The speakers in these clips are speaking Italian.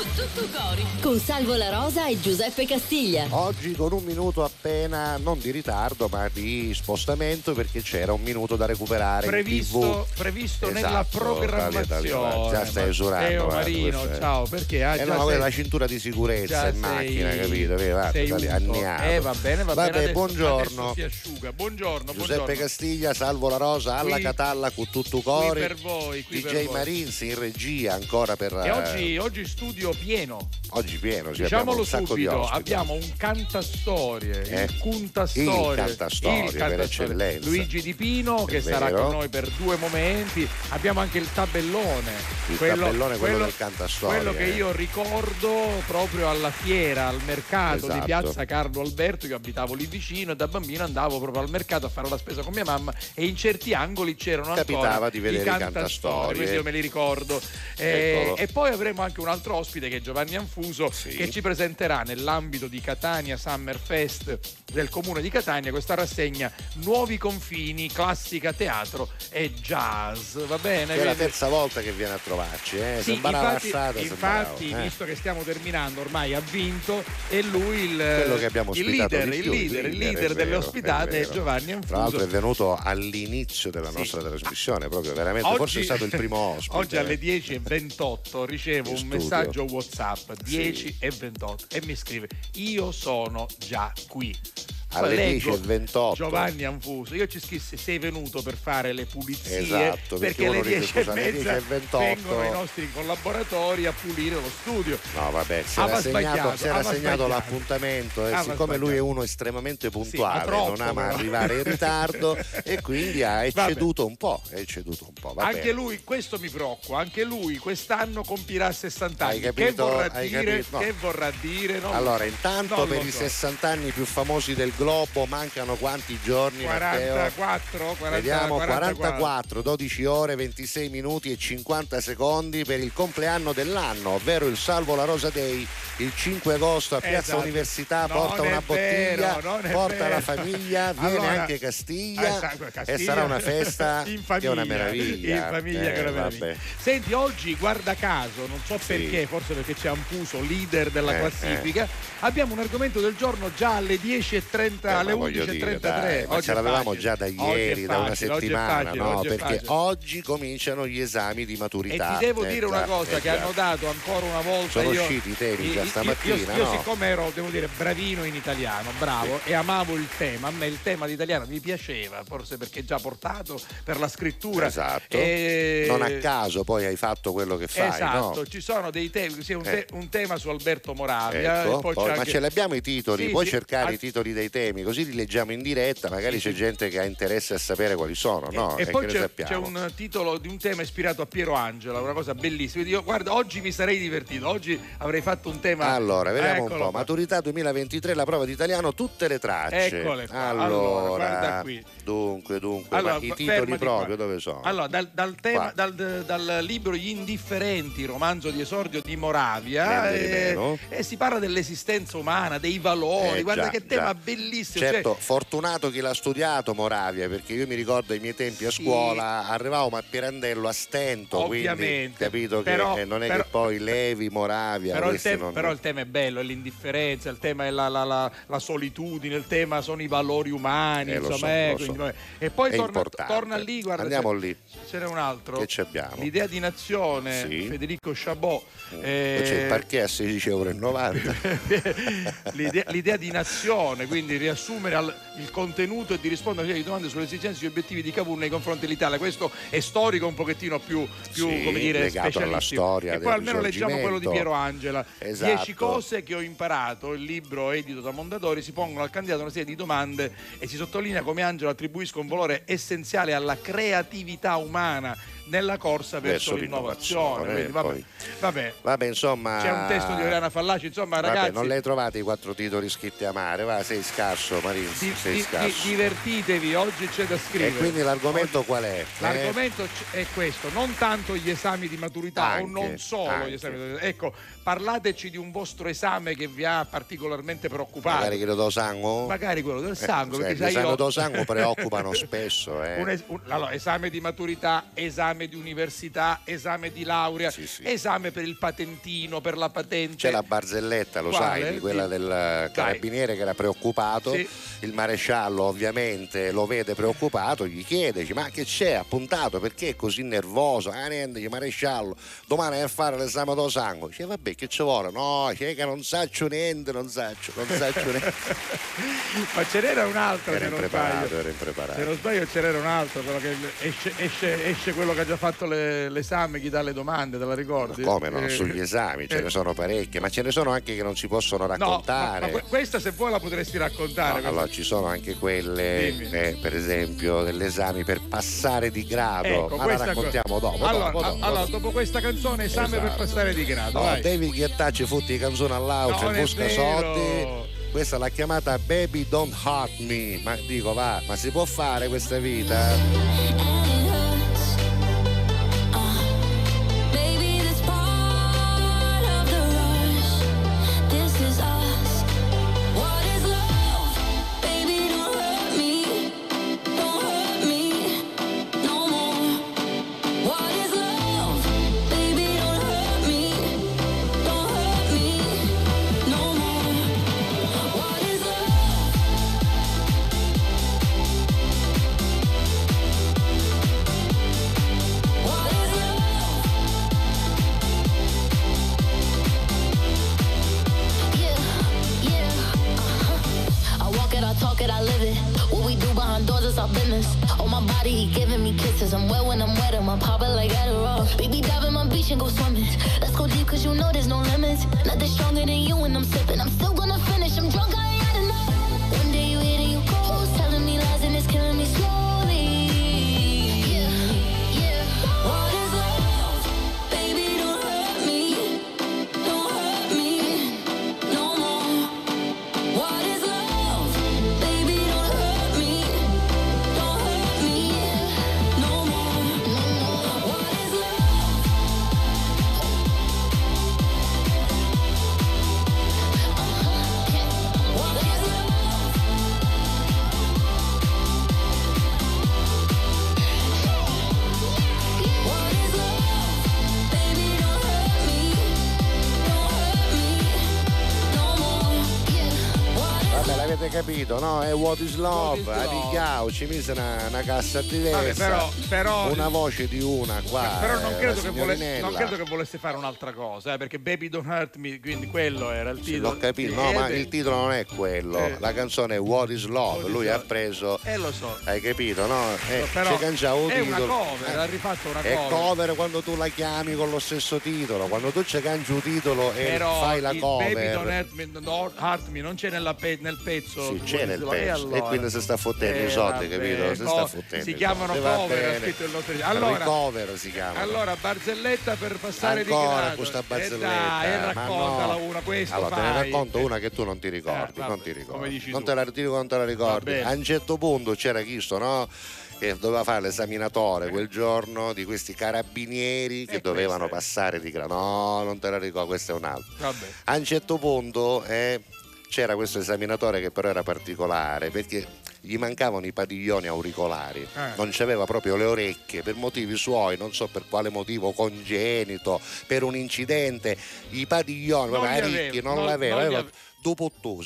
con tutto cori. Con Salvo La Rosa e Giuseppe Castiglia. Oggi con un minuto appena, non di ritardo, ma di spostamento perché c'era un minuto da recuperare previsto, previsto Esatto, nella programmazione. già stai esurando, guarda, Marino, è- ciao, perché ah, Eh già no, sei- la cintura di sicurezza già in macchina, sei- capito? Vedi, guarda, sei unto. anniato. Eh, va bene, va Vabbè, bene. adesso- buongiorno. adesso si asciuga. Buongiorno, Giuseppe buongiorno. Castiglia, Salvo La Rosa, alla Qui- Catalla con tutto Qui cori. per voi, qui per DJ voi. Marinzi in regia ancora per E eh, oggi, oggi studio pieno, oggi pieno, sì, diciamolo subito, abbiamo un cantastorie, Eh, il cuntastorie, il cantastorie, per cantastorie. eccellenza. Luigi Di Pino che È sarà vero. con noi per due momenti, abbiamo anche il tabellone, Il tabellone, quello del cantastorie, quello che eh. io ricordo proprio alla fiera, al mercato Esatto. di piazza Carlo Alberto, io abitavo lì vicino e da bambino andavo proprio al mercato a fare la spesa con mia mamma e in certi angoli c'erano Capitava ancora di vedere i cantastorie. quindi io me li ricordo. Eh, e poi avremo anche un altro ospite che è Giovanni Anfuso Sì. che ci presenterà nell'ambito di Catania Summer Fest del comune di Catania questa rassegna Nuovi confini, classica teatro e jazz. Va bene? Che è la terza volta che viene a trovarci, eh? Sì, sembrava infatti, la strada, sembrava, infatti eh. visto che stiamo terminando, ormai ha vinto e lui il, quello che abbiamo il leader, il più, leader, il leader è delle vero, ospitate è vero. Giovanni Tra l'altro è Anfuso. venuto all'inizio della Sì. nostra trasmissione, proprio veramente, forse è stato il primo ospite. Oggi alle 10.28 ricevo In un studio. messaggio WhatsApp 10 e 28 e mi scrive: Io sono già qui. Alle Leggo 10.28. Giovanni Anfuso, io ci scrissi sei venuto per fare le pulizie Esatto, perché alle uno dice, 10 e scusa, alle mezza 10:28. vengono i nostri collaboratori a pulire lo studio. No, vabbè, si era segnato, segnato sbagliato. l'appuntamento e Aveva siccome lui è uno estremamente puntuale, troppo, non ama però. arrivare in ritardo e quindi ha ecceduto un po', ecceduto un po'. Anche lui, questo mi preoccupa, anche lui quest'anno compirà 60 Hai anni. capito? che vorrà Hai dire? No. Che vorrà dire? Non- Allora, intanto non per i so. 60 anni più famosi del globo mancano quanti giorni? Matteo? 44, 40, Vediamo 44. 44, 12 ore, 26 minuti e 50 secondi per il compleanno dell'anno, ovvero il Salvo La Rosa Day, il 5 agosto a Piazza Esatto. Università, Non porta una vero, bottiglia, è porta vero. la famiglia, viene Allora, anche eh, Castiglia, sa- Castiglia, e sarà una festa in che famiglia, è una meraviglia. In famiglia Eh, che è una meraviglia. vabbè. Senti, oggi guarda caso, non so Sì. perché, forse perché c'è Ampuso, leader della Eh, classifica, abbiamo un argomento del giorno già alle 10.30, Eh, ma alle voglio 11.33. dire, dai, ma Oggi ce l'avevamo già da ieri, da una facile, oggi è settimana, facile, no? oggi Perché oggi cominciano gli esami di E maturità. ti devo Eh, dire una già, cosa eh, che hanno dato ancora una volta. Sono io, usciti i temi già stamattina, Io, io no? siccome ero, devo dire, bravino in italiano, bravo, e amavo il tema, a me il tema di italiano mi piaceva, forse perché già portato per la scrittura. Esatto. E- Non a caso poi hai fatto quello che fai, Esatto, no? ci sono dei temi, sì, un, Eh. te- un tema su Alberto Moravia. Ecco, e poi poi- c'è ma anche- ce l'abbiamo i titoli, Sì, puoi cercare al- i titoli dei temi, così li leggiamo in diretta, magari c'è gente che ha interesse a sapere quali sono, no? e che poi c'è, c'è un titolo di un tema ispirato a Piero Angela, una cosa bellissima. Io, guarda, oggi mi sarei divertito, oggi avrei fatto un tema. Allora, vediamo un Eccolo po'. qua. Maturità 2023, la prova di italiano, tutte le tracce. Eccole qua. Allora, guarda qui. dunque, dunque, Allora, i titoli proprio qua. dove sono? Allora, dal, dal tema- dal- dal libro Gli indifferenti, romanzo di esordio di Moravia, e, meno. e si parla dell'esistenza umana, dei valori. Eh, Guarda già, che tema già. bellissimo. Certo, cioè- fortunato chi l'ha studiato Moravia, perché io mi ricordo ai miei tempi a Sì. scuola arrivavamo a Pirandello a stento, quindi Ovviamente, capito che però- eh, non è però- che poi Levi, Moravia, però, il tema, non- però il tema è bello, è l'indifferenza, il tema è la, la- la- la solitudine, il tema sono i valori umani, Eh, insomma, so, eh, quindi, so. e poi torna, torna lì, guarda, Andiamo lì. Ce n'è un altro. Che ci abbiamo? L'idea di nazione, Sì. Federico Chabot. Poi eh, c'è il parquet a 16,90 euro. l'idea, l'idea di nazione, quindi riassumere al- il contenuto e di rispondere a una serie di domande sulle esigenze e gli obiettivi di Cavour nei confronti dell'Italia. Questo è storico un pochettino più, più Sì, come dire, legato alla storia E poi almeno leggiamo quello di. Piero Angela. Esatto. Dieci cose che ho imparato, il libro edito da Mondadori, si pongono al candidato una serie di domande e si sottolinea come Angela attribuisca un valore essenziale alla creatività umana nella corsa verso, Verso l'innovazione. Quindi, vabbè, poi. vabbè. Vabbè, insomma. C'è un testo di Oriana Fallaci, insomma, Vabbè, ragazzi. non le trovate i quattro titoli scritti a mare, va, sei scarso. scarso, Marin, Di- sei di- scarso. di- divertitevi, oggi c'è da scrivere. e quindi l'argomento qual è? L'argomento c- è questo, non tanto gli esami di maturità Anche, o non solo anche. gli esami di maturità. Ecco, parlateci di un vostro esame che vi ha particolarmente Eh, preoccupato. magari che lo do sangue? Magari quello del Eh, sangue, sai, perché gli sai esami io- do sangue preoccupano spesso, eh. Un es- un- allora, esame di maturità, esame di università, esame di laurea, Sì, sì. esame per il patentino, per la patente. C'è la barzelletta, lo Quale? sai, di quella del carabiniere che era preoccupato, Sì. il maresciallo ovviamente lo vede preoccupato, gli chiede, dice, ma che c'è appuntato, perché è così nervoso? Ah niente, dice, maresciallo, domani vai a fare l'esame do sangue. Dice, vabbè che ci vuole? No, dice che non saccio niente, non saccio, non saccio niente. Ma ce n'era un altro, era se non impreparato, sbaglio. era impreparato. Se non sbaglio ce n'era un altro, però che esce, esce- esce quello che ha già fatto le- l'esame, chi dà le domande, te la ricordi? Come no? Eh, Sugli esami ce eh, ne sono parecchie, ma ce ne sono anche che non si possono No, ma, raccontare. ma que- questa se vuoi la potresti raccontare. No, allora ci sono anche quelle, eh, per esempio, degli esami per passare di grado, Ecco, ma la raccontiamo co- dopo. Allora, dopo, a- dopo. allora, dopo questa canzone, esame per Esatto. passare di grado. No, vai. David Ghettacci fotti canzoni all'auto è busca soldi. Questa l'ha chiamata Baby Don't Hurt Me. Ma dico va, ma si può fare questa vita? What is Love, What is Love. Adigliao, ci mise una, una cassa diversa. Vabbè, però, però, una voce di una qua. però non, eh, credo che vole- non credo che volesse fare un'altra cosa, eh, perché Baby Don't Hurt Me, quindi quello era il Sì, titolo. l'ho capito, Sì, no, eh, ma il titolo non è quello. Eh. La canzone è What is Love, lui ha preso. Eh, lo so. Hai capito, no? Eh, Però c'è cangiato il è una titolo. cover, Eh, ha rifatto una È cover. cover quando tu la chiami con lo stesso titolo, quando tu ci cangi un titolo e Però fai la il Baby Don't cover. Hurt Me, Don't Hurt Me non c'è nella pe- nel pezzo. Sì, c'è nel pezzo. allora? E quindi si sta fottendo i soldi, capito? Si sta fottendo si chiamano cover. Scritto il nostro Allora, Recover si chiama. allora barzelletta per passare Ancora di grado. questa Eh barzelletta. dai, e ma raccontala no. una, questo Allora, te ne fai. racconto una che tu non ti ricordi, Eh, vabbè, non ti ricordi. Non te la, non te la ricordi. A un certo punto c'era Cristo, no? Che doveva fare l'esaminatore quel giorno di questi carabinieri che E dovevano questa passare di grado. No, non te la ricordo, questo è un altro. Vabbè. A un certo punto eh, c'era questo esaminatore che però era particolare perché gli mancavano i padiglioni auricolari, Eh. non c'aveva proprio le orecchie. Per motivi suoi, non so per quale motivo congenito, per un incidente, i padiglioni, Non ricchi, non, non- l'aveva, non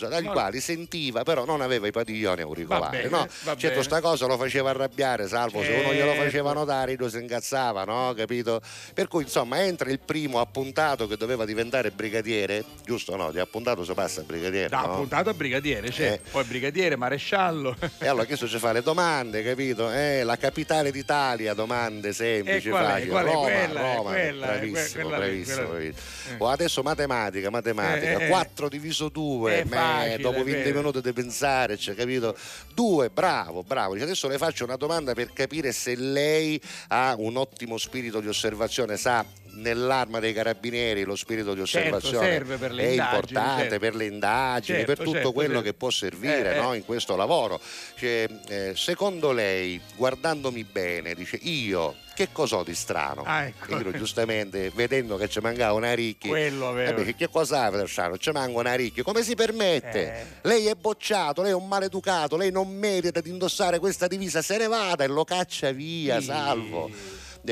dagli Non- quali sentiva, però non aveva i padiglioni auricolari. bene, no? Certo, sta cosa lo faceva arrabbiare, salvo se uno glielo Certo. faceva notare, lui si incazzava, no? Capito? Per cui insomma entra il primo appuntato che doveva diventare brigadiere, giusto no? Di appuntato si passa a brigadiere. Da no? appuntato a brigadiere, c'è. Eh. Poi brigadiere, maresciallo. E allora questo ci fa le domande, capito? Eh, la capitale d'Italia, domande semplici, facili. Roma, Quella, è Roma, quella, è bravissimo, quella bravissimo, quella bravissimo. Oh, adesso matematica, matematica. Eh, eh, eh. 4 diviso 2 due, È facile, dopo è 20 vero. minuti di pensare, cioè, capito? Due, bravo, bravo. Adesso le faccio una domanda per capire se lei ha un ottimo spirito di osservazione, sa nell'arma dei carabinieri lo spirito di Certo, osservazione serve per le è importante certo. per le indagini, Certo, per tutto certo, quello certo. che può servire Eh, no, eh. in questo lavoro. Cioè, eh, secondo lei, guardandomi bene, dice io che cosa ho di strano? Ah, ecco. Io giustamente vedendo che ci mancava una ricchi eh che cosa ha strano? Ci manca una ricchia, come si permette? Eh. Lei è bocciato, lei è un maleducato, lei non merita di indossare questa divisa, se ne vada e lo caccia via, Sì. salvo.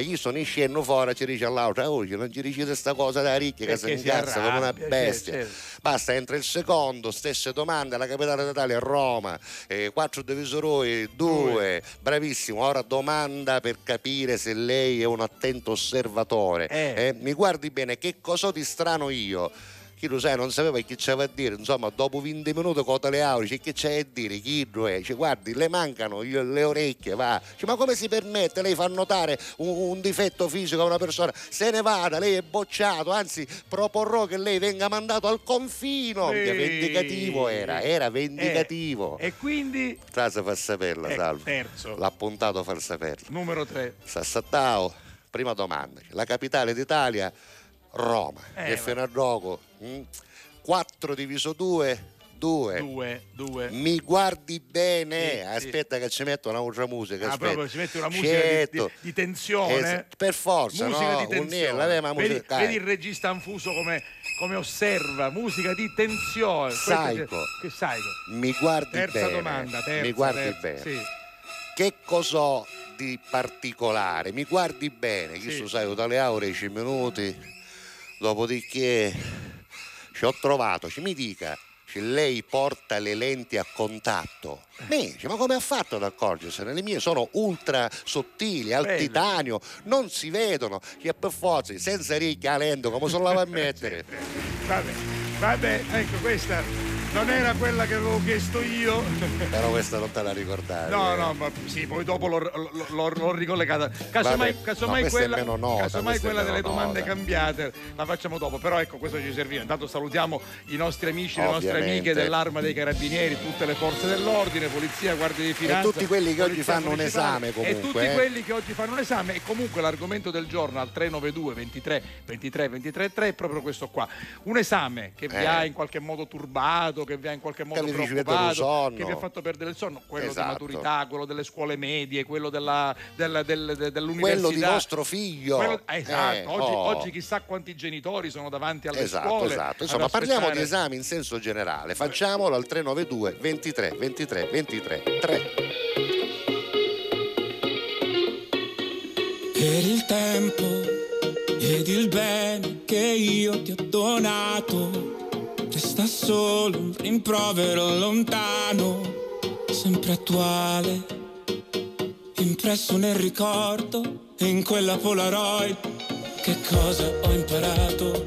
Io sono in scena fuori, ci dice all'altra, oh, non ci dici questa cosa da ricchia che si incazza come una bestia. certo, Basta, entra il secondo, stesse domande, la capitale d'Italia è Roma, eh, quattro divisori, due, bravissimo. Ora domanda per capire se lei è un attento osservatore. Eh. Eh, mi guardi bene, che cosa ho di strano io? Chi lo sai, non sapeva che c'aveva a dire, insomma, dopo 20 minuti con le aule, dice, che c'è a dire, chi lo è? Dice, guardi, le mancano le orecchie, va. Dice, ma come si permette? Lei fa notare un, un difetto fisico a una persona, se ne vada, lei è bocciato, anzi, proporrò che lei venga mandato al confino. Che vendicativo era, era vendicativo. Eh, e quindi Trasa fa saperla, eh, salvo. terzo, L'ha puntato far saperla. numero 3. Sassattao, prima domanda. La capitale d'Italia, Roma. Eh, e fino a gioco 4 diviso 2, 2. 2, 2. Mi guardi bene, Sì, sì. aspetta che ci metto un'altra musica. Ah, proprio ci mette una musica di- Certo. di, di tensione. Es- per forza, musica no? di tensione. ma vedi, vedi il regista anfuso come, come osserva, musica di tensione. Psycho. Che, che. Mi guardi Terza bene. domanda, terza, Mi guardi terza, bene. Sì. Che cos'ho di particolare? Mi guardi bene, Sì. io so, sai, dalle aure 10 minuti, dopodiché ci ho trovato, ci mi dica, se lei porta le lenti a contatto. Dice, ma come ha fatto ad accorgersene? Le mie sono ultra sottili, al Belle. titanio, non si vedono, che per forza, senza ricchia lento, come se la va a mettere? Vabbè, vabbè, ecco questa non era quella che avevo chiesto io. Però questa non te la ricordavi. No, eh. no, ma sì, poi dopo l'ho, l'ho- l'ho- ricollegata. Casomai, casomai no, quella, nota, casomai quella delle domande nota. cambiate la facciamo dopo. Però ecco, questo ci serviva. Intanto salutiamo i nostri amici, le nostre Ovviamente. amiche dell'Arma dei Carabinieri, tutte le forze dell'ordine, polizia, guardia di finanza. tutti quelli che oggi fanno un esame E comunque, tutti eh. quelli che oggi fanno un esame. E comunque l'argomento del giorno al 392 23 23 23 3 è proprio questo qua. Un esame che vi Eh. ha in qualche modo turbato, che vi ha in qualche modo il preoccupato, che vi ha fatto perdere il sonno, quello Esatto. di maturità, quello delle scuole medie, quello della, della- del- de- dell'università. Quello di vostro figlio. Quello- eh, esatto, Eh, oggi, oh. oggi chissà quanti genitori sono davanti alle Esatto, scuole. esatto. Insomma, parliamo di esami in senso generale. Facciamolo al 392 23 23 23 3. Per il tempo ed il bene che io ti ho donato, resta solo un rimprovero lontano, sempre attuale, impresso nel ricordo e in quella Polaroid. Che cosa ho imparato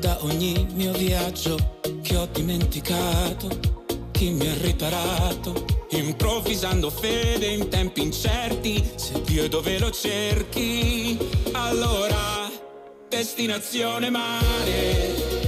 da ogni mio viaggio che ho dimenticato? Chi mi ha riparato? Improvvisando fede in tempi incerti, se Dio è dove lo cerchi, allora destinazione mare.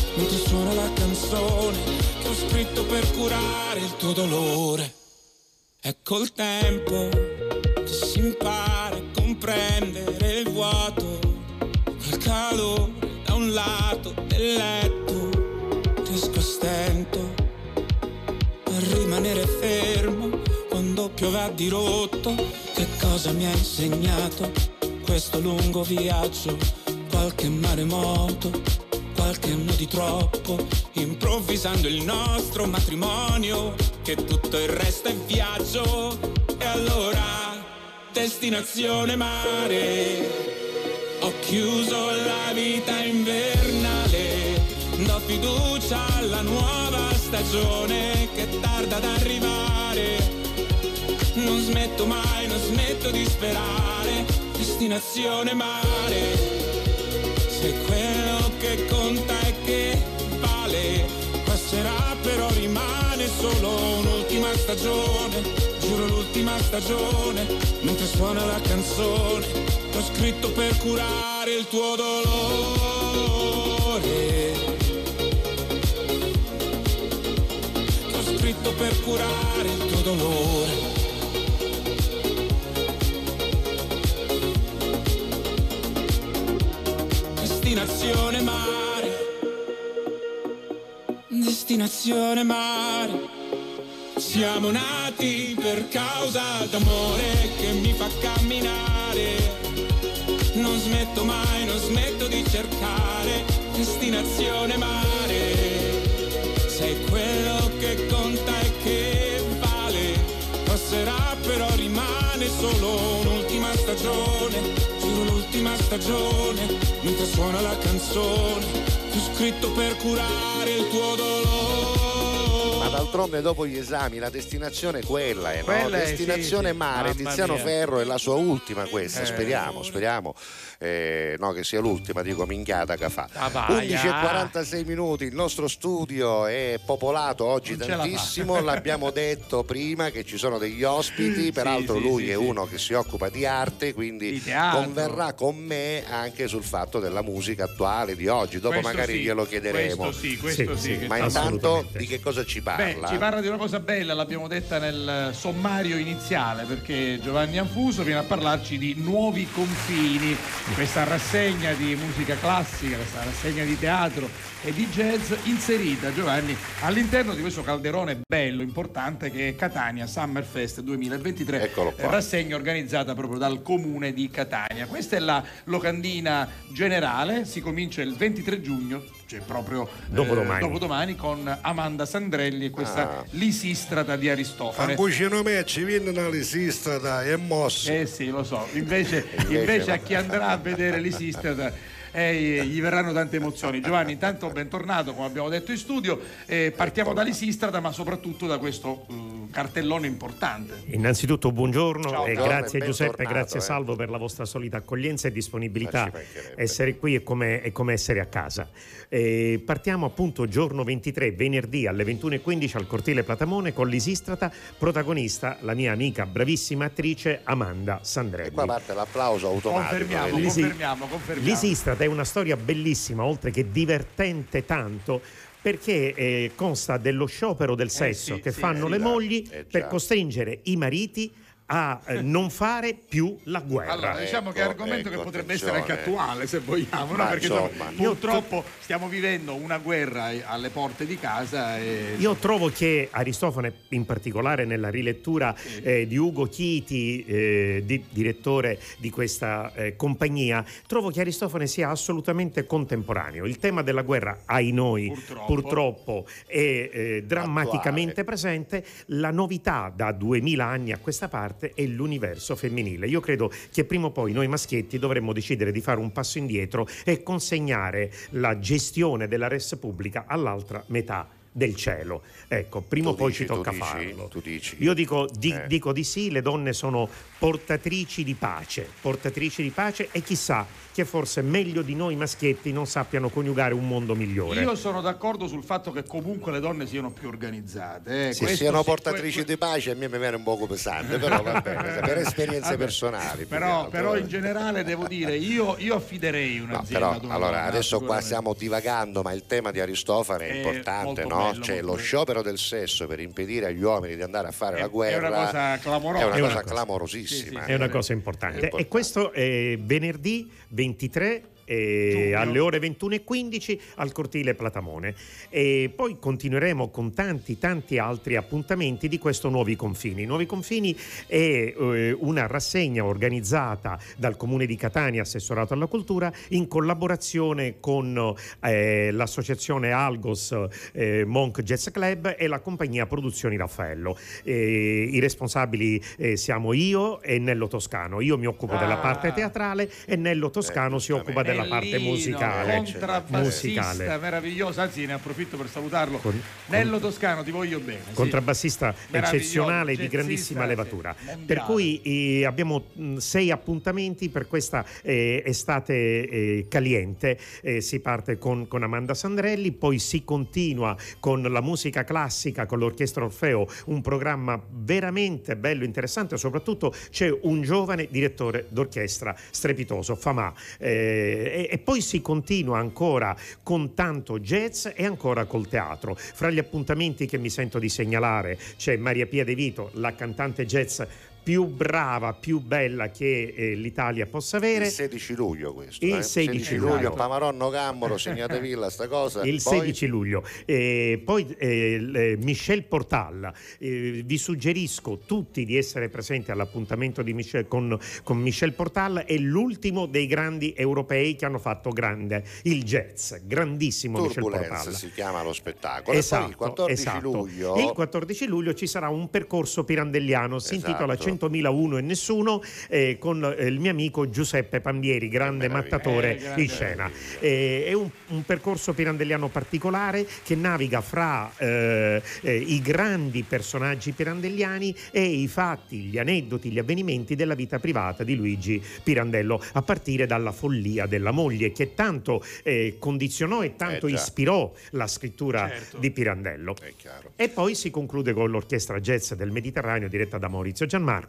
Mentre suona la canzone che ho scritto per curare il tuo dolore. È col tempo che si impara a comprendere il vuoto. Quel calore da un lato del letto. Riesco a stento a rimanere fermo quando piove a dirotto. Che cosa mi ha insegnato questo lungo viaggio? Qualche maremoto, qualche di troppo, improvvisando il nostro matrimonio, che tutto il resto è viaggio. E allora, destinazione mare. Ho chiuso la vita invernale, do fiducia alla nuova stagione che tarda ad arrivare. Non smetto mai, non smetto di sperare, destinazione mare. Se quello che conta è che vale, passerà però rimane solo un'ultima stagione, giuro l'ultima stagione, mentre suona la canzone, l'ho scritto per curare il tuo dolore. L'ho scritto per curare il tuo dolore. Destinazione mare. Destinazione mare. Siamo nati per causa d'amore che mi fa camminare. Non smetto mai, non smetto di cercare destinazione mare. Sei quello che conta e che vale. Passerà però rimane solo un'ultima stagione. L'ultima stagione. Mentre suona la canzone. Fu scritto per curare il tuo dolore. D'altronde dopo gli esami la destinazione è quella, eh, no? Quella è- destinazione sì, sì. mare, Mamma Tiziano mia. Ferro è la sua ultima questa, Eh. speriamo, speriamo eh, no, che sia l'ultima, dico minchiata che fa. Ah, vai, 11 e ah. 46 minuti, il nostro studio è popolato oggi Non ce la tantissimo, l'abbiamo detto prima che ci sono degli ospiti, peraltro sì, lui sì, è sì. uno che si occupa di arte, quindi converrà con me anche sul fatto della musica attuale di oggi, dopo Questo magari sì, glielo chiederemo. Questo sì, questo Sì, sì. sì, che Ma intanto di che cosa ci parla? Beh, ci parla di una cosa bella, l'abbiamo detta nel sommario iniziale, perché Giovanni Anfuso viene a parlarci di nuovi confini, questa rassegna di musica classica, questa rassegna di teatro e di jazz inserita, Giovanni, all'interno di questo calderone bello, importante che è Catania Summer Fest 2023, Eccolo qua. eh, rassegna organizzata proprio dal comune di Catania. Questa è la locandina generale, si comincia il 23 giugno, cioè proprio eh, Dopodomani. dopodomani con Amanda Sandrelli e questa Ah. Lisistrata di Aristofane. Ambucino me ci viene una lisistrata e mosso. Eh sì, lo so. Invece, Invece invece a chi andrà a vedere Lisistrata eh, gli verranno tante emozioni. Giovanni, intanto bentornato, come abbiamo detto in studio. Eh, partiamo da Lisistrata, ma soprattutto da questo eh, cartellone importante. Innanzitutto buongiorno Ciao, e buongiorno grazie e Giuseppe, grazie eh. Salvo per la vostra solita accoglienza e disponibilità. Mancherebbe. Essere qui è come, è come essere a casa. Eh, partiamo appunto giorno 23, venerdì alle 21.15 al Cortile Platamone con l'Isistrata, protagonista la mia amica, bravissima attrice Amanda Sandrelli. E qua parte l'applauso automatico. Confermiamo? Lisi- confermiamo, confermiamo. L'Isistrata è una storia bellissima, oltre che divertente tanto, perché eh, consta dello sciopero del sesso sì, che sì, fanno eh le mogli eh per costringere i mariti a eh, non fare più la guerra. Allora, diciamo che è Ecco, argomento che ecco, potrebbe essere anche attenzione. attuale, se vogliamo, no? Perché insomma, insomma, io- purtroppo stiamo vivendo una guerra alle porte di casa e Io trovo che Aristofane, in particolare nella rilettura eh, di Ugo Chiti, eh, di- direttore di questa eh, compagnia, trovo che Aristofane sia assolutamente contemporaneo. Il tema della guerra, ai noi, Purtroppo. purtroppo, è eh, drammaticamente presente. La novità da 2000 anni a questa parte è l'universo femminile. Io credo che prima o poi noi maschietti dovremmo decidere di fare un passo indietro e consegnare la gestione della res pubblica all'altra metà del cielo. Ecco, prima o poi dici, ci tocca dici, farlo. tu dici. Io dico di, Eh. dico di sì, le donne sono portatrici di pace, portatrici di pace e chissà che forse meglio di noi maschietti non sappiano coniugare un mondo migliore. Io sono d'accordo sul fatto che comunque le donne siano più organizzate. eh. Se Questo siano sì, portatrici que- di pace a me mi viene un poco pesante, però va bene, per esperienze Vabbè, personali. Però, però eh. in generale devo dire, io, io affiderei No, un'azienda però ad una allora donna, adesso qua stiamo divagando, ma il tema di Aristofane è, È importante, no? bello, Cioè lo bello. sciopero del sesso per impedire agli uomini di andare a fare È- la è guerra una cosa clamorosa. È una È una cosa cosa- clamorosissima. Sì, sì, È una cosa importante. E questo è venerdì 23 eh, alle ore 21.15 al cortile Platamone. E poi continueremo con tanti, tanti altri appuntamenti di questo Nuovi Confini. Nuovi Confini è eh, una rassegna organizzata dal Comune di Catania, assessorato alla cultura, in collaborazione con eh, l'associazione Algos eh, Monk Jazz Club e la compagnia Produzioni Raffaello. I responsabili eh, siamo io e Nello Toscano. Io mi occupo della Ah. parte teatrale e Nello Toscano Eh, si occupa della la parte musicale. contrabbassista musicale. meraviglioso, anzi ne approfitto per salutarlo. Con- Nello Toscano, ti voglio bene. sì. Contrabbassista Meraviglioso, eccezionale di grandissima sì, levatura. mondiale. Per cui eh, abbiamo mh, sei appuntamenti per questa eh, estate eh, caliente. Eh, si parte con, con Amanda Sandrelli, poi si continua con la musica classica, con l'Orchestra Orfeo, un programma veramente bello, interessante. Soprattutto c'è un giovane direttore d'orchestra strepitoso, Famà. Eh, e, e poi si continua ancora con tanto jazz e ancora col teatro. Fra gli appuntamenti che mi sento di segnalare c'è Maria Pia De Vito, la cantante jazz più brava, più bella che eh, l'Italia possa avere. Il 16 luglio questo. Il eh? 16 luglio, luglio. Pamaronno Gamboro, Segnatevilla, sta cosa. Il Poi- 16 luglio. Eh, poi eh, Michel Portal, eh, vi suggerisco tutti di essere presenti all'appuntamento di Michel- con, con Michel Portal, è l'ultimo dei grandi europei che hanno fatto grande il jazz, grandissimo Michel Turbulence Portal. si chiama lo spettacolo. e poi il 14 esatto. luglio. Il 14 luglio ci sarà un percorso pirandelliano, si Esatto. intitola 100.001 e nessuno, eh, con eh, il mio amico Giuseppe Pambieri, grande mattatore Eh, grande in scena. Eh, è un, un percorso pirandelliano particolare che naviga fra i grandi personaggi pirandelliani e i fatti, gli aneddoti, gli avvenimenti della vita privata di Luigi Pirandello, a partire dalla follia della moglie che tanto eh, condizionò e tanto Eh, ispirò la scrittura Certo. di Pirandello. E poi si conclude con l'orchestra jazz del Mediterraneo diretta da Maurizio Gianmarco,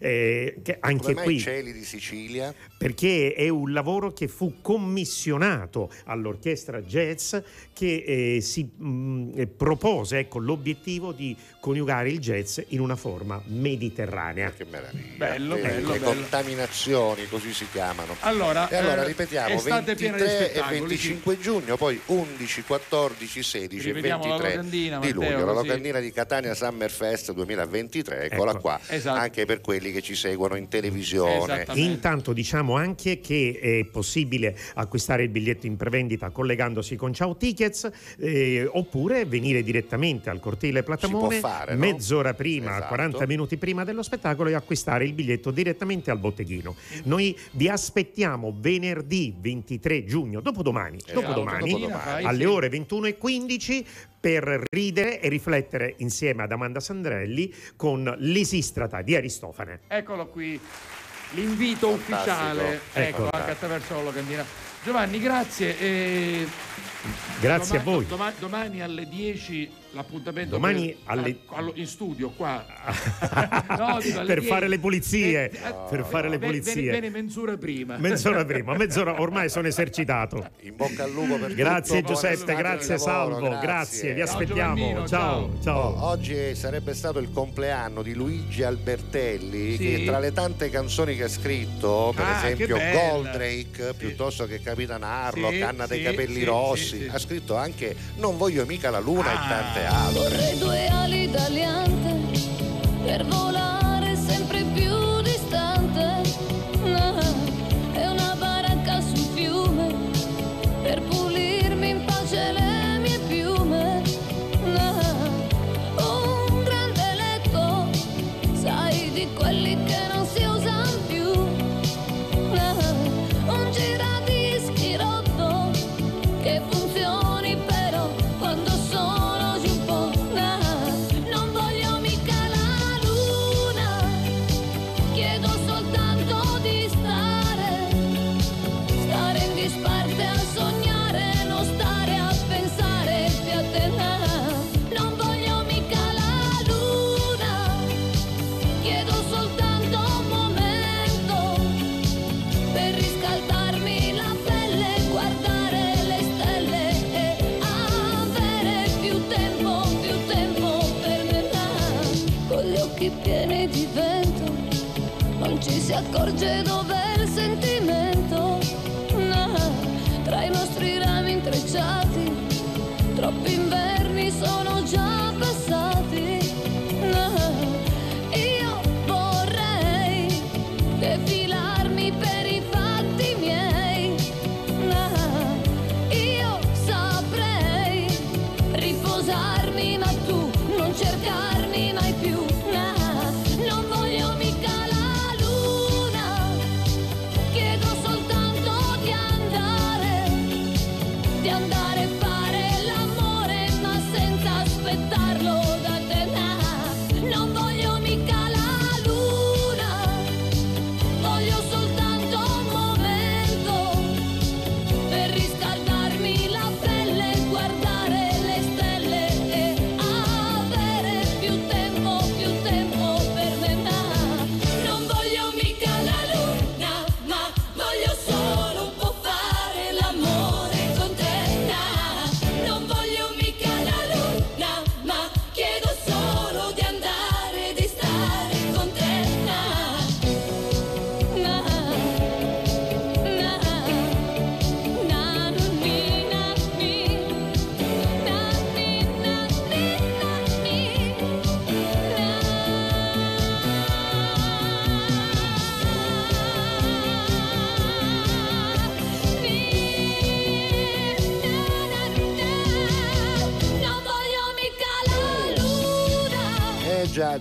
eh, che anche Come mai qui i cieli di Sicilia? perché è un lavoro che fu commissionato all'orchestra jazz che eh, si mh, eh, propose ecco, l'obiettivo di coniugare il jazz in una forma mediterranea. Che meraviglia. Bello, Le- bello, le bello. contaminazioni, così si chiamano. Allora, E allora eh, ripetiamo, estate piena di 23 e spettacoli, 25 giugno, poi 11, 14, 16 e Ripetiamo la 23 locandina, di Matteo, luglio, la così. locandina di Catania Summer Fest 2023, eccola Ecco. qua, Esatto. anche per quelli che ci seguono in televisione. Intanto diciamo anche che è possibile acquistare il biglietto in prevendita collegandosi con Ciao Tickets eh, oppure venire direttamente al cortile Platamone Si può fare, no? mezz'ora prima, Esatto. 40 minuti prima dello spettacolo e acquistare il biglietto direttamente al botteghino. Noi vi aspettiamo venerdì 23 giugno, dopodomani, Esatto, dopodomani, dopodomani. Alle ore 21.15 per ridere e riflettere insieme ad Amanda Sandrelli con l'Esistrata di Aristofane. Eccolo qui, l'invito Fantastico. ufficiale, ecco, Ecco. anche attraverso la locandina. Giovanni, grazie. e Grazie a domani- voi. doma- domani alle 10 l'appuntamento Domani per- alle- a- allo- in studio qua. No, dico, per 10. fare le pulizie, Eh, per fare le Ve- pulizie. Vieni mezz'ora prima. Mezz'ora prima, mezz'ora ormai sono esercitato. In bocca al lupo per Grazie tutto, Giuseppe, grazie lavoro, Salvo, grazie, vi aspettiamo. Ciao, ciao. ciao. Oh, oggi sarebbe stato il compleanno di Luigi Albertelli Sì. che tra le tante canzoni che ha scritto, per Ah, esempio. Goldrake, piuttosto che Capitan Harlock, Sì, Anna dei sì, capelli sì, rossi, sì, sì. ha scritto anche Non voglio mica la luna Ah. e tante altre. Vorrei due ali d'aliante per volare sempre più distante. Ah, E una baracca sul fiume per pulirmi non ci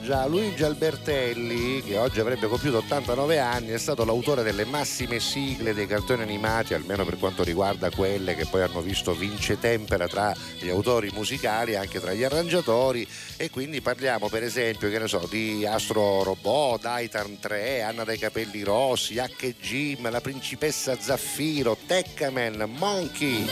già, Luigi Albertelli, che oggi avrebbe compiuto 89 anni, è stato l'autore delle massime sigle dei cartoni animati, almeno per quanto riguarda quelle che poi hanno visto vince tempera tra gli autori musicali e anche tra gli arrangiatori. E quindi parliamo, per esempio, che ne so, di Astro Robot, Titan 3, Anna dai capelli rossi, H Jim, la principessa Zaffiro, Teccaman, Monkey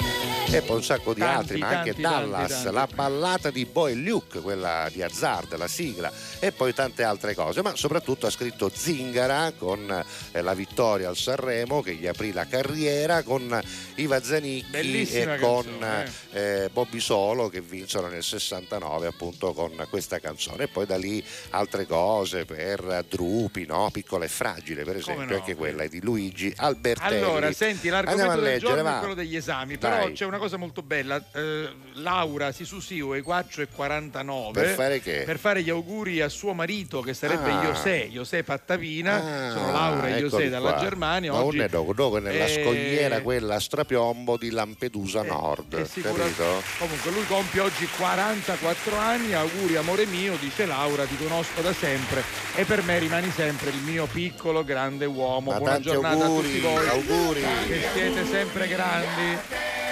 e poi un sacco di Tanti, altri, ma anche tanti, Dallas, tanti, la ballata di Boy Luke, quella di Hazard, la sigla, e poi tante altre cose, ma soprattutto ha scritto Zingara con eh, la vittoria al Sanremo che gli aprì la carriera, con Iva Zanicchi Bellissima e con canzone, eh, Bobby Solo che vinsero nel 69 appunto con questa canzone e poi da lì altre cose per Drupi, no? Piccola e fragile per esempio, no, anche quella è di Luigi Albertelli. Allora, senti, Andiamo l'argomento a del leggere, giorno va. è quello degli esami, però Dai. c'è una cosa molto bella. eh, Laura si susiu ai 4 e 49 Per fare che? Per fare gli auguri a suo marito che sarebbe Ah. José, José Pattavina. Ah, Sono Laura e José dalla qua. Germania. Ma Oggi, dopo, dopo nella Eh, scogliera quella a strapiombo di Lampedusa Nord, eh, sicura- capito? Comunque lui compie oggi 44 anni, auguri amore mio, dice Laura, ti conosco da sempre e per me rimani sempre il mio piccolo grande uomo. Ma Buona giornata auguri, a tutti voi. auguri. Che siete sempre grandi.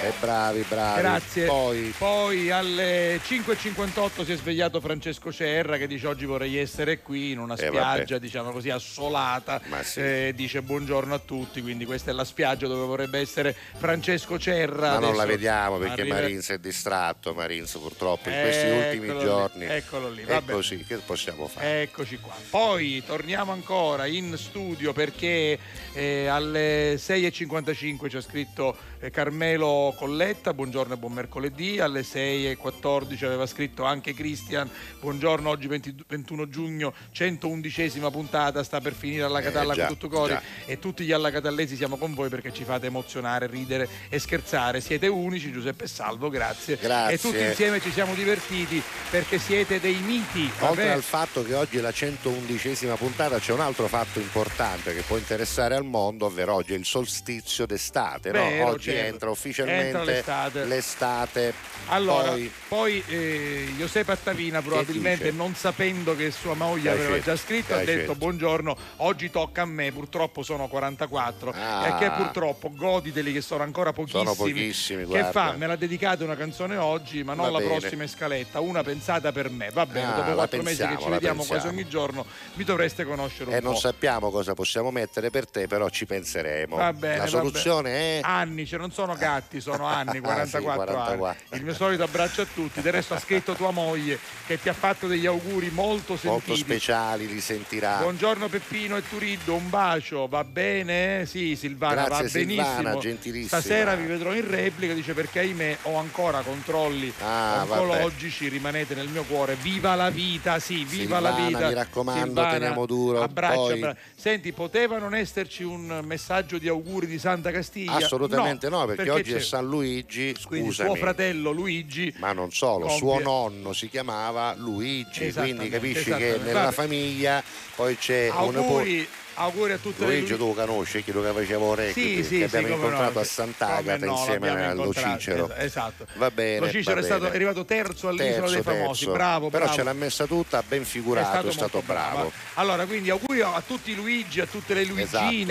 E bravi, bravi. Grazie. Poi Poi alle 5.58 si è svegliato Francesco Cerra che dice oggi vorrei essere qui in una Eh, spiaggia, vabbè. diciamo così, assolata. Sì. Eh, dice buongiorno a tutti, quindi questa è la spiaggia dove vorrebbe essere Francesco Cerra. ma non Adesso la vediamo perché arriva- Marins è distratto, Marins purtroppo in questi ultimi Eccolo lì, giorni. eccolo lì, vabbè. così, che possiamo fare? Eccoci qua. Poi torniamo ancora in studio perché eh, alle 6.55 c'è scritto eh, Carmelo Colletta, buongiorno e buon mercoledì. Alle 6.14 aveva scritto anche Cristian, buongiorno, oggi 20 21 giugno, 111esima puntata, sta per finire alla Eh, Catalla già, con tutto cori e tutti gli allacatallesi siamo con voi perché ci fate emozionare, ridere e scherzare. Siete unici, Giuseppe Salvo, grazie. Grazie. E tutti insieme ci siamo divertiti perché siete dei miti. Oltre al fatto che oggi è la 111esima puntata, c'è un altro fatto importante che può interessare al mondo, ovvero oggi è il solstizio d'estate. no? Vero, Oggi certo. entra ufficialmente Entra l'estate. l'estate. Allora, Poi, poi, eh, Giuseppe Attavina probabilmente non sapendo che sua moglie Eh, aveva certo. già scritto ha Eh, detto certo. buongiorno, oggi tocca a me, purtroppo sono 44 Ah. e che purtroppo goditeli che sono ancora pochissimi. Sono pochissimi, Che guarda. fa? Me la dedicate una canzone oggi ma non Va la bene. prossima scaletta, una pensata per me. Va bene, Ah, dopo quattro mesi che pensiamo, ci vediamo quasi pensiamo. ogni giorno mi dovreste conoscere un e po'. non sappiamo cosa possiamo mettere per te, però ci penseremo. Va bene, la soluzione è Anni, cioè non sono gatti, sono anni, Ah, 44, sì, 44. anni. Il mio solito abbraccio a tutti. Del resto ha scritto tua moglie che ti ha fatto degli auguri molto sentiti. molto speciali, li sentirà. Buongiorno Peppino e Turiddo, un bacio, va bene? Sì, Silvana, Grazie, va benissimo. Silvana, gentilissima. Stasera vi vedrò in replica, dice perché ahimè ho ancora controlli Ah, oncologici, rimanete nel mio cuore. Viva la vita, sì, viva la Silvana, vita. mi raccomando, Silvana, teniamo duro. Abbraccio, Poi- abbra- Senti, poteva non esserci un messaggio di auguri di Santa Castiglia? Assolutamente no, perché, oggi è c'è- San Luigi, Quindi scusami. suo fratello Luigi Ma non solo, compie- suo nonno si chiamava Luigi, quindi Esattamente, capisci che nella famiglia poi c'è un nipote. Auguri auguri a tutte Luigi le tu lo conosci, chi lo che faceva orecchie, Sì, sì, che sì, abbiamo come incontrato no, a sì. Sant'Agata no, insieme allo incontrato, Cicero. es- Esatto. Va bene. Lo Cicero è stato è arrivato terzo all'isola Terzo, dei famosi. terzo. Bravo, Però bravo. ce l'ha messa tutta, ben figurato, è stato, molto bravo. Allora, quindi auguri a tutti i Luigi, a tutte le Luigine,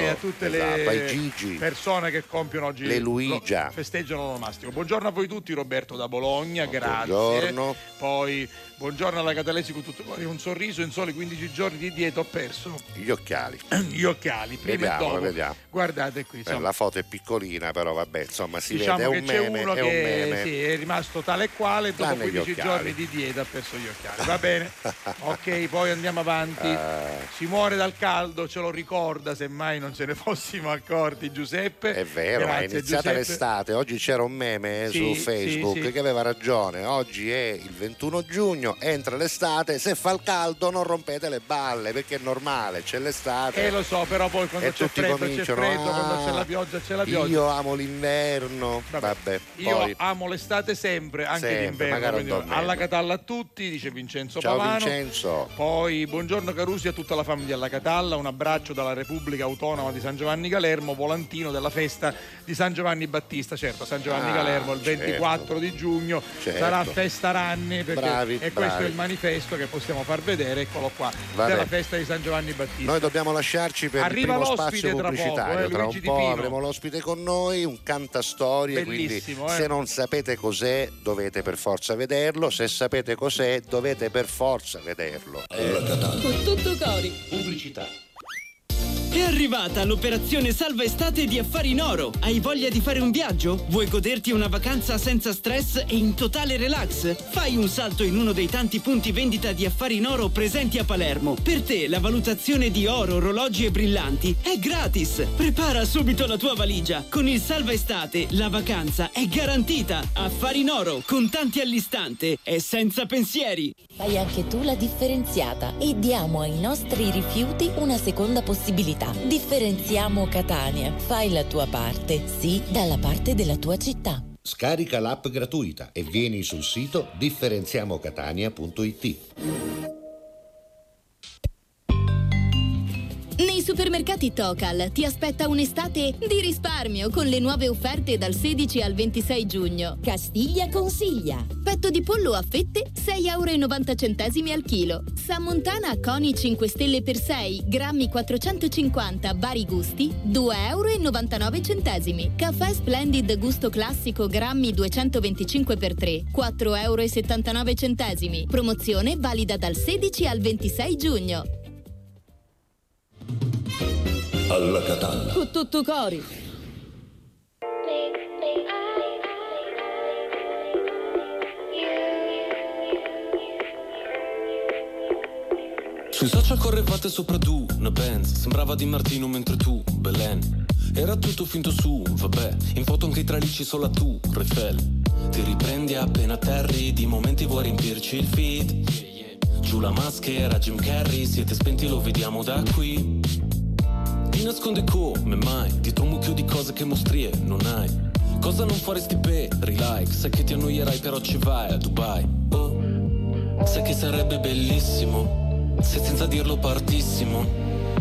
Esatto, a tutte esatto, le persone che compiono oggi Le Luigia. lo- festeggiano l'onomastico. Buongiorno a voi tutti, Roberto da Bologna, grazie. Buongiorno. Poi buongiorno alla Catalesi con tutto un sorriso in soli 15 giorni di dieta ho perso Gli occhiali. gli occhiali, prima Vediamo, e dopo. vediamo. Guardate qui, Eh, insomma. la foto è piccolina, però vabbè, insomma, si diciamo vede, è un meme, è un che meme. sì, è rimasto tale e quale dopo gli 15 occhiali. giorni di dieta ha perso gli occhiali va bene ok poi andiamo avanti Ah. si muore dal caldo ce lo ricorda semmai non ce ne fossimo accorti Giuseppe È vero, ma è Grazie, iniziata Giuseppe. l'estate. Oggi c'era un meme eh, Sì, su sì, Facebook sì. che aveva ragione. Oggi è il 21 giugno, entra l'estate. Se fa il caldo, non rompete le balle perché è normale, c'è l'estate. Eh lo so, però poi quando c'è freddo c'è cominciano, freddo, quando "Ah, c'è la pioggia c'è la pioggia. Io amo l'inverno. Vabbè, Io poi- amo l'estate sempre, anche Sempre, dormendo. alla Catalla a tutti, dice Vincenzo Ciao Pavano. Vincenzo. Poi buongiorno Carusi a tutta la famiglia alla Catalla, un abbraccio dalla Repubblica Autonoma di San Giovanni Galermo, volantino della festa di San Giovanni Battista. Certo, San Giovanni Ah, Galermo il certo. 24 di giugno Certo. sarà festa Ranni perché Bravi, e questo è il manifesto che possiamo far vedere, eccolo qua, Vabbè. della festa di San Giovanni Battista. Noi dobbiamo lasciarci per Arriva il primo spazio tra pubblicitario. poco, eh, tra un po' Pino. avremo l'ospite con noi, un cantastorie. Bellissimo, Quindi eh. se non sapete cos'è, dovete per forza vederlo. Se sapete cos'è, dovete per forza vederlo. Con tutto cori. Pubblicità. È arrivata l'operazione Salva Estate di Affari in Oro. Hai voglia di fare un viaggio? Vuoi goderti una vacanza senza stress e in totale relax? Fai un salto in uno dei tanti punti vendita di Affari in Oro presenti a Palermo. Per te la valutazione di oro, orologi e brillanti è gratis. Prepara subito la tua valigia. Con il Salva Estate la vacanza è garantita. Affari in Oro, contanti all'istante e senza pensieri. Fai anche tu la differenziata e diamo ai nostri rifiuti una seconda possibilità. Differenziamo Catania. Fai la tua parte, sì, dalla parte della tua città. Scarica l'app gratuita e vieni sul sito differenziamocatania.it. Nei supermercati Tocal ti aspetta un'estate di risparmio con le nuove offerte dal 16 al 26 giugno. Castiglia consiglia. Petto di pollo a fette 6,90 euro al chilo. Sammontana Coni 5 stelle per 6, grammi 450, vari gusti 2,99 euro. Caffè Splendid gusto classico, grammi 225 per 3, 4,79 euro. Promozione valida dal 16 al 26 giugno. Alla. Con tutto cori. Sui social correvate sopra tu, una Benz Sembrava di Martino mentre tu, Belen. Era tutto finto su, vabbè. In foto anche i tralicci solo tu, Refel Ti riprendi appena atterri Di momenti vuoi riempirci il feed. Giù la maschera, Jim Carrey Siete spenti, lo vediamo da qui Ti nasconde come mai? Dietro un mucchio di cose che mostrie non hai. Cosa non faresti per like Sai che ti annoierai però ci vai a Dubai. Oh, sai che sarebbe bellissimo se senza dirlo partissimo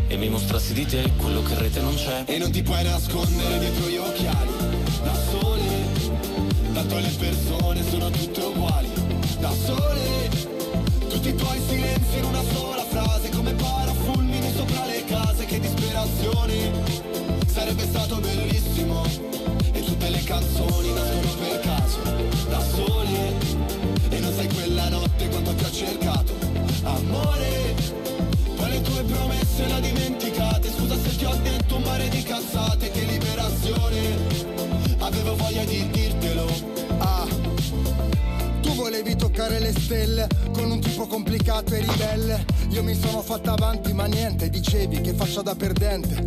E mi mostrassi di te quello che in rete non c'è. E non ti puoi nascondere dietro gli occhiali. Da sole Tanto le persone sono tutte uguali. Da sole Tutti i tuoi silenzi in una sola disperazione Sarebbe stato bellissimo. E tutte le canzoni nascono per caso Da sole E non sai quella notte quanto ti ho cercato. Amore poi le tue promesse le dimenticate. Scusa se ti ho detto un mare di cazzate Che liberazione. Avevo voglia di dirtelo toccare le stelle con un tipo complicato e ribelle. Io mi sono fatta avanti, ma niente, dicevi che faccia da perdente.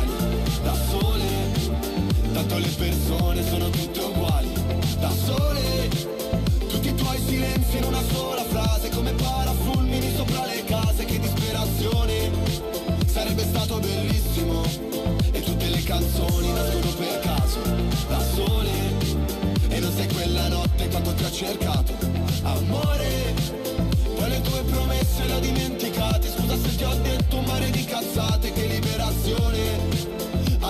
tanto le persone sono tutte uguali, da sole, tutti i tuoi silenzi in una sola frase, come parafulmini sopra le case, che disperazione, sarebbe stato bellissimo, e tutte le canzoni nascono per caso, da sole, e non sei quella notte quanto ti ho cercato, amore, poi le tue promesse le ho dimenticate, scusa se ti ho detto un mare di cazzate, che liberazione,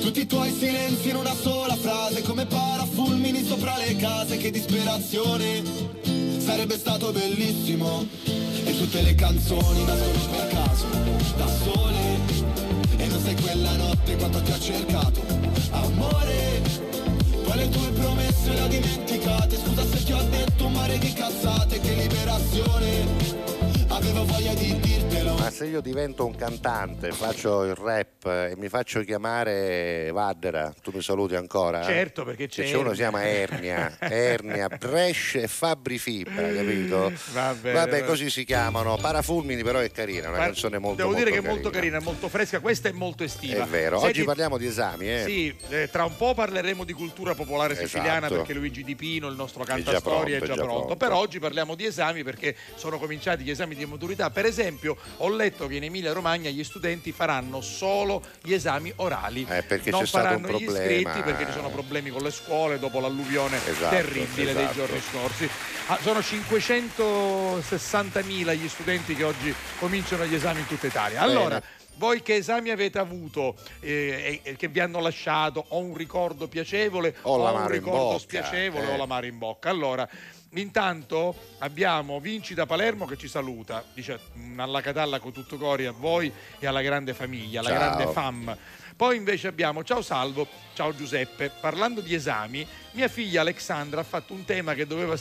Tutti i tuoi silenzi in una sola frase Come parafulmini sopra le case Che disperazione. Sarebbe stato bellissimo. E tutte le canzoni nascono per caso Da sole. E non sei quella notte quanto ti ho cercato. Amore Poi le tue promesse le ho dimenticate? Scusa se ti ho detto un mare di cazzate Che liberazione Avevo voglia di dirtelo Ma se io divento un cantante, faccio il rap e mi faccio chiamare Vaddera, tu mi saluti ancora? Certo, perché Che c'è c'è uno si Ernia. chiama Ernia, Ernia, Brescia e Fabri Fibra, capito? Vabbè, va- così si chiamano. Parafulmini però è carina, è una canzone molto Devo dire che è molto molto carina, è molto fresca, questa è molto estiva. È vero, Senti, oggi parliamo di esami, eh? Sì, eh, tra un po' parleremo di cultura popolare siciliana Esatto. perché Luigi Di Pino, il nostro già cantastoria, è pronto, già, è già pronto. pronto. Però oggi parliamo di esami perché sono cominciati gli esami di maturità. Per esempio, ho letto che in Emilia Romagna gli studenti faranno solo gli esami orali. Eh, perché non c'è stato un faranno gli problema. iscritti perché ci sono problemi con le scuole dopo l'alluvione Esatto, terribile dei esatto. giorni scorsi. Ah, sono 560.000 gli studenti che oggi cominciano gli esami in tutta Italia. Allora, Bene. voi che esami avete avuto eh, e, e che vi hanno lasciato o un ricordo piacevole O un ricordo spiacevole eh. o l'amaro in bocca? Allora, intanto abbiamo Vinci da Palermo che ci saluta, dice "Mm, alla Catalla con tutto cori a voi e alla grande famiglia, alla Ciao. grande fam. Poi invece abbiamo Ciao Salvo, ciao Giuseppe. Parlando di esami, mia figlia Alexandra ha fatto un tema che doveva-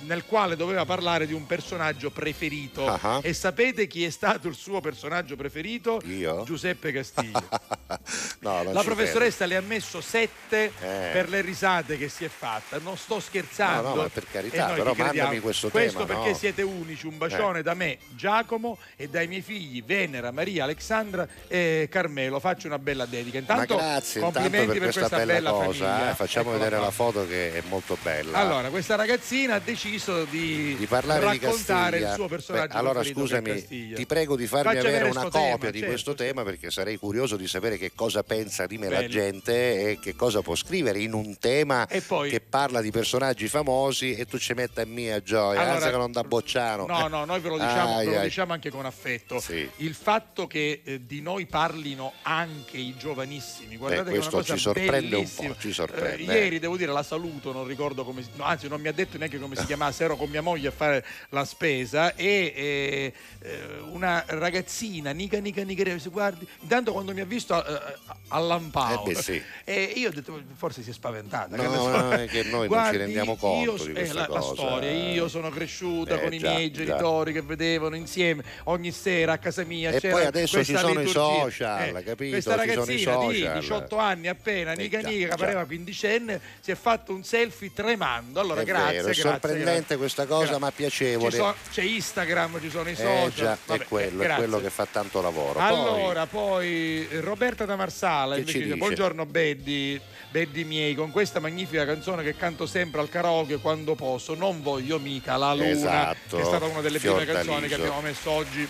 nel quale doveva parlare di un personaggio preferito. Ah. E sapete chi è stato il suo personaggio preferito? Io? Giuseppe Castiglio. No, La professoressa le ha messo sette Eh. per le risate che si è fatta. Non sto scherzando. No, no, ma per carità, però mandami questo Questo tema, perché no? siete unici. Un bacione Eh. da me, Giacomo, e dai miei figli Venera, Maria, Alexandra e Carmelo. Faccio una bella dedica. Intanto, grazie intanto complimenti per questa, bella, cosa, famiglia. eh. facciamo Eccola vedere qua. la foto che è molto bella. Allora, questa ragazzina ha deciso di, di di raccontare Castiglia. il suo personaggio Beh, allora scusami, ti prego di farmi Facci avere una copia tema, di certo, questo tema perché sarei curioso di sapere che cosa pensa di me la Bello. gente e che cosa può scrivere in un tema che parla di personaggi famosi e tu ci metti a mia gioia, Allora, anzi che non da bocciano. No, no, noi ve lo diciamo, Ai, ve lo diciamo anche con affetto. Sì. Il fatto che eh, di noi parlino anche i giovanissimi, guardate che è una questo ci sorprende un bellissima. po', ci sorprende. Eh, ieri devo dire la saluto, non ricordo come si, no, anzi non mi ha detto neanche come si chiamasse, ero con mia moglie a fare la spesa e eh, eh, una ragazzina, Nica Nica Nica, si guardi, intanto quando mi ha visto eh, allampao Eh beh, sì. e io ho detto forse si è spaventata. No, no, è che noi non ci Guardi, rendiamo conto io- di eh, questa la, la cosa. storia, io sono cresciuta Eh, con i già, miei già. genitori che vedevano insieme ogni sera a casa mia. E poi adesso ci sono i liturgia. social, capito? Questa i ragazzina di social. 18 anni appena, Eh, Nica già, Nica, che già. pareva quindicenne, si è fatto un selfie tremando. Allora, È grazie. vero, è grazie, sorprendente grazie. questa cosa, Gra- ma piacevole. Sono- c'è Instagram, ci sono i Eh social. già, Vabbè, è quello, è grazie. quello che fa tanto lavoro. Poi- Allora, poi eh, Roberta da Marsala invece dice, buongiorno Beddi, Beddi miei, con questa magnifica canzone che canto sempre al karaoke quando posso, non voglio mica la luna, Esatto, che è stata una delle prime canzoni che abbiamo messo oggi.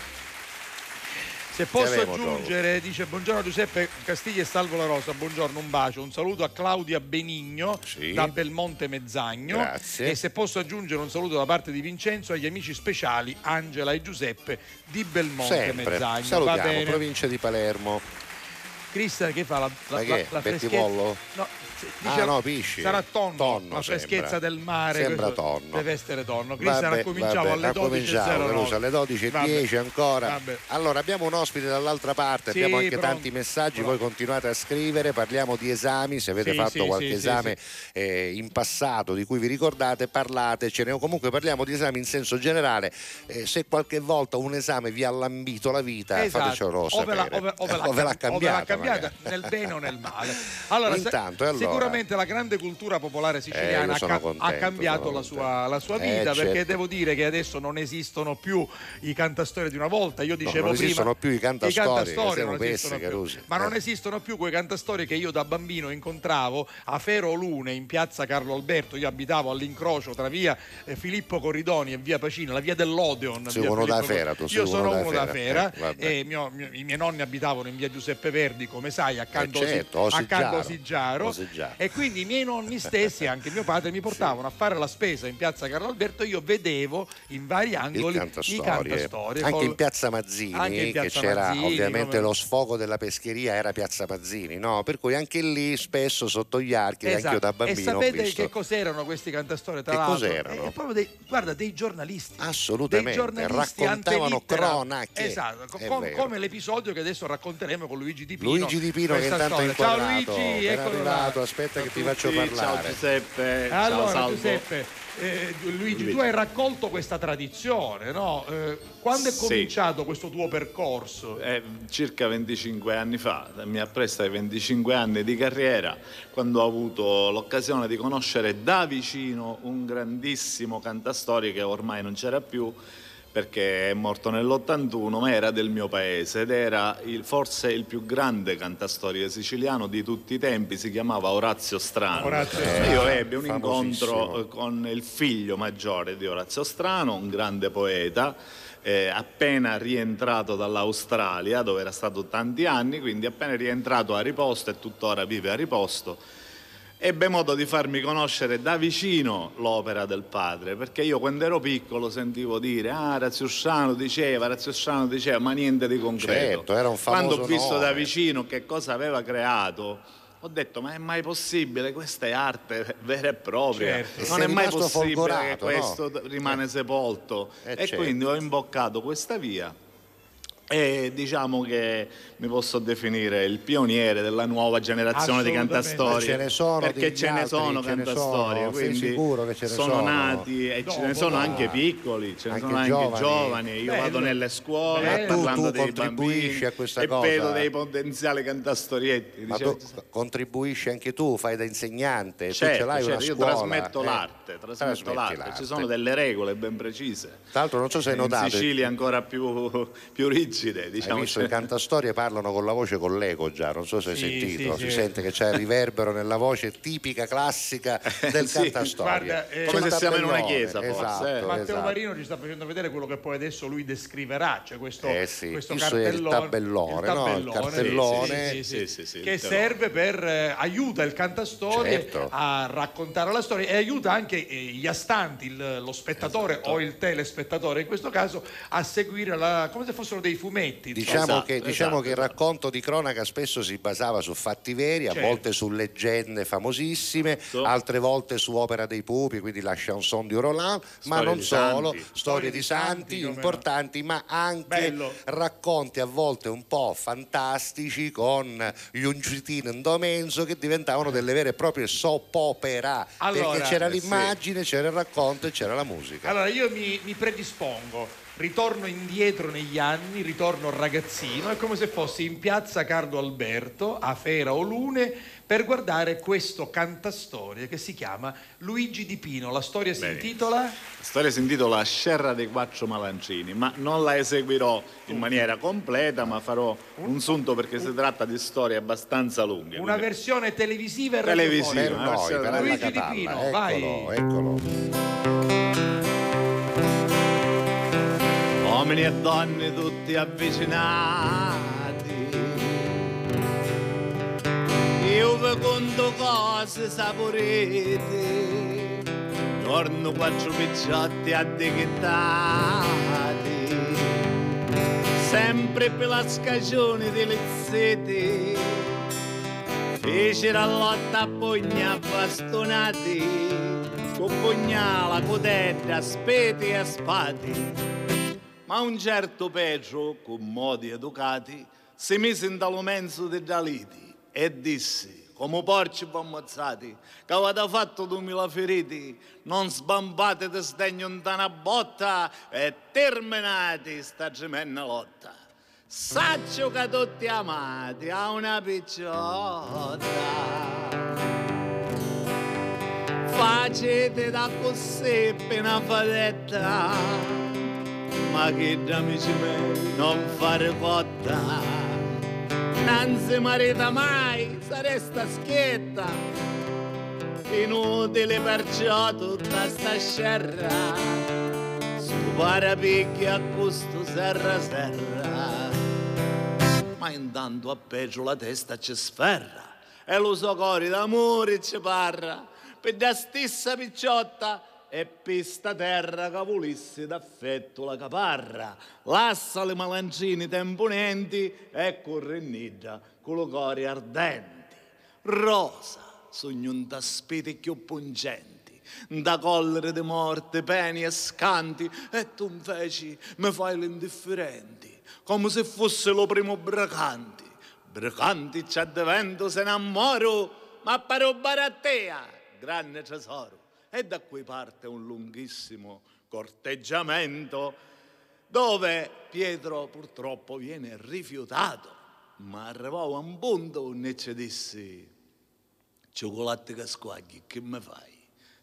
Se posso aggiungere, dice buongiorno Giuseppe Castiglia e Salvo La Rosa, buongiorno, un bacio, un saluto a Claudia Benigno Sì. da Belmonte Mezzagno Grazie. e se posso aggiungere un saluto da parte di Vincenzo agli amici speciali Angela e Giuseppe di Belmonte Sempre. Mezzagno. Salutiamo, provincia di Palermo. Cristian che fa la, la, la, la. Pettivolo? No, se- Ah, no, pisci. Sarà tonno, Tonno la freschezza sembra. del mare. Sembra tonno. Deve essere tonno. Vabbè, ha cominciato alle ha cominciato, 12.09. Caruso, alle 12.10 Vabbè. ancora. Vabbè. Allora abbiamo un ospite dall'altra parte, Sì, abbiamo anche pronto, tanti messaggi, voi continuate a scrivere, parliamo di esami, se avete Sì, fatto sì, qualche esame eh, in passato di cui vi ricordate, parlatecene o comunque parliamo di esami in senso generale, Eh, se qualche volta un esame vi ha lambito la vita, Esatto. fatecelo sapere. o ve- l'ha cam- o ve l'ha cambiata, cambiata, nel bene o nel male. Allora, Intanto, allora? Sicuramente la grande cultura popolare Eh, siciliana io ha, contento, ha cambiato la sua, la sua Eh, vita perché certo. devo dire che adesso non esistono più i cantastorie di una volta. Io dicevo non prima esistono più i cantastorie, cantastorie che siamo non esistono pesse, più. Ma non Eh. esistono più quei cantastorie che io da bambino incontravo a Fero Lune in piazza Carlo Alberto. Io abitavo all'incrocio tra via eh, Filippo Corridoni e via Pacino, la via dell'Odeon. Sei via uno da Fera, tu sei Io sono uno da Fera. Fera Eh, e mio- mio- i miei nonni abitavano in via Giuseppe Verdi, come sai, accanto, Eh, certo, a Si- Osigiaro. E quindi i miei nonni stessi, anche mio padre, mi portavano a fare la spesa in piazza Carlo Alberto. Io vedevo in vari angoli i cantastorie. anche col- in piazza Mazzini Anche in che Piazza c'era Mazzini, ovviamente come- lo sfogo della pescheria era piazza Mazzini no? per cui anche lì spesso sotto gli archi anche io da Esatto. E bambino ho sapete visto che cos'erano questi cantastorie? Tra Che l'altro? cos'erano? Eh, proprio dei, guarda, dei giornalisti. assolutamente dei giornalisti raccontavano cronache Esatto, com- come l'episodio che adesso racconteremo con Luigi Di Pino. Luigi Di Pino che intanto è storia. Ciao inquadrato Luigi, eccolo arrivato. Aspetta che ti faccio parlare Ciao Giuseppe, Allora, ciao. Giuseppe, eh, Luigi, tu hai raccolto questa tradizione, no? Eh, quando è Sì. cominciato questo tuo percorso? Eh, circa 25 anni fa, mi appresto ai 25 anni di carriera, quando ho avuto l'occasione di conoscere da vicino un grandissimo cantastorie che ormai non c'era più perché è morto nell'81, ma era del mio paese ed era il- forse il più grande cantastorie siciliano di tutti i tempi, si chiamava Orazio Strano. Orazio Eh, Strano, Io ebbi un incontro eh, con il figlio maggiore di Orazio Strano, un grande poeta, eh, appena rientrato dall'Australia, dove era stato tanti anni, quindi appena rientrato a riposto e tuttora vive a riposto. Ebbe modo di farmi conoscere da vicino l'opera del padre, perché io quando ero piccolo sentivo dire ah Razziusciano diceva, Razziusciano diceva, ma niente di concreto. Certo, era un famoso Quando ho visto nome. da vicino che cosa aveva creato, ho detto ma è mai possibile? Questa è arte vera e propria. Certo. E Non sei è mai possibile che folgorato, no? questo rimane sepolto. Eh, e certo. quindi ho imboccato questa via. E diciamo che mi posso definire il pioniere della nuova generazione di cantastorie. Ce ne sono perché ce ne sono ce ne cantastorie, sono, quindi sicuro che ce ne sono? nati e ce ne Dopo, sono dopo. anche piccoli, ce ne Anche sono anche giovani. giovani. Io Bello. vado nelle scuole tu- parlando tu dei contribuisci bambini a questa e cosa? vedo dei potenziali cantastorietti. ma Dicevo, tu contribuisci anche tu fai da insegnante tu ce Certo, l'hai certo, una io scuola trasmetto eh. l'arte, trasmetto l'arte. l'arte. ci sono delle regole ben precise. tra l'altro non so se hai In notato Sicilia ancora più, più rigide, Hai diciamo. visto i cantastorie parlano con la voce con l'eco già, non so se hai Sì, sentito, sì, si sì. sente che c'è il riverbero nella voce tipica classica del Sì, cantastorie. guarda, eh, Come il se siamo in una chiesa, forse, esatto, eh. Matteo esatto. Marino ci sta facendo vedere quello che poi adesso lui descriverà, cioè questo, Eh sì, questo questo è il cartellone, tabellone, no? Il tabellone, cartellone. Sì, sì, sì, che il serve per eh, aiuta il cantastorie Certo. a raccontare la storia e aiuta anche eh, gli astanti, il- lo spettatore Esatto. o il telespettatore in questo caso a seguire la, come se fossero dei fumetti. Diciamo, Esatto, che, diciamo esatto, che il. Racconto di cronaca spesso si basava su fatti veri, a Certo. volte su leggende famosissime, Esatto. altre volte su opera dei pupi, quindi la chanson di Roland, ma non solo, santi. storie di santi no. importanti, ma anche Bello. racconti a volte un po' fantastici con gli uncitini in domenzo che diventavano delle vere e proprie soap opera, Allora, perché c'era eh sì. l'immagine, c'era il racconto e c'era la musica. Allora io mi, mi predispongo, ritorno indietro negli anni, ritorno ragazzino, è come se fossi in piazza Carlo Alberto, a Fera o Lune, per guardare questo cantastorie che si chiama Luigi Di Pino. La storia si Bene. intitola... La storia si intitola Scerra dei quattro malancini, ma non la eseguirò in maniera completa, ma farò un sunto perché si tratta di storie abbastanza lunghe. Una quindi- versione televisiva e Televisiva. Per noi, per Luigi Di Catalla, Pino, vai. eccolo, Uomini e donne tutti avvicinati. Io vi cose saporite, giorno quattro picciotti addichettati. sempre per la scagione delle sete. Fecero lotta a pugna bastonati, con pugnala, codetta, speti e spati. Ma un certo Petro, con modi educati, si mise in dallo menso di Daliti e disse, come porci ammazzati, che avete fatto duemila feriti, non sbambate di sdegno in una botta e terminati sta tremenda lotta. Saccio che tutti amati a una picciotta. Facete da così una fadetta, ma che da amici miei non fare cotta. Non si marita mai, saresta schietta. Inutile perciò tutta sta scerra. Stupare picchi a gusto serra serra. Ma intanto a peggio la testa ci sferra. E lo so cori d'amore ci parra. Per la stessa picciotta e pista terra che volesse d'affetto la caparra, lassa le malancini temponenti e corrennida con le cori ardenti. Rosa, sogno un taspete più pungenti, da collere di morte, peni e scanti, e tu invece mi fai l'indifferenti, come se fosse lo primo bracanti. Bracanti c'è de vento se innamoro, ma per rubare a te, grande tesoro e da qui parte un lunghissimo corteggiamento dove Pietro purtroppo viene rifiutato, ma arrivò a un punto e ci disse cioccolatte che squagli, che mi fai?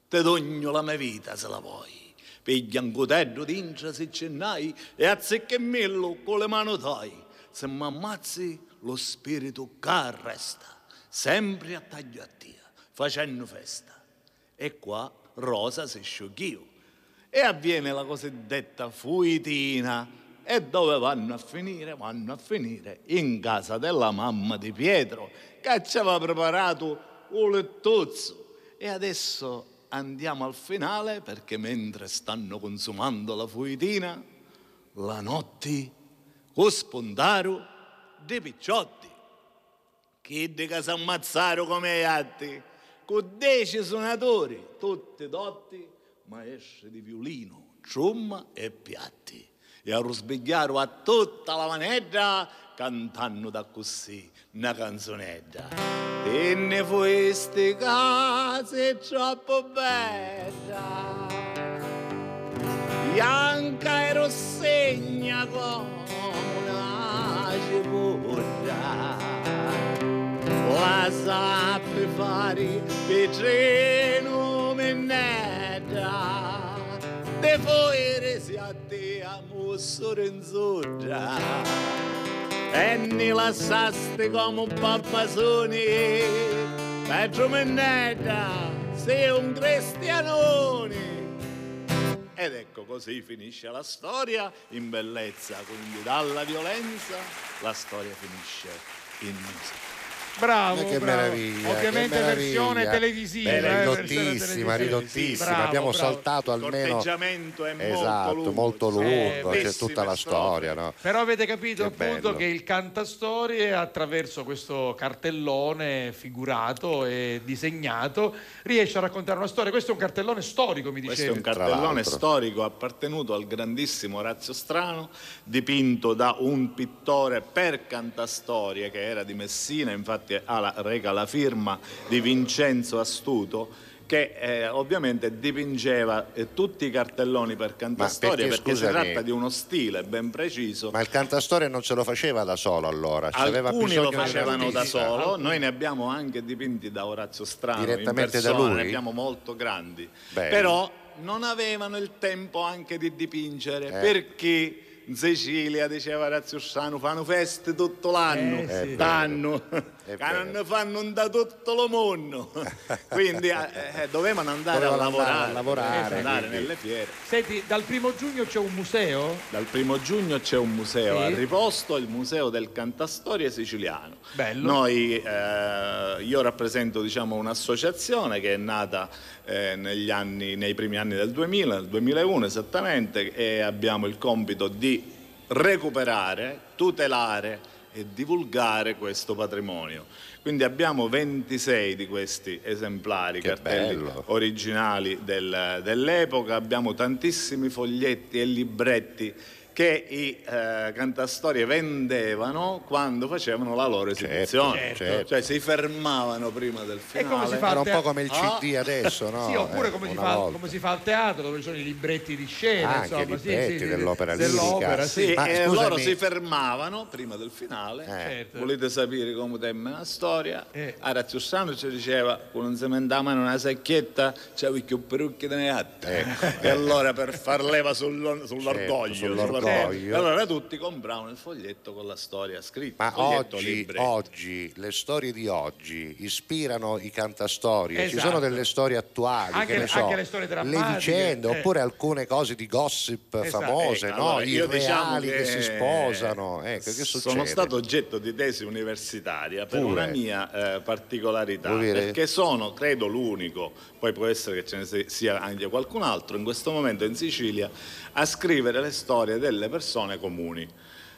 Te dogno la mia vita se la vuoi. Piglia un cotello d'incia se ce n'hai e millo con le mani toi. Se mi ammazzi lo spirito che resta, sempre a taglio a te, facendo festa e qua Rosa si sciocchiò. E avviene la cosiddetta fuitina. E dove vanno a finire? Vanno a finire in casa della mamma di Pietro, che ci aveva preparato un lettuzzo. E adesso andiamo al finale perché mentre stanno consumando la fuitina, la notte, con spondaro di picciotti. Chi di casa ammazzaro come gli altri? Con dieci suonatori, tutti dotti, maestri di violino, tromba e piatti. E a risvegliare a tutta la manetta cantando da così una canzonetta. Te ne queste case troppo bella, bianca e rossegna come la sape fare petreno menetta de foire si a te amo sorenzodra e ne lasciaste come un pappasone Pedro Mennetta sei un cristianone. Ed ecco così finisce la storia in bellezza, quindi dalla violenza la storia finisce in musica. Bravo, Ma che bravo. meraviglia, Ovviamente che meraviglia. versione televisiva. Beh, eh, ridottissima, ridottissima. Bravo, Abbiamo bravo. saltato almeno corteggiamento è molto esatto, lungo, molto lungo, c'è bellissime tutta la storia, no? Però avete capito Che appunto bello. che il cantastorie attraverso questo cartellone figurato e disegnato riesce a raccontare una storia. Questo è un cartellone storico, mi Questo è dicevi. un cartellone storico appartenuto al grandissimo Orazio Strano, dipinto da un pittore per cantastorie che era di Messina, infatti ha la- reca la firma di Vincenzo Astuto che eh, ovviamente dipingeva eh, tutti i cartelloni per cantastorie perché, perché, si tratta di uno stile ben preciso. Ma il cantastorie non ce lo faceva da solo allora, c'aveva Alcuni lo facevano da solo, noi ne abbiamo anche dipinti da Orazio Strano Direttamente da persona, lui? ne abbiamo molto grandi. Bene. Però non avevano il tempo anche di dipingere Eh. perché in Sicilia, diceva Orazio Strano, fanno feste tutto l'anno, Eh, sì. danno, È che non fanno da tutto lo mondo. Quindi eh, eh, dovevano andare Dovevano a andare lavorare, a lavorare, andare quindi. nelle fiere. Senti, dal primo giugno c'è un museo? Dal primo giugno c'è un museo Sì. a riposto, il Museo del Cantastorie Siciliano. Bello. Noi, eh, io rappresento diciamo, un'associazione che è nata eh, negli anni, nei primi anni del 2000, nel 2001 esattamente, e abbiamo il compito di recuperare, tutelare e divulgare questo patrimonio. Quindi abbiamo 26 di questi esemplari, Che cartelli bello. originali del- dell'epoca, abbiamo tantissimi foglietti e libretti che i eh, cantastorie vendevano quando facevano la loro esibizione. Certo, certo. Cioè si fermavano prima del E come si finale. fa Era un po' come il Ah. CD adesso, no? Sì, oppure Eh, come, si fa, come si fa al teatro, dove ci sono i libretti di scena, Anche insomma, i libretti sì, sì, dell'opera dell'opera, lirica. sì. Sì, Ma e loro si fermavano prima del finale. Certo. Volete sapere come temme la storia? Eh. Orazio Sano ci diceva, quando non si mendavano una secchietta, c'avevi più perucchi ne atte. E allora per far leva sul- sull'orgoglio, Certo, sull'orgoglio. E allora tutti compravano il foglietto con la storia scritta. Ma oggi, oggi, le storie di oggi ispirano i cantastorie, ci Esatto. sono delle storie attuali, Anche che ne le- so, anche le storie drammatiche, vicende, eh. oppure alcune cose di gossip Esatto. famose, Ecco, no? allora, i diciamo reali che... si sposano, ecco, che succede? Sono stato oggetto di tesi universitaria per Pure. una mia eh, particolarità, perché sono, credo, l'unico, poi può essere che ce ne sia anche qualcun altro, in questo momento in Sicilia, a scrivere le storie delle persone comuni.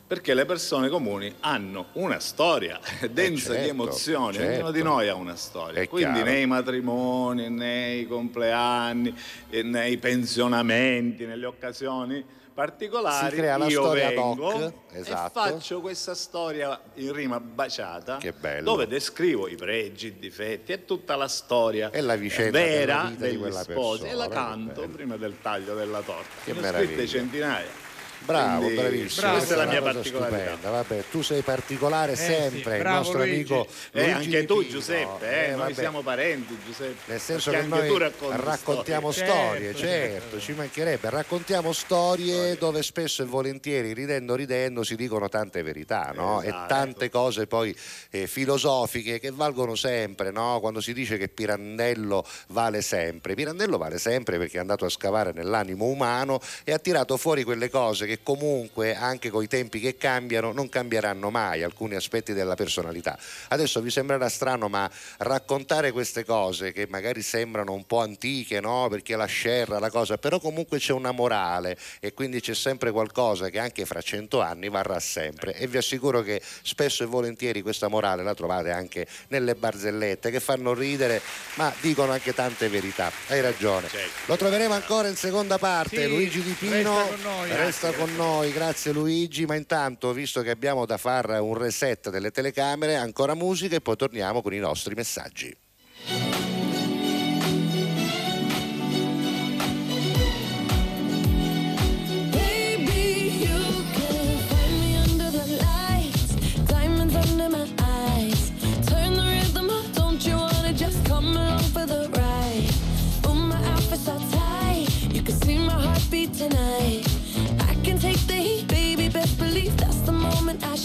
Perché le persone comuni hanno una storia densa di certo, emozioni, ognuno certo. di noi ha una storia. È Quindi chiaro. nei matrimoni, nei compleanni, eh, nei pensionamenti, nelle occasioni particolari, Si crea la io storia vengo esatto. e faccio questa storia in rima baciata dove descrivo i pregi, i difetti e tutta la storia E la vicenda della vera vita di degli sposi e la persona, canto prima del taglio della torta. Che Ne ho scritte centinaia. Bravo, Quindi, bravissimo. Questa è la mia particolarità. stupenda. Vabbè, tu sei particolare Eh sì, sempre, il bravo nostro Luigi. amico Eh, Luigi anche Di tu. Giuseppe, eh, noi vabbè. siamo parenti Giuseppe. Nel senso perché che anche noi tu racconti raccontiamo storie. storie, Certo, certo, ci mancherebbe, raccontiamo storie dove spesso e volentieri, ridendo ridendo, si dicono tante verità, no? Esatto. E tante cose poi eh, filosofiche che valgono sempre, no? Quando si dice che Pirandello vale sempre, Pirandello vale sempre perché è andato a scavare nell'animo umano e ha tirato fuori quelle cose che comunque anche con i tempi che cambiano non cambieranno mai alcuni aspetti della personalità. Adesso vi sembrerà strano, ma raccontare queste cose che magari sembrano un po' antiche, no? Perché la scerra, la cosa, però comunque c'è una morale e quindi c'è sempre qualcosa che anche fra cento anni varrà sempre. E vi assicuro che spesso e volentieri questa morale la trovate anche nelle barzellette che fanno ridere, ma dicono anche tante verità. Hai ragione. Lo troveremo ancora in seconda parte. Sì, Luigi Di Pino resta con noi. resta con noi, grazie Luigi. Ma intanto, visto che abbiamo da fare un reset delle telecamere, ancora musica e poi torniamo con i nostri messaggi.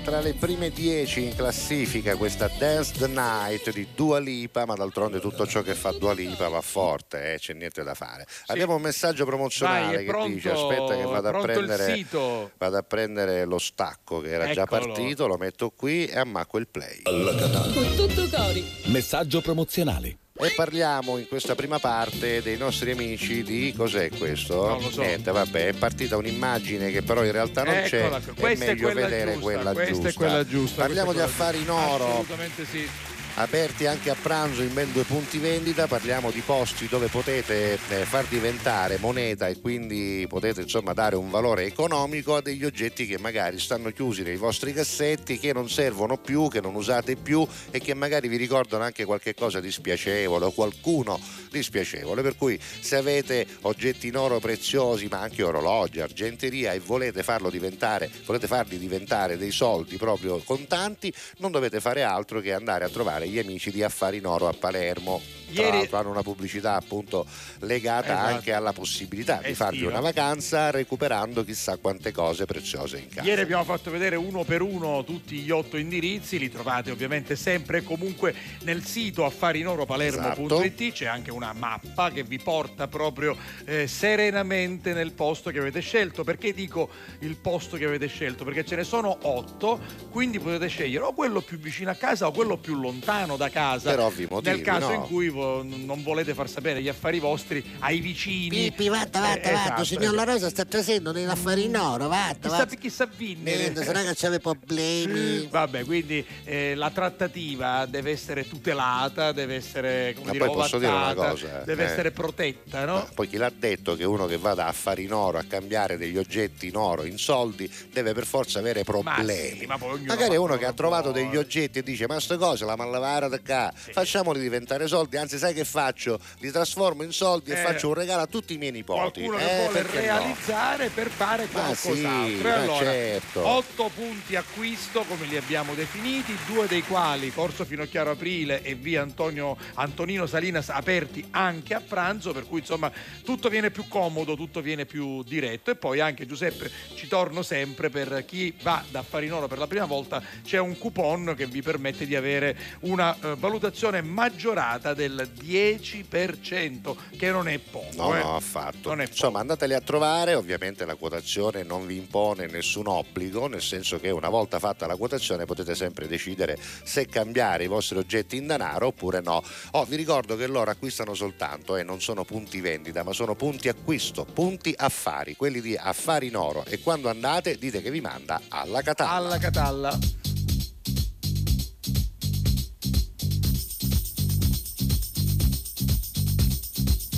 tra le prime 10 in classifica questa Dance the Night di Dua Lipa, ma d'altronde tutto ciò che fa Dua Lipa va forte, eh, c'è niente da fare. Abbiamo un messaggio promozionale Vai, che pronto- dice aspetta che vado a, prendere, vado a prendere lo stacco che era già Eccolo. partito, lo metto qui e ammacco il play. Con tutto cori. Messaggio promozionale. E parliamo in questa prima parte dei nostri amici di cos'è questo? Non lo so. Niente, vabbè, è partita un'immagine che però in realtà non Eccola, c'è. è è meglio quella vedere giusta, quella è giusta. quella giusta, Parliamo di è affari in oro. Assolutamente sì. Aperti anche a pranzo in ben due punti vendita, parliamo di posti dove potete eh, far diventare moneta e quindi potete insomma dare un valore economico a degli oggetti che magari stanno chiusi nei vostri cassetti, che non servono più, che non usate più e che magari vi ricordano anche qualche cosa di spiacevole o qualcuno di spiacevole. Per cui se avete oggetti in oro preziosi, ma anche orologi, argenteria e volete farlo diventare, volete farli diventare dei soldi proprio contanti, non dovete fare altro che andare a trovare gli amici di Affari in Oro a Palermo. Tra Ieri- l'altro hanno una pubblicità appunto legata Esatto. anche alla possibilità di farvi Estiva. una vacanza recuperando chissà quante cose preziose in casa. Ieri abbiamo fatto vedere uno per uno tutti gli otto indirizzi, li trovate ovviamente sempre e comunque nel sito affarinoropalermo.it c'è anche una mappa che vi porta proprio eh, serenamente nel posto che avete scelto. Perché dico il posto che avete scelto? Perché ce ne sono otto, quindi potete scegliere o quello più vicino a casa o quello più lontano da casa. Per ovvi motivi, nel caso no? in cui vo- non volete far sapere gli affari vostri ai vicini. Pippi, vatta, vatta, Eh, vatta, esatto. signor La Rosa sta trasendo nell'affare in oro, vatta, Chissà, vatta. chissà vinne. Se no che c'ave problemi. Vabbè, quindi eh, la trattativa deve essere tutelata, deve essere come Ma dire, poi posso dire una cosa, deve eh. essere protetta, no? Poi chi l'ha detto che uno che vada a affari in oro a cambiare degli oggetti in oro in soldi deve per forza avere problemi. sì, ma poi ognuno Magari uno che ha trovato degli oggetti e dice ma sto cose la mallavara da qua, facciamoli diventare soldi, anzi sai che faccio? Li trasformo in soldi e Eh, faccio un regalo a tutti i miei nipoti. Qualcuno Eh, vuole perché no? realizzare per fare qualcos'altro. sì, E allora, certo. 8 punti acquisto come li abbiamo definiti, due dei quali Corso Finocchiaro Aprile e via Antonio, Antonino Salinas aperti anche a pranzo, per cui insomma tutto viene più comodo, tutto viene più diretto. E poi anche Giuseppe, ci torno sempre per chi va da Farinoro per la prima volta, c'è un coupon che vi permette di avere una eh, valutazione maggiorata del 10%, che non è poco. No, eh. no, affatto. Non è Insomma, andateli a trovare, ovviamente la quotazione non vi impone nessun obbligo, nel senso che una volta fatta la quotazione potete sempre decidere se cambiare i vostri oggetti in denaro oppure no. Oh, vi ricordo che loro acquistano soltanto e non sono punti vendita, ma sono punti acquisto, punti affari, quelli di affari in oro e quando andate dite che vi manda alla Catalla. Alla Catalla.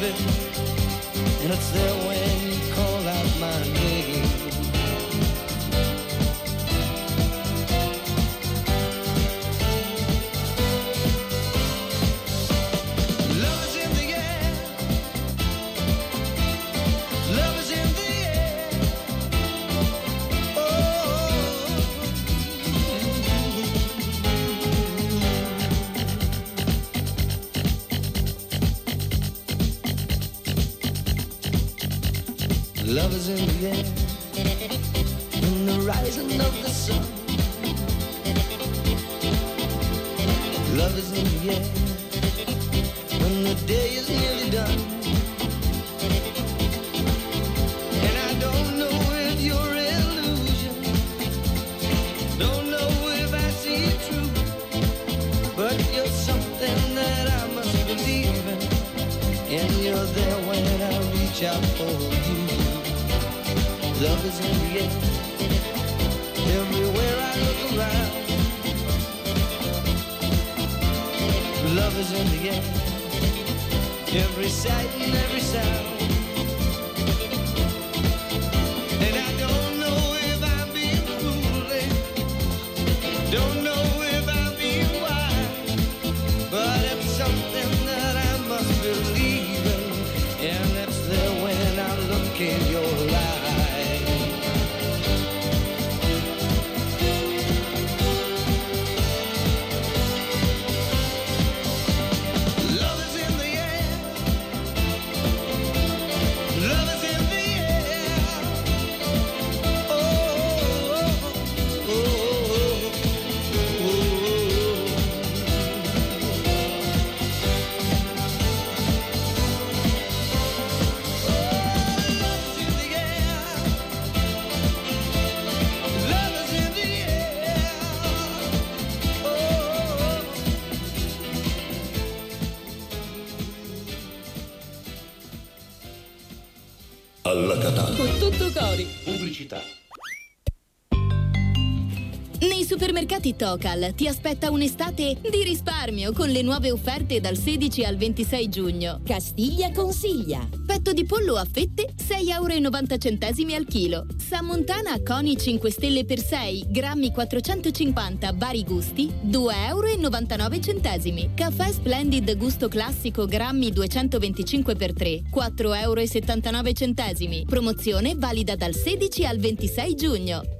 living, and it's their way. love is in the air, in the rising of the sun. Love is in the air, when the day is nearly done. And I don't know if you're illusion, don't know if I see it true, but you're something that I must believe in, and you're there when I reach out for. Love is in the air. Everywhere I look around. Love is in the air. Every sight and every sound. Cori. Pubblicità. Nei supermercati Tocal ti aspetta un'estate di risparmio con le nuove offerte dal 16 al 26 giugno. Castiglia consiglia. Petto di pollo a fette 6,90 euro al chilo. Sammontana Coni 5 stelle per 6, grammi 450 vari gusti 2,99 euro. Caffè Splendid gusto classico grammi 225 per 3, 4,79 euro. Promozione valida dal 16 al 26 giugno.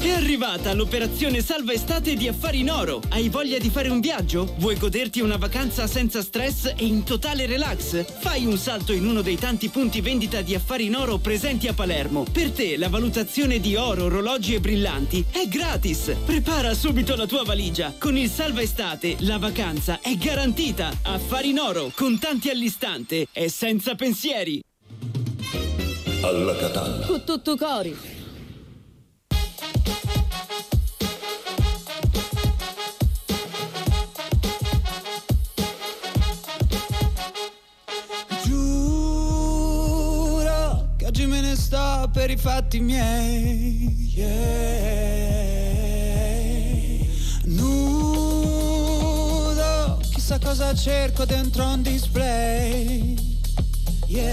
È arrivata l'operazione Salva Estate di Affari in Oro. Hai voglia di fare un viaggio? Vuoi goderti una vacanza senza stress e in totale relax? Fai un salto in uno dei tanti punti vendita di Affari in Oro presenti a Palermo. Per te la valutazione di oro, orologi e brillanti è gratis. Prepara subito la tua valigia. Con il Salva Estate la vacanza è garantita. Affari in Oro, contanti all'istante e senza pensieri. Alla Catalla. Con sto per i fatti miei. yeah. Nudo, chissà cosa cerco dentro un display. yeah.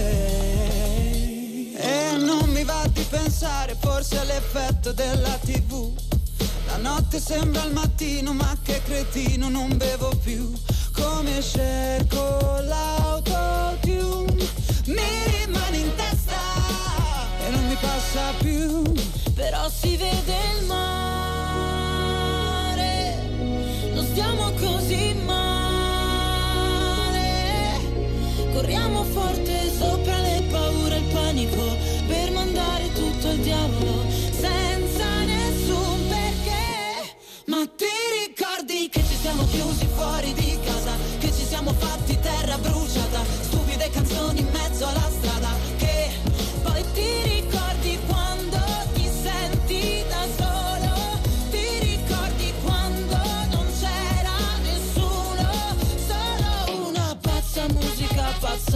E non mi va di pensare forse all'effetto della tv. La notte sembra il mattino, ma che cretino, non bevo più. Come cerco l'autotune, mi passa più. Però si vede il mare, non stiamo così male. Corriamo forte sopra le paure e il panico per mandare tutto al diavolo senza nessun perché. Ma ti ricordi che ci siamo chiusi fuori di casa, che ci siamo fatti terra bruciata, stupide canzoni in mezzo alla strada, che poi ti ricordi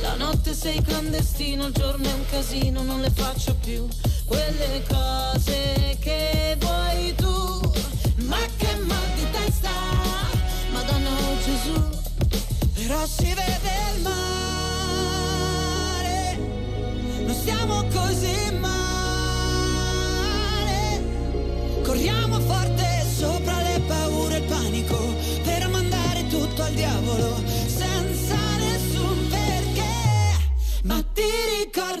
La notte sei clandestino, il giorno è un casino, non le faccio più. Quelle cose che vuoi tu. Ma che mal di testa, Madonna oh Gesù. Però si vede il mare, non stiamo così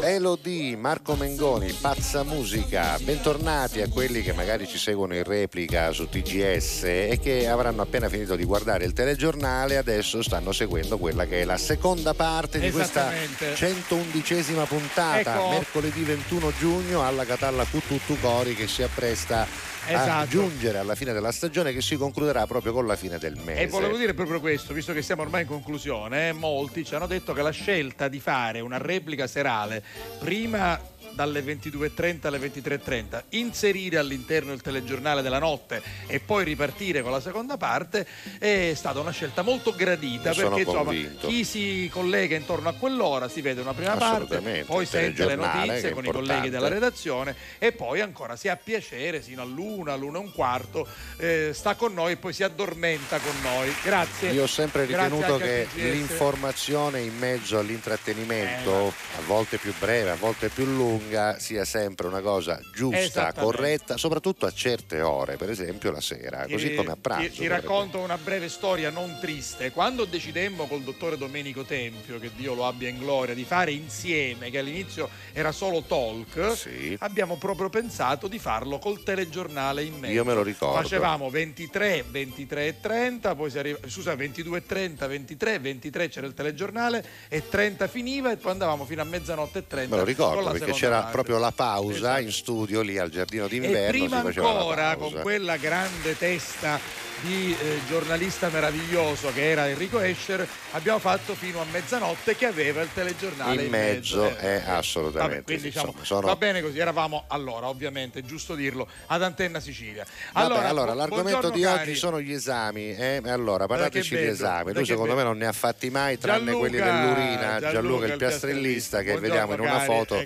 Elodie, Marco Mengoni, Pazza Musica, bentornati a quelli che magari ci seguono in replica su TGS e che avranno appena finito di guardare il telegiornale, adesso stanno seguendo quella che è la seconda parte di questa Esattamente. 111esima puntata, Ecco. mercoledì 21 giugno alla Catalla Cututtu Cori che si appresta Esatto. giungere alla fine della stagione che si concluderà proprio con la fine del mese. E volevo dire proprio questo, visto che siamo ormai in conclusione, eh, molti ci hanno detto che la scelta di fare una replica serale prima dalle 22.30 alle 23.30, inserire all'interno il telegiornale della notte e poi ripartire con la seconda parte è stata una scelta molto gradita sono perché insomma chi si collega intorno a quell'ora si vede una prima parte, poi sente le notizie con i colleghi della redazione e poi ancora si ha piacere sino all'una, all'una e un quarto, eh, sta con noi e poi si addormenta con noi. Grazie. Io ho sempre ritenuto che l'informazione in mezzo all'intrattenimento, Eh, a volte più breve, a volte più lunga, sia sempre una cosa giusta, corretta, soprattutto a certe ore, per esempio la sera, così come a pranzo. Ti, ti racconto una breve storia non triste. Quando decidemmo col dottore Domenico Tempio, che Dio lo abbia in gloria, di fare insieme, che all'inizio era solo talk, abbiamo proprio pensato di farlo col telegiornale in mezzo. Io me lo ricordo. Facevamo 23, 23 e 30, poi si arriva, scusa, 22 e 30, 23, 23 c'era il telegiornale e 30 finiva e poi andavamo fino a mezzanotte e 30. Me lo ricordo perché seconda c'era parte. proprio la pausa Esatto. in studio lì al giardino E d'inverno. prima faceva la ancora, con quella grande testa di eh, giornalista meraviglioso che era Enrico Escher, abbiamo fatto fino a mezzanotte che aveva il telegiornale in, in mezzo, Eh, è assolutamente. Vabbè, quindi diciamo, insomma, sono- va bene così, eravamo allora, ovviamente, giusto dirlo, ad Antenna Sicilia. Vabbè, Allora, allora, bu- l'argomento di cari. oggi sono gli esami. eh? Allora, parlateci di esami. Tu che secondo me non ne ha fatti mai, tranne Gianluca, quelli dell'urina. Gianluca, Gianluca, il il piastrellista, che vediamo in una cari, foto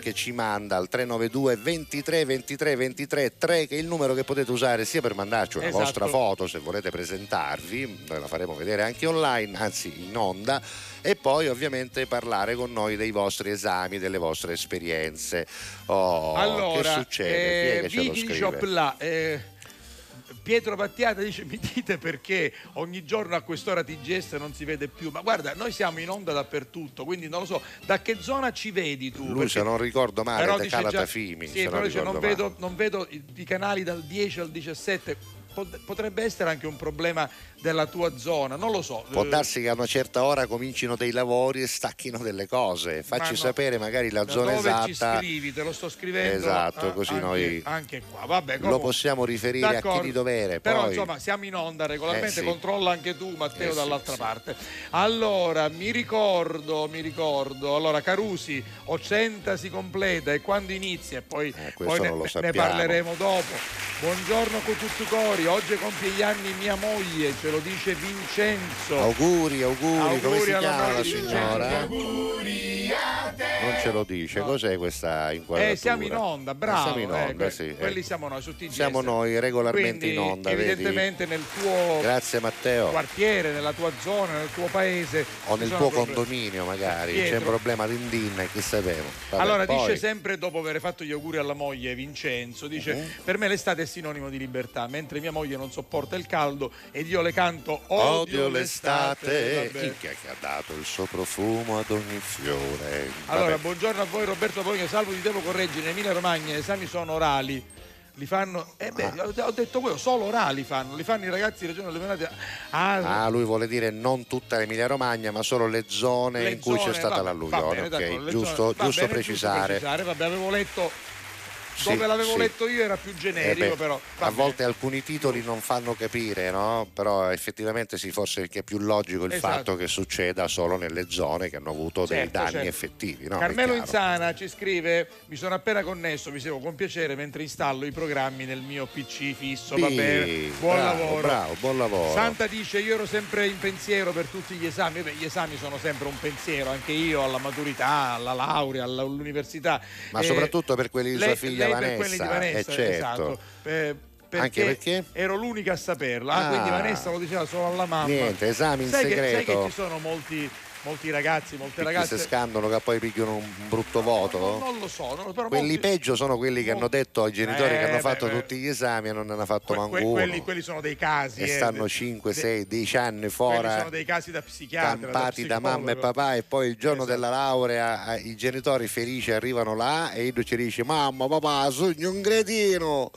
che ci manda al 392 23 23 23 3, che è il numero che potete usare sia per mandarci una Esatto. vostra foto se volete presentarvi, noi la faremo vedere anche online, anzi in onda. E poi ovviamente parlare con noi dei vostri esami, delle vostre esperienze. Oh, allora, che succede? Chi è eh, che ce lo là, eh, Pietro Battiata dice mi dite perché ogni giorno a quest'ora TGS non si vede più ma guarda noi siamo in onda dappertutto quindi non lo so da che zona ci vedi tu Lui, Perché- se non ricordo male, da dice già- Calatafimi. sì, se non però dice, ricordo non, vedo, non vedo i, canali dal 10 al 17 Pot- potrebbe essere anche un problema della tua zona non lo so Può darsi che a una certa ora comincino dei lavori e stacchino delle cose. Facci no. sapere magari la zona dove ci esatta. scrivi te lo sto scrivendo Esatto, così anche, noi anche qua vabbè Lo comunque. possiamo riferire a chi D'accordo. di dovere. Però Poi insomma siamo in onda regolarmente, Eh, sì. controlla anche tu Matteo Eh, sì, dall'altra sì. parte. Allora, mi ricordo, mi ricordo, allora Carusi, Ocenta si completa e quando inizia e poi, Eh, poi ne, lo ne parleremo dopo. Buongiorno con tutti i cori, oggi compie gli anni mia moglie, ce lo dice Vincenzo. auguri, auguri, come si Auguri chiama la moglie di signora? Vincenzo. Non ce lo dice, cos'è questa inquadratura? Eh, siamo in onda, bravo. siamo in eh, onda, que- sì. eh. Quelli siamo noi su TGS. Siamo noi regolarmente Quindi, in onda, vedi? evidentemente nel tuo Grazie Matteo. quartiere, nella tua zona, nel tuo paese. O nel tuo problemi. condominio magari, Pietro. c'è un problema di indin, chi sapeva. Vabbè, allora poi- dice sempre dopo aver fatto gli auguri alla moglie Vincenzo, dice Mhm. per me l'estate è sinonimo di libertà, mentre mia moglie non sopporta il caldo ed io le canto odio, Odio l'estate, Vabbè. chi che ha dato il suo profumo ad ogni fiore? Allora, Vabbè. buongiorno a voi Roberto Pogno, salvo ti devo correggere, in Emilia Romagna gli esami sono orali. Li fanno, eh beh, Ah. ho- detto quello, solo orali fanno, li fanno i ragazzi di Regione Leonardo. Ah, Ah, lui vuole dire non tutta l'Emilia Romagna, ma solo le zone le in cui c'è zone, stata vabbè, va l'alluvione. bene, ok, d'accordo, le giusto, va giusto bene, precisare. precisare, Vabbè, avevo letto Sì, Dove l'avevo sì. letto io era più Eh generico, beh, però. a volte alcuni titoli non fanno capire, no? Però effettivamente sì, forse è più logico il Esatto. fatto che succeda solo nelle zone che hanno avuto dei Certo, danni certo. effettivi. No? Carmelo. Insana ci scrive: Mi sono appena connesso, vi seguo con piacere mentre installo i programmi nel mio PC fisso. Va Sì, bene, buon bravo, lavoro. Bravo, buon lavoro. Santa dice: Io ero sempre in pensiero per tutti gli esami. Beh, gli esami sono sempre un pensiero, anche io alla maturità, alla laurea, all'università. Ma Eh, soprattutto per quelli di sua figlia Vanessa. Per quelli di Vanessa, eh, certo. esatto. Eh, perché, Anche perché? ero l'unica a saperlo. Ah, Ah. quindi Vanessa lo diceva solo alla mamma. Niente, esami in sai Che, sai segreto. che ci sono molti, molti ragazzi, molte Che ragazze. si scandano che poi picchiano un brutto voto. Non, non lo so, non- però Quelli molti- peggio sono quelli che hanno detto ai genitori che Eh, hanno fatto beh, tutti gli esami e non ne hanno fatto manco que- uno. quelli, quelli sono dei casi. e eh, stanno de- 5, de- 6, 10 anni fuori sono dei casi da psichiatra. campati da mamma e papà e poi il giorno Esatto. della laurea i genitori felici arrivano là e Ido ci dice mamma papà sogno un cretino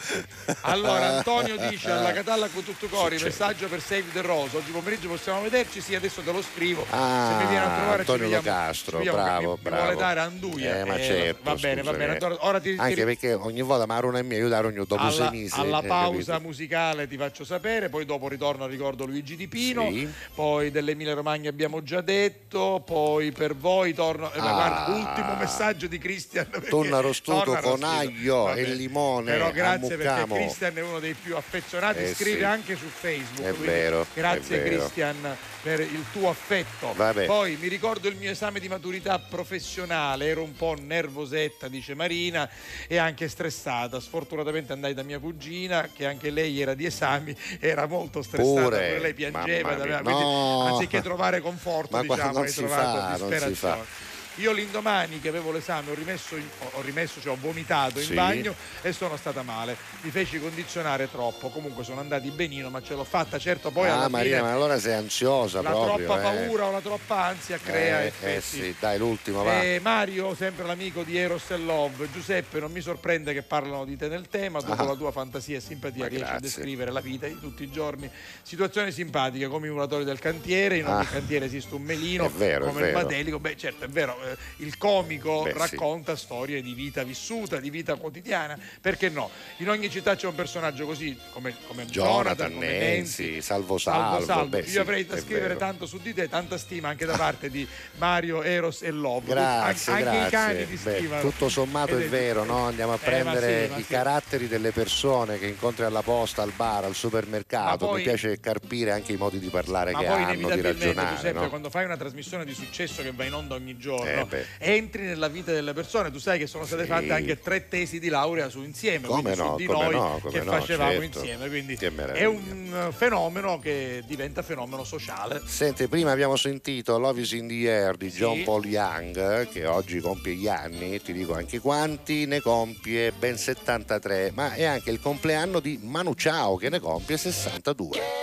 Allora, Antonio dice alla Catalla con tutto cori, messaggio per Save the Rose. Oggi pomeriggio possiamo vederci? Sì, adesso te lo scrivo. Ah, viene a trovare Antonio ci vediamo, bravo, mi, bravo. vuole dare Anduia. Eh, ma Eh, certo, va bene, va bene. Ora, ora ti, ti- anche perché ogni volta Maruna e mia aiutare ogni dopo sei alla, mesi alla eh, pausa capito? musicale ti faccio sapere, poi dopo ritorno ricordo Luigi Di Pino, Sì. poi dell'Emilia Romagna abbiamo già detto, poi per voi torno, eh, Ah. guarda, ultimo messaggio di Cristian. arrostito Tonno con aglio Vabbè. e limone Però grazie perché. Cristian è uno dei più affezionati, Eh, scrive sì. anche su Facebook. È vero, Grazie. Cristian per il tuo affetto. Vabbè. Poi mi ricordo il mio esame di maturità professionale, ero un po' nervosetta, dice Marina, e anche stressata. Sfortunatamente andai da mia cugina, che anche lei era di esami, era molto stressata, Pure? pure lei piangeva, quindi No. anziché trovare conforto, Ma diciamo, hai trovato fa, disperazione. Io l'indomani che avevo l'esame ho rimesso, in- ho rimesso cioè ho vomitato in Sì. bagno e sono stata male. Mi feci condizionare troppo, comunque sono andati benino, ma ce l'ho fatta. Certo, poi alla ah Maria fine ma allora sei ansiosa la proprio troppa eh. paura o la troppa ansia crea eh, eh effetti. sì dai l'ultimo va Eh, Mario, sempre l'amico di Eros e Love, Giuseppe, non mi sorprende che parlano di te nel tema, dopo Ah. la tua fantasia e simpatia Ma riesci a grazie. descrivere la vita di tutti i giorni. Situazioni simpatiche come i muratori del cantiere, in ogni Ah. cantiere esiste un melino, È vero, come il. Badelico, beh certo è vero, eh, il comico Beh, sì. racconta storie di vita vissuta, di vita quotidiana, perché no? In ogni città c'è un personaggio così come, come Jonathan, come Nenzi, Salvo Salvo, Salvo, Salvo. beh, Io sì, avrei da scrivere vero. tanto su di te, tanta stima anche da parte di Mario, Eros e Love. Grazie, An- anche grazie. i cani ti stimano. tutto sommato Ed è vero, no? Andiamo a Eh, ma prendere sì, ma i sì. caratteri delle persone che incontri alla posta, al bar, al supermercato. Ma poi- Mi piace carpire anche i modi di parlare Ma che poi hanno, di ragionare. Giuseppe, no? quando fai una trasmissione di successo che va in onda ogni giorno, Eh, beh. entri nella vita delle persone. Tu sai che sono state Sì. fatte anche tre tesi di laurea su insieme, Come quindi su no, di come noi no, come che no, facevamo certo. insieme. Quindi è un eh, fenomeno che diventa fenomeno sociale. Senti, prima abbiamo sentito Love is in the Air di John Paul Young, che oggi compie gli anni, ti dico anche quanti, ne compie ben 73, ma è anche il compleanno di Manu Chao, che ne compie 62.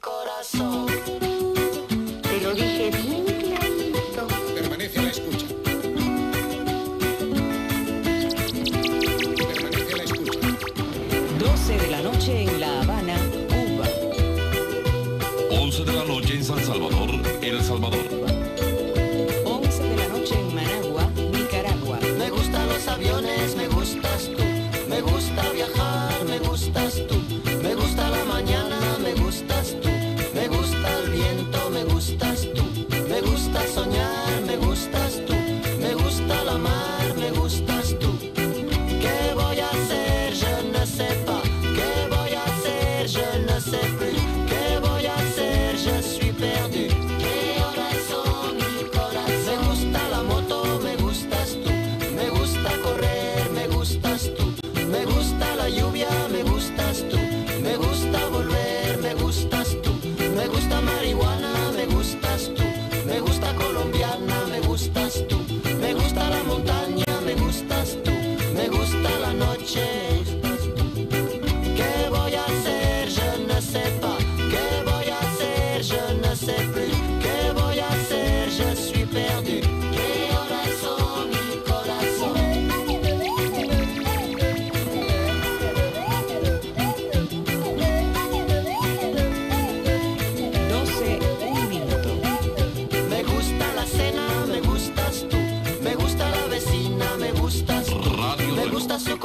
corazón, El Salvador.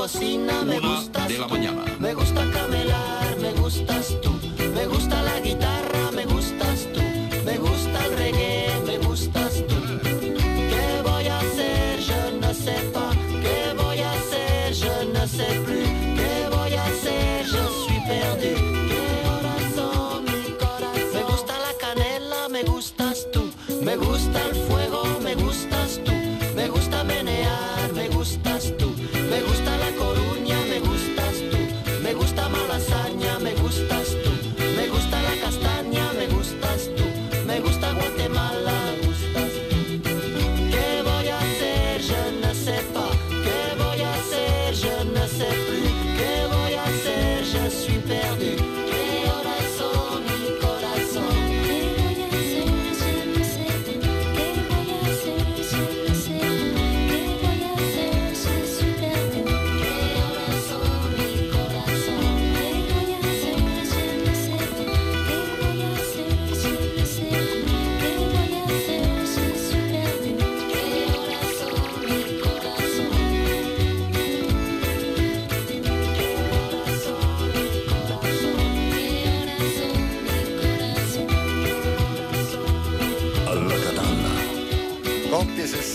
Cocina, me gustas de la tú. mañana. Me gusta camelar, me gustas tú.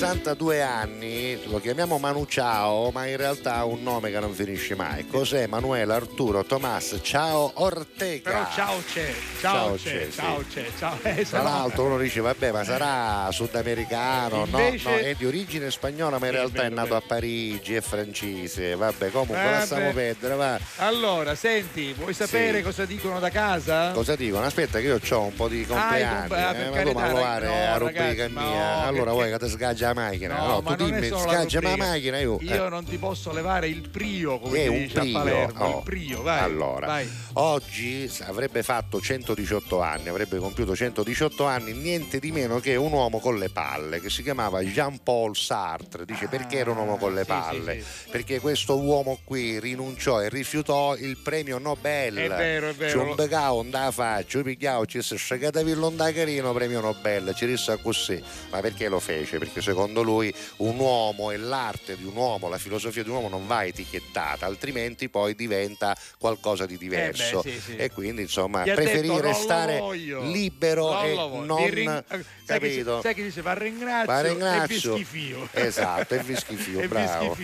82 anni, lo chiamiamo Manu Ciao, ma in realtà ha un nome che non finisce mai. Cos'è Manuel Arturo Tomas Ciao Ortega? Però ciao c'è, ciao, Ciao c'è, c'è, ciao sì. c'è, ciao. Eh, Tra no- l'altro uno dice vabbè ma sarà sudamericano, no, Invece- no, è di origine spagnola ma in realtà è nato bello. a Parigi, è francese, vabbè comunque Vabbè. lasciamo perdere, va. Allora, senti, vuoi sapere Sì. cosa dicono da casa? Cosa dicono? Aspetta che io ho un po' di compleanni, comple- ah, eh, ma mi provare no, a ragazzi, rubrica ma mia, no, allora perché- vuoi che ti sgaggia la macchina? No, No, ma tu dimmi, la sgaggia la macchina io. Io eh. non ti posso levare il prio, come È un dice prio, a Palermo. oh. Il prio, vai. Allora, oggi avrebbe fatto 118 anni, avrebbe compiuto 118 anni, niente di meno che un uomo con le palle che si chiamava Jean-Paul Sartre. Dice perché era un uomo con le Ah, sì, palle? sì, Perché questo uomo qui rinunciò e rifiutò il premio Nobel. È vero, è vero. Ci un becao da faccia, pigliavo, ci si scegatavillo da carino premio Nobel, ci rissa così. Ma perché lo fece? Perché secondo lui un uomo e l'arte di un uomo, la filosofia di un uomo non va etichettata, altrimenti poi diventa qualcosa di diverso. Eh beh, sì, sì. E quindi insomma Gli ha preferì detto, "Non lo restare voglio, libero non e lo voglio". non ring- capito? sai che dice va ringrazio, e ringrazio. vi schifio. Esatto, e vi schifio, E bravo. Oh,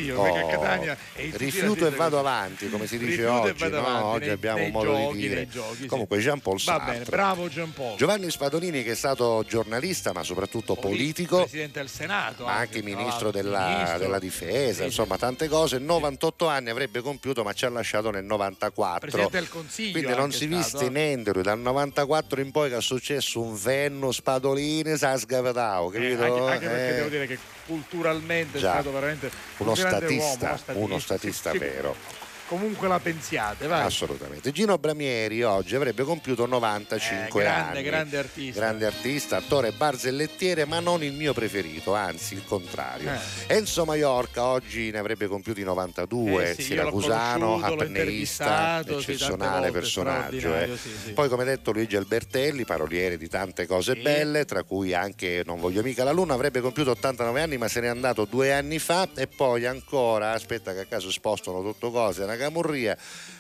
rifiuto e vado avanti, come si dice e oggi. no? Oggi nei- abbiamo nei un modo giochi, di dire. giochi. Comunque Jean Paul Va Sartre. bene, bravo Gian Paul. Giovanni Spadolini che è stato giornalista ma soprattutto politico, Presidente del Senato. ma anche tra ministro della, ministro. della difesa, Sì, insomma tante cose, 98 anni avrebbe compiuto ma ci ha lasciato nel 94. Presidente del Consiglio. Quindi non anche si viste eh. niente dal 94 in poi che è successo un venno Spadolini sa sgavetao, Eh, capito? anche, anche perché Eh, devo dire che culturalmente Già. è stato veramente uno un statista, uomo, uno uno statista, statista sì, sì. Comunque la pensiate, vai. Assolutamente. Gino Bramieri oggi avrebbe compiuto 95 Eh, grande, anni. grande artista. Grande artista, attore barzellettiere, ma non il mio preferito, anzi il contrario. Eh. Enzo Maiorca oggi ne avrebbe compiuti 92, Eh sì, siracusano, apneista, sì, eccezionale volte, personaggio. eh. sì, sì. Poi come detto Luigi Albertelli, paroliere di tante cose Sì. belle, tra cui anche Non voglio mica la luna, avrebbe compiuto 89 anni ma se n'è andato due anni fa e poi ancora, aspetta che a caso spostano tutto cose, una camurria.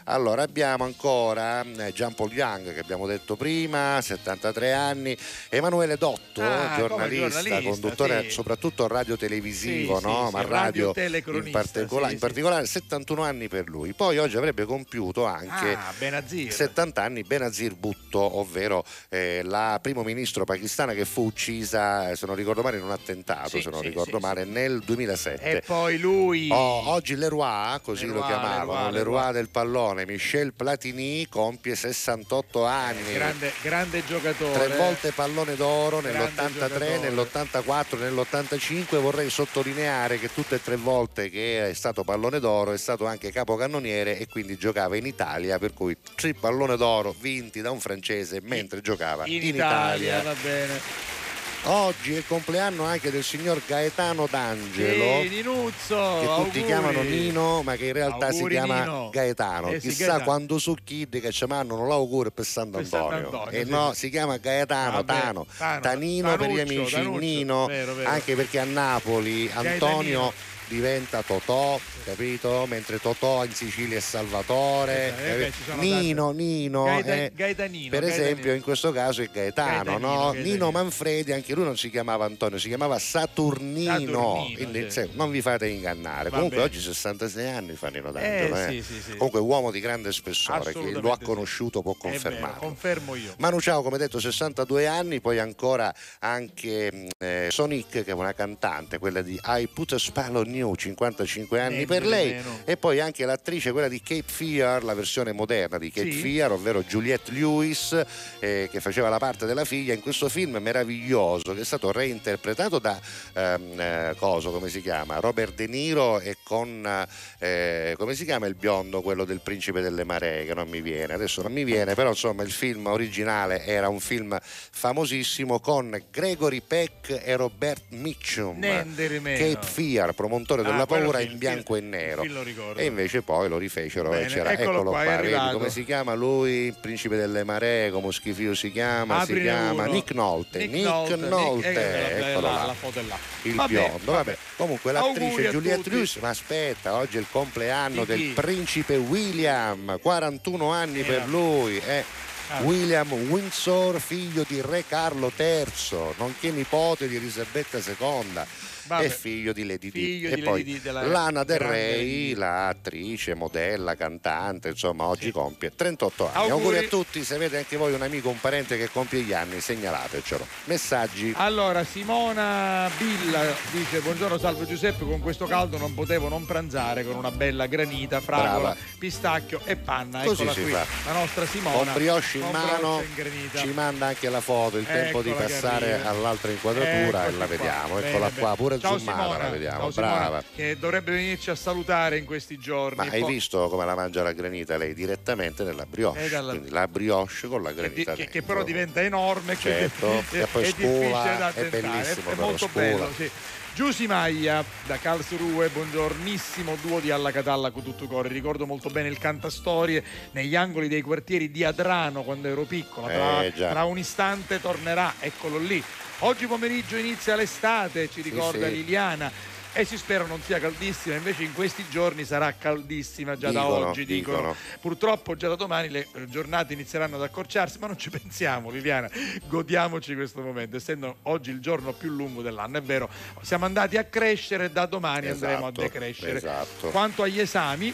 Allora abbiamo ancora eh, Gian Paul Young che abbiamo detto prima, 73 anni, Emanuele Dotto, Ah, giornalista, giornalista, conduttore sì. soprattutto radio-televisivo, Sì, no? sì, ma sì, radio in, particola- in particolare 71 anni per lui. Poi oggi avrebbe compiuto anche Ah, Benazir. 70 anni Benazir Bhutto, ovvero eh, la primo ministro pakistana che fu uccisa, eh, se non ricordo male, in un attentato, se non ricordo male, nel 2007. E poi lui. Oh, oggi Leroy, così Leroy, lo chiamavano, Leroy, Leroy, Leroy. del pallone, Michel Platini compie 68 anni. Grande, grande giocatore. Tre volte pallone d'oro Grande nell'83, giocatore. nell'84, nell'85. Vorrei sottolineare che tutte e tre volte che è stato pallone d'oro è stato anche capocannoniere e quindi giocava in Italia, per cui tre pallone d'oro vinti da un francese mentre giocava in, in, Italia, va bene. Oggi è il compleanno anche del signor Gaetano D'Angelo. Sì, Ninuzzo. Che tutti auguri. chiamano Nino, ma che in realtà Auguri, si chiama Nino. Gaetano. Eh Chissà Gaetano. quando su Kid che ci mandano l'augurio per Sant'Antonio. Sant'Antonio, E sì. no, si chiama Gaetano, Vabbè, Tano, Tano, Tanino per gli Tanuccio, amici, Tanuccio, Nino, vero, vero. anche perché a Napoli Antonio. Diventa Totò, capito? Mentre Totò in Sicilia è Salvatore, Eh, sono Nino, Nino, Gaeta- eh, Gaetanino, per Gaetanino. esempio in questo caso è Gaetano, Gaetanino, no? Nino Manfredi, anche lui non si chiamava Antonio, si chiamava Saturnino, Saturnino, quindi se- non vi fate ingannare. Va Comunque bene. oggi 66 anni fa Nino D'Angelo, Eh, eh. sì, sì, sì. comunque uomo di grande spessore, chi Assolutamente lo ha conosciuto può vero, confermare. confermo io. Manu Ciao, come detto, 62 anni, poi ancora anche eh, Sonic, che è una cantante, quella di I Put a Spell on You, 55 anni Niente per lei, meno. e poi anche l'attrice, quella di Cape Fear, la versione moderna di Cape Sì. Fear, ovvero Juliette Lewis, eh, che faceva la parte della figlia in questo film meraviglioso che è stato reinterpretato da ehm, eh, coso, come si chiama? Robert De Niro e con eh, come si chiama il biondo, quello del principe delle maree, che non mi viene, adesso non mi viene, però insomma il film originale era un film famosissimo con Gregory Peck e Robert Mitchum. Cape Fear, promotore Ah, della quello paura in bianco film- e nero. E invece poi lo rifecero Bene, e c'era, eccolo eccolo qua, qua, come si chiama lui, il principe delle maree, come schifio si chiama, Aprine si chiama uno. Nick Nolte. Nick Nick, Nolte, Nolte, Nick- eh, eccolo là. la foto è là. Il Vabbè, biondo, vabbè. Comunque l'attrice Juliette. Lewis, ma aspetta, oggi è il compleanno del principe William, 41 anni Eh, per lui. eh. Ah. William Windsor, figlio di re Carlo III, nonché nipote di Elisabetta II Vabbè. e figlio di Lady Di. E poi Lady della Lana Del Rey, l'attrice, modella, cantante, insomma, oggi compie 38 anni. Auguri. Auguri a tutti, se avete anche voi un amico, un parente che compie gli anni, segnalatecelo. Messaggi. Allora, Simona Billa dice: Buongiorno, salve Giuseppe. Con questo caldo non potevo non pranzare con una bella granita, fragola, Brava. pistacchio e panna. Così Eccola qui, fa. la nostra Simona. con brioche in con mano brioche ci manda anche la foto il tempo di Eccola passare all'altra inquadratura Eccoci e la qua. vediamo eccola bene. qua pure Ciao zoomata Simona. la vediamo Ciao Simona, brava che dovrebbe venirci a salutare in questi giorni. ma hai Poi- visto come la mangia la granita lei direttamente nella brioche Eh, dalla- quindi la brioche con la che, granita che- che dentro. però diventa enorme Certo, che e poi è scola, da è bellissimo è, però, molto scola. bello sì. Giusy Maglia da Karlsruhe, buongiornissimo duo di Alla Catalla con tutto cuore. Ricordo molto bene il cantastorie negli angoli dei quartieri di Adrano quando ero piccolo. Tra, Eh, tra un istante tornerà, eccolo lì. Oggi pomeriggio inizia l'estate, ci ricorda sì. Liliana. E si spera non sia caldissima, invece in questi giorni sarà caldissima già da Dicono, oggi, dicono. dicono. Purtroppo già da domani le eh, giornate inizieranno ad accorciarsi, ma non ci pensiamo, Liliana. Godiamoci questo momento, essendo oggi il giorno più lungo dell'anno. È vero, siamo andati a crescere, da domani andremo a Esatto, decrescere. esatto. Quanto agli esami,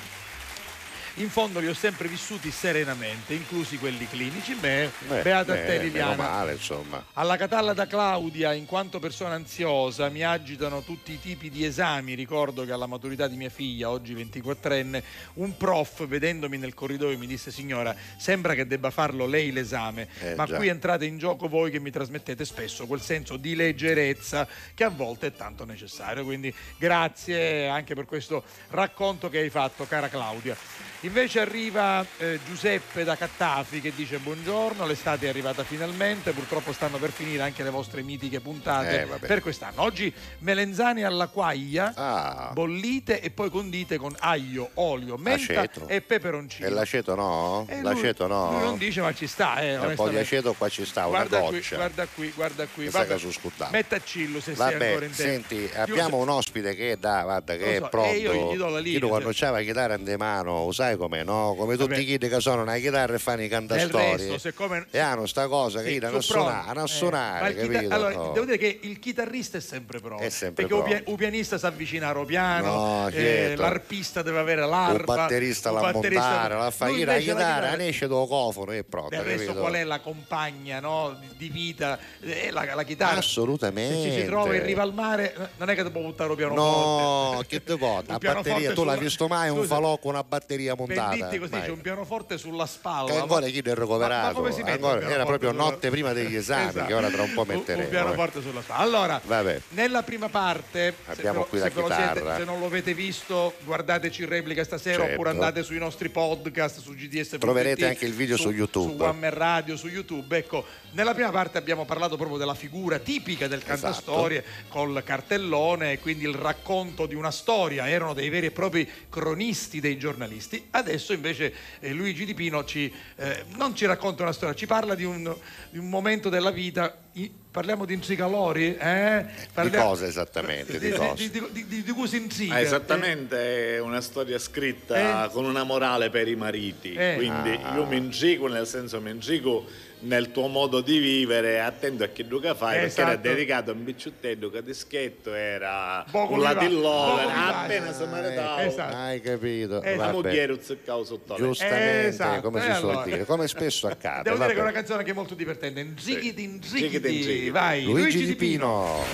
in fondo li ho sempre vissuti serenamente, inclusi quelli clinici. Beh, Beh, beata a beh, te, meno Liliana. male insomma Alla Catalla da Claudia, in quanto persona ansiosa, mi agitano tutti i tipi di esami. Ricordo che alla maturità di mia figlia, oggi 24enne, un prof, vedendomi nel corridoio, mi disse: Signora, sembra che debba farlo lei l'esame, Eh, ma già. qui entrate in gioco voi che mi trasmettete spesso quel senso di leggerezza che a volte è tanto necessario. Quindi grazie anche per questo racconto che hai fatto, cara Claudia. Invece arriva eh, Giuseppe da Cattafi che dice buongiorno, l'estate è arrivata finalmente, purtroppo stanno per finire anche le vostre mitiche puntate Eh, vabbè. per quest'anno. Oggi melenzane alla quaglia, Ah. bollite e poi condite con aglio, olio, menta Aceto. e peperoncino. e l'aceto no? Eh, lui- l'aceto no? Lui non dice ma ci sta, eh, un po' di aceto qua ci sta una Guarda qui, goccia guarda qui, guarda qui. Questa Vabbè, che su scuddato. Mettacillo se sei ancora Vabbè, in tempo. senti, abbiamo un ospite che da, guarda, che so, è pronto. e io gli do la linea, Io quando c'è la chitarra in mano, sai com'è, no? Come tutti Vabbè. i kid che sono una chitarra e fanno i cantastorie. siccome E hanno sta cosa che Sì, gli danno a pronti. suonare, a Eh, suonare, il chita- capito? allora, Oh. devo dire che il chitarrista è sempre pronto. È sempre perché un pronto. un pianista si avvicina a piano, No, eh, l'arpista deve avere l'arpa, un batterista la batterista- montare, la fa la chitarra, ne esce do cofano e pronto. Del resto capito? qual è la compagna no, di- vita? È la, la chitarra. Assolutamente. Se ci si trova in riva al mare, eh, non è che devo buttare un pianoforte. No, che te può? La batteria, tu l'hai visto mai un falò con una batteria Dirti così, Mai. c'è un pianoforte sulla spalla. Ma- ancora chi è ma- ma recuperato? come si mette Ancora- era proprio sulla- notte prima degli esami, Esatto. che ora tra un po' metteremo. Un eh. pianoforte sulla spalla. Allora, Vabbè. nella prima parte, se Abbiamo qui se, la ve lo siete- chitarra. se non lo avete visto, guardateci in replica stasera Certo. oppure andate sui nostri podcast su GDS. Troverete anche il video su YouTube. Su One Radio, su YouTube. Ecco, nella prima parte abbiamo parlato proprio della figura tipica del Esatto. cantastorie col cartellone e quindi il racconto di una storia. Erano dei veri e propri cronisti dei giornalisti. Adesso invece eh, Luigi Di Pino ci, eh, non ci racconta una storia, ci parla di un, di un momento della vita i- parliamo di intricalori? Eh? Di Parliamo- cosa esattamente? Di Di, cosa? di, di, di, di, di cui si intriga. Ah, esattamente, è una storia scritta Eh? con una morale per i mariti. Eh. Quindi Ah. io mi intrigo, nel senso mi intrigo nel tuo modo di vivere, attento a che duca fai, perché era Esatto. dedicato a un bicciuttello che dischetto era Poco un vivace. appena si maritava. Esatto. Hai capito? Eh, La Vabbè. moglie zuccavo sotto la Giustamente, Esatto, come si suol allora? dire, come spesso accade. Devo dire che è vabbè. una canzone che è molto divertente. Intrighiti. Intrighiti, intrighiti. Vai, Luigi Di Pino.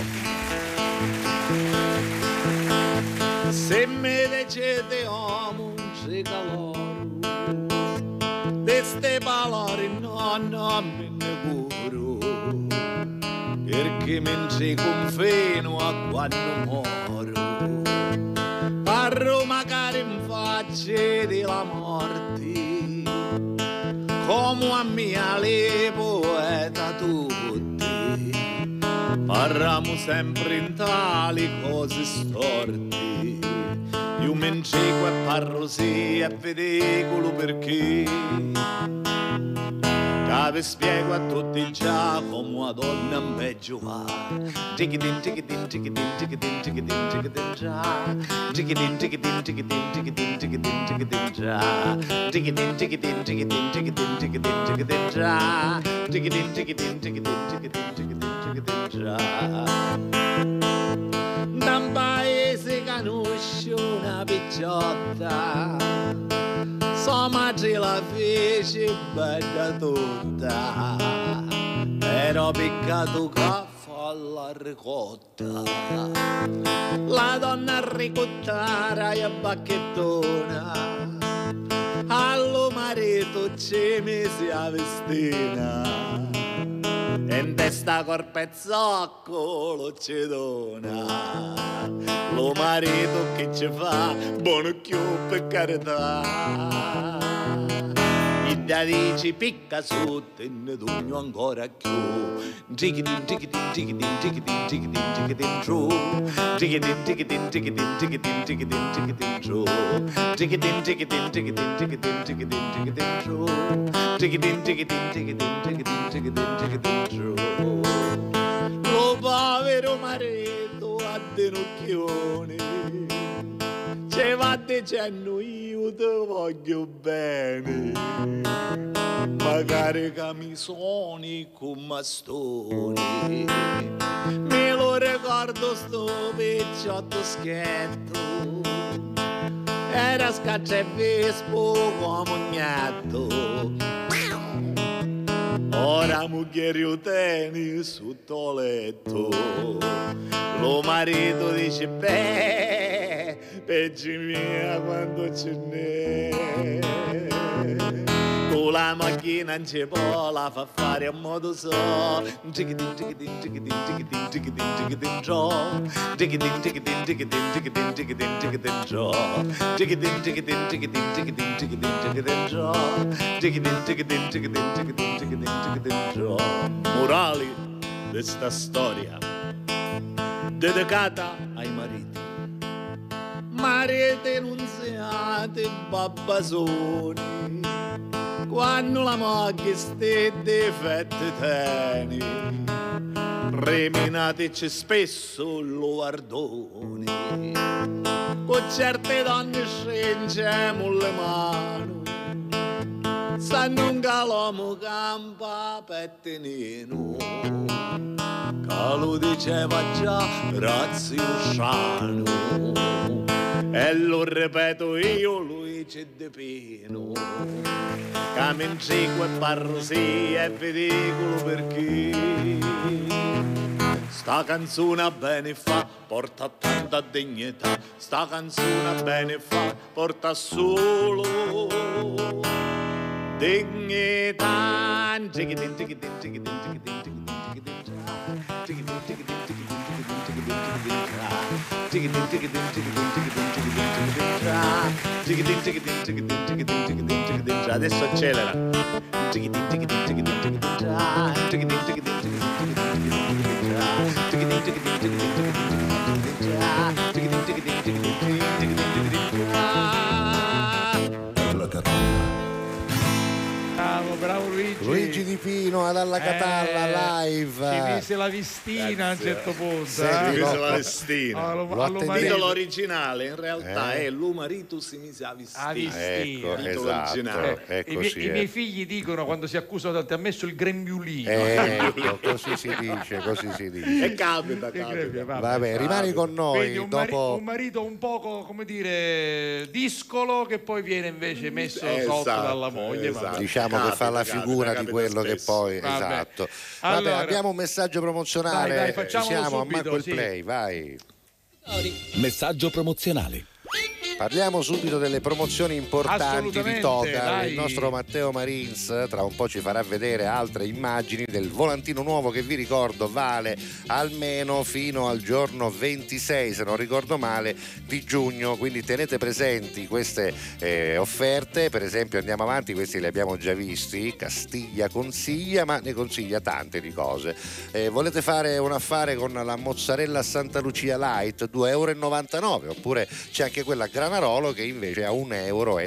Se mi decide uomo un cicaloro Deste valori no, non me ne curo Perché mi intrigo fino a quando moro Parlo magari in faccia della morte Come a mia le poeta tutti. Parliamo sempre in tali cose storti Mi inseguo e parlo sì e vedicolo perché vi spiego a tutti già come una donna in peggio va Ticchitin, ticchitin, ticchitin, ticchitin, ticchitin, ticchitin già Ticchitin, ticchitin, ticchitin, ticchitin, ticchitin, ticchitin già Ticchitin, ticchitin, ticchitin, ticchitin, ticchitin, ticchitin già Ticchitin, ticchitin, ticchitin, ticchitin, ticchitin, ticchitin già una picciotta madre la fece bella tutta. Però peccato che fa la ricotta. La donna ricottara e bacchettona. Allo marito ci mise a vestina e in testa col pezzocco lo ci dona. Lo marito che ci fa buono più per carità Ida dici picca su, te ne dugno ancora più. Jiggity, jiggity, jiggity, jiggity, jiggity, jiggity, true. Jiggity, jiggity, jiggity, jiggity, jiggity, jiggity, true. Jiggity, jiggity, jiggity, jiggity, jiggity, jiggity, true. Jiggity, jiggity, jiggity, jiggity, jiggity, jiggity, true. Lo povero denocchione. Ci va dicendo io ti voglio bene magari che come mastoni. Me lo ricordo sto picciotto schietto era scaccia e vespo come un gatto Ora mucchieri uteni sotto letto Lo marito dice beh Peggi mia quando ce n'è Con la macchina in cipo la fa fare a modo so Ticchitin ticchitin ticchitin ticchitin ticchitin ticchitin giò Ticchitin ticchitin ticchitin ticchitin ticchitin ticchitin giò Ticchitin ticchitin ticchitin ticchitin ticchitin ticchitin giò Ticchitin ticchitin ticchitin ticchitin ticchitin ticchitin giò Morali di sta storia dedicata ai mariti mariti nunziati babbasoni quando la moglie ste difetti teni. Reminatici spesso lo ardoni con certe donne stringiamo le mani. Sanno un calomo campa pettinino che lo diceva già Graziosciano e lo ripeto io Luigi De Pino insegue e e vi dico perché sta canzone bene fa porta tanta dignità sta canzone bene fa porta solo dignità ticchitin ticchitin ticchitin ticchitin ticchitin ticchitin adesso accelera Bravo, bravo Luigi. Luigi Di Pipino ad alla Catalla Eh, live. Si mise la vistina a un certo punto. Senti, eh. no, la allo attendiamo. Il titolo originale in realtà Eh. è L'umaritus si mise a vestina. A vestina. Ecco, Titolo esatto, originale. è I, miei, così. i miei figli dicono quando si accusano ti ha messo il grembiulino. Ecco, così si dice, così si dice. E capita, Che capita. vabbè. Vabbè, rimani con noi Quindi un, mari- dopo... un marito un poco, come dire, discolo che poi viene invece messo Esatto, sotto dalla moglie. esatto. Diciamo che Capita, fa la figura di quello che spesso. poi Vabbè. esatto. Vabbè, Allora- abbiamo un messaggio promozionale. Dai, dai, facciamolo Siamo subito, a Marco il sì. Play, vai. Messaggio promozionale. Parliamo subito delle promozioni importanti di Toca. dai. Il nostro Matteo Marins tra un po' ci farà vedere altre immagini del volantino nuovo che vi ricordo vale almeno fino al giorno 26, se non ricordo male, di giugno. Quindi tenete presenti queste eh, offerte. Per esempio andiamo avanti, questi li abbiamo già visti. Castiglia consiglia, ma ne consiglia tante di cose. Eh, volete fare un affare con la mozzarella Santa Lucia Light 2,99 euro oppure c'è anche quella Granarolo che invece a 1,99 euro.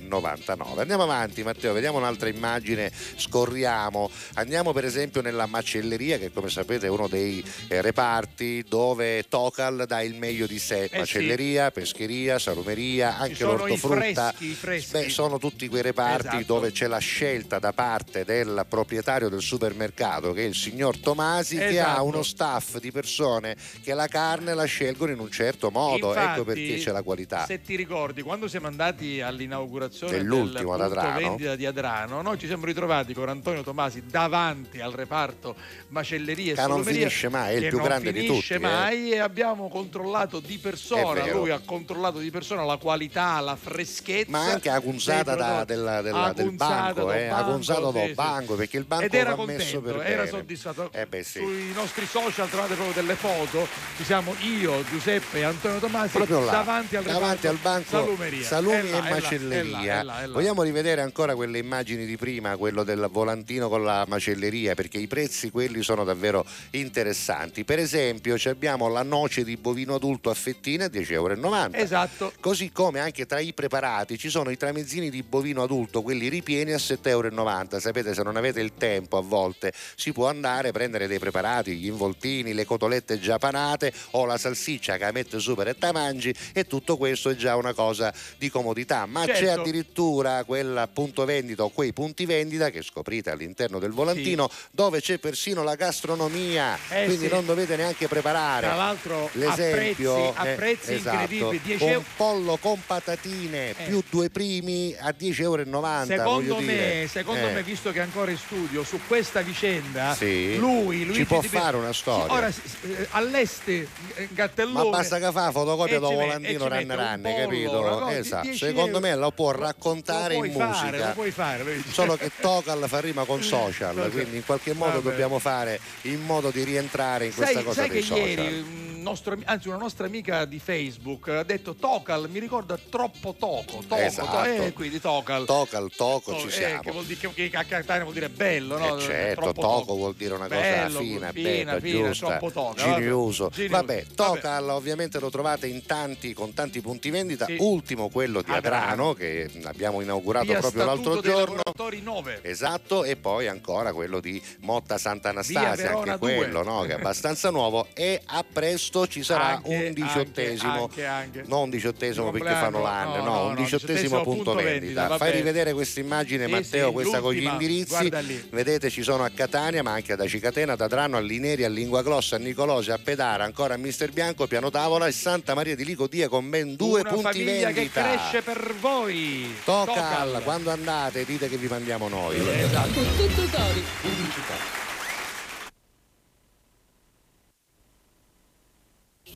Andiamo avanti Matteo, vediamo un'altra immagine, scorriamo. Andiamo per esempio nella macelleria che come sapete è uno dei eh, reparti dove Tocal dà il meglio di sé. Eh macelleria, pescheria, salumeria, anche i l'ortofrutta. freschi, i freschi. Beh, sono tutti quei reparti Esatto. dove c'è la scelta da parte del proprietario del supermercato che è il signor Tomasi che ha Esatto. uno staff di persone che la carne la scelgono in un certo modo Infatti, ecco perché c'è la qualità Se ti ricordi, quando siamo andati all'inaugurazione Dell'ultimo del punto Adrano. vendita di Adrano, noi ci siamo ritrovati con Antonio Tomasi davanti al reparto macellerie e Che non finisce mai, è il più grande di finisce tutti, eh. mai e abbiamo controllato di persona, lui ha controllato di persona la qualità, la freschezza. ma anche acunzata dei da- della- della- del banco, eh, banco, acunzato sì, da sì. banco, perché il banco Ed era contento, per era bene. soddisfatto. Eh beh, sì. Sui nostri social trovate proprio delle foto, ci siamo io, Giuseppe e Antonio Tomasi davanti al davanti reparto al banco salumeria. salumi È là, e macelleria. è là, è là, è. Vogliamo rivedere ancora quelle immagini di prima, quello del volantino con la macelleria, perché i prezzi quelli sono davvero interessanti. Per esempio, abbiamo la noce di bovino adulto a fettine a 10,90 euro. Esatto. Così come anche tra i preparati ci sono i tramezzini di bovino adulto, quelli ripieni a 7,90 euro. Sapete, se non avete il tempo a volte si può andare a prendere dei preparati, gli involtini, le cotolette già panate o la salsiccia che mette super e te mangi e tutto questo è già una cosa di comodità. Ma c'è Certo. addirittura quel punto vendita o quei punti vendita che scoprite all'interno del volantino dove c'è persino la gastronomia, Eh quindi sì. non dovete neanche preparare. Tra l'altro a L'esempio prezzi, a è- prezzi esatto, incredibili, 10 un pollo con patatine più due primi a 10,90 euro. Secondo me, dire. secondo Eh, me, visto che è ancora in studio su questa vicenda, Sì. lui, lui Ci può fare una storia. Ora eh, all'este eh, Gattellone. ma basta che fa fotocopia da e volantino ranne ranne, capito? Di Esatto. 10 Secondo euro. me lo può raccontare lo in fare, musica. lo puoi fare, dici. Solo che Tocal fa rima con social, Social. quindi in qualche modo Vabbè. dobbiamo fare in modo di rientrare in questa sai, cosa sai dei che social. ieri nostro, anzi una nostra amica di Facebook ha detto Tocal mi ricorda troppo Toco, Toco, Esatto. eh, quindi Tocal. Tocal, toco, ci eh, siamo. che vuol dire che, che vuol dire bello, no? Eh certo, Troppo toco vuol dire una cosa Bello, fina, fina, bella, fina, giusta, troppo ginioso. Vabbè, Tocal ovviamente lo trovate in tanti, con tanti punti vendita. Sì. Ultimo quello di Adrano. Adrano che abbiamo inaugurato Via proprio l'altro Statuto giorno. lavoratori 9. Esatto, e poi ancora quello di Motta Sant'Anastasia, anche 2. quello no, che è abbastanza nuovo. E a presto ci sarà Anche, un diciottesimo, anche, anche. non un diciottesimo perché fanno l'anno, no, no, no, un no, diciottesimo punto vendita. va Fai rivedere questa immagine, Sì, Matteo, sì, questa con gli indirizzi. Vedete, ci sono a Catania, ma anche ad Acicatena, ad Adrano, a Lineri, a Lingua Glossa, a Nicolosi, a Pedara, ancora a Mister Bianco, Piano Tavola e Santa Maria di Licodia con ben due Una punti famiglia che cresce per voi. Tocal, quando andate dite che vi mandiamo noi. Esatto. Tutto cori.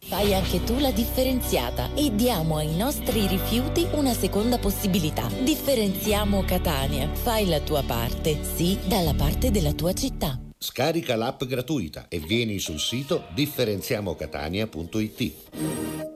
Fai anche tu la differenziata e diamo ai nostri rifiuti una seconda possibilità. Differenziamo Catania. Fai la tua parte, sì, dalla parte della tua città. Scarica l'app gratuita e vieni sul sito differenziamocatania.it.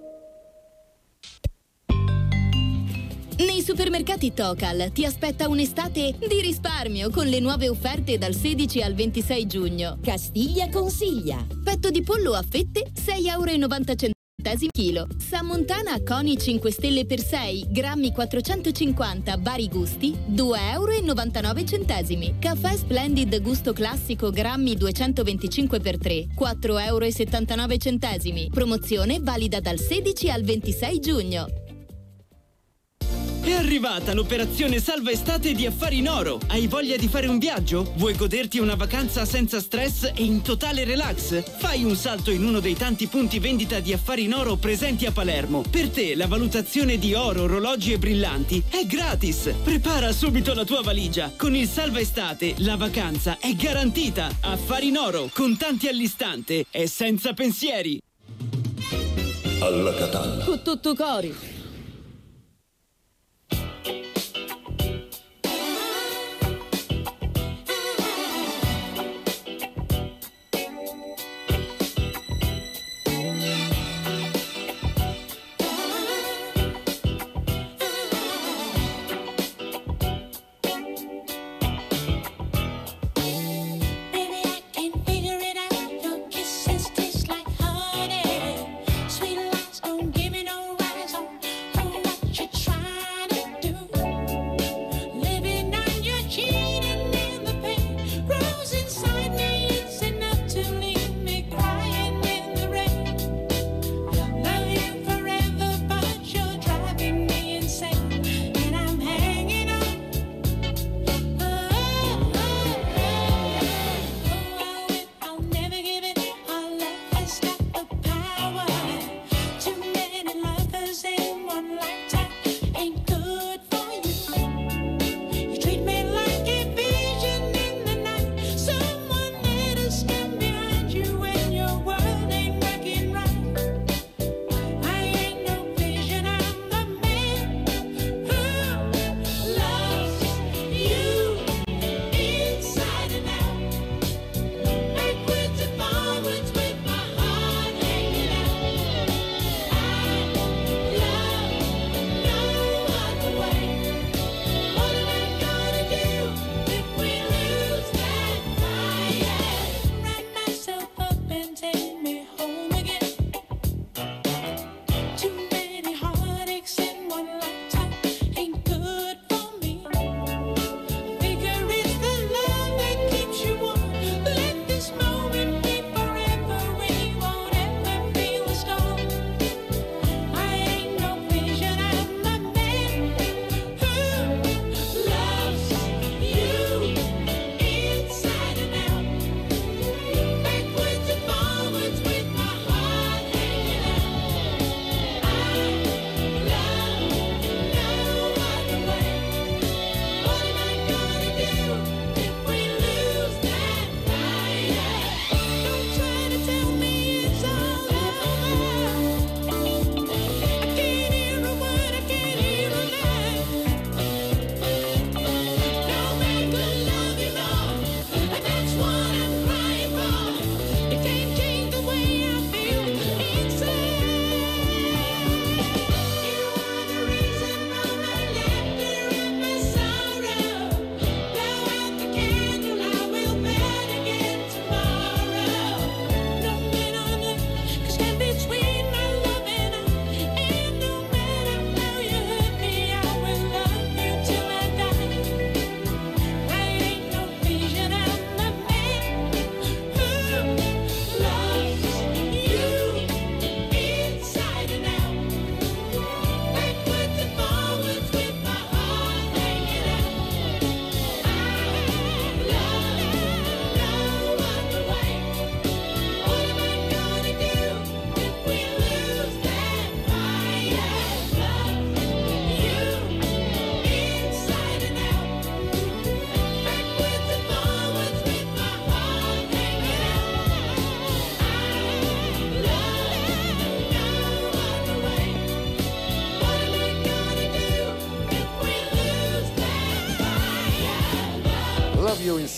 Nei supermercati Tocal ti aspetta un'estate di risparmio con le nuove offerte dal 16 al 26 giugno. Castiglia consiglia. Petto di pollo a fette 6,90 euro chilo. Sammontana Coni 5 stelle per 6, grammi 450, vari gusti, 2,99 euro. Caffè Splendid gusto classico, grammi 225 per 3, 4,79 euro. Promozione valida dal 16 al 26 giugno. È arrivata l'operazione salva estate di Affari in Oro. Hai voglia di fare un viaggio? Vuoi goderti una vacanza senza stress e in totale relax? Fai un salto in uno dei tanti punti vendita di Affari in Oro presenti a Palermo. Per te la valutazione di oro, orologi e brillanti è gratis. Prepara subito la tua valigia. Con il salva estate la vacanza è garantita. Affari in Oro, contanti all'istante e senza pensieri. Alla Catalla. Con tutto cori.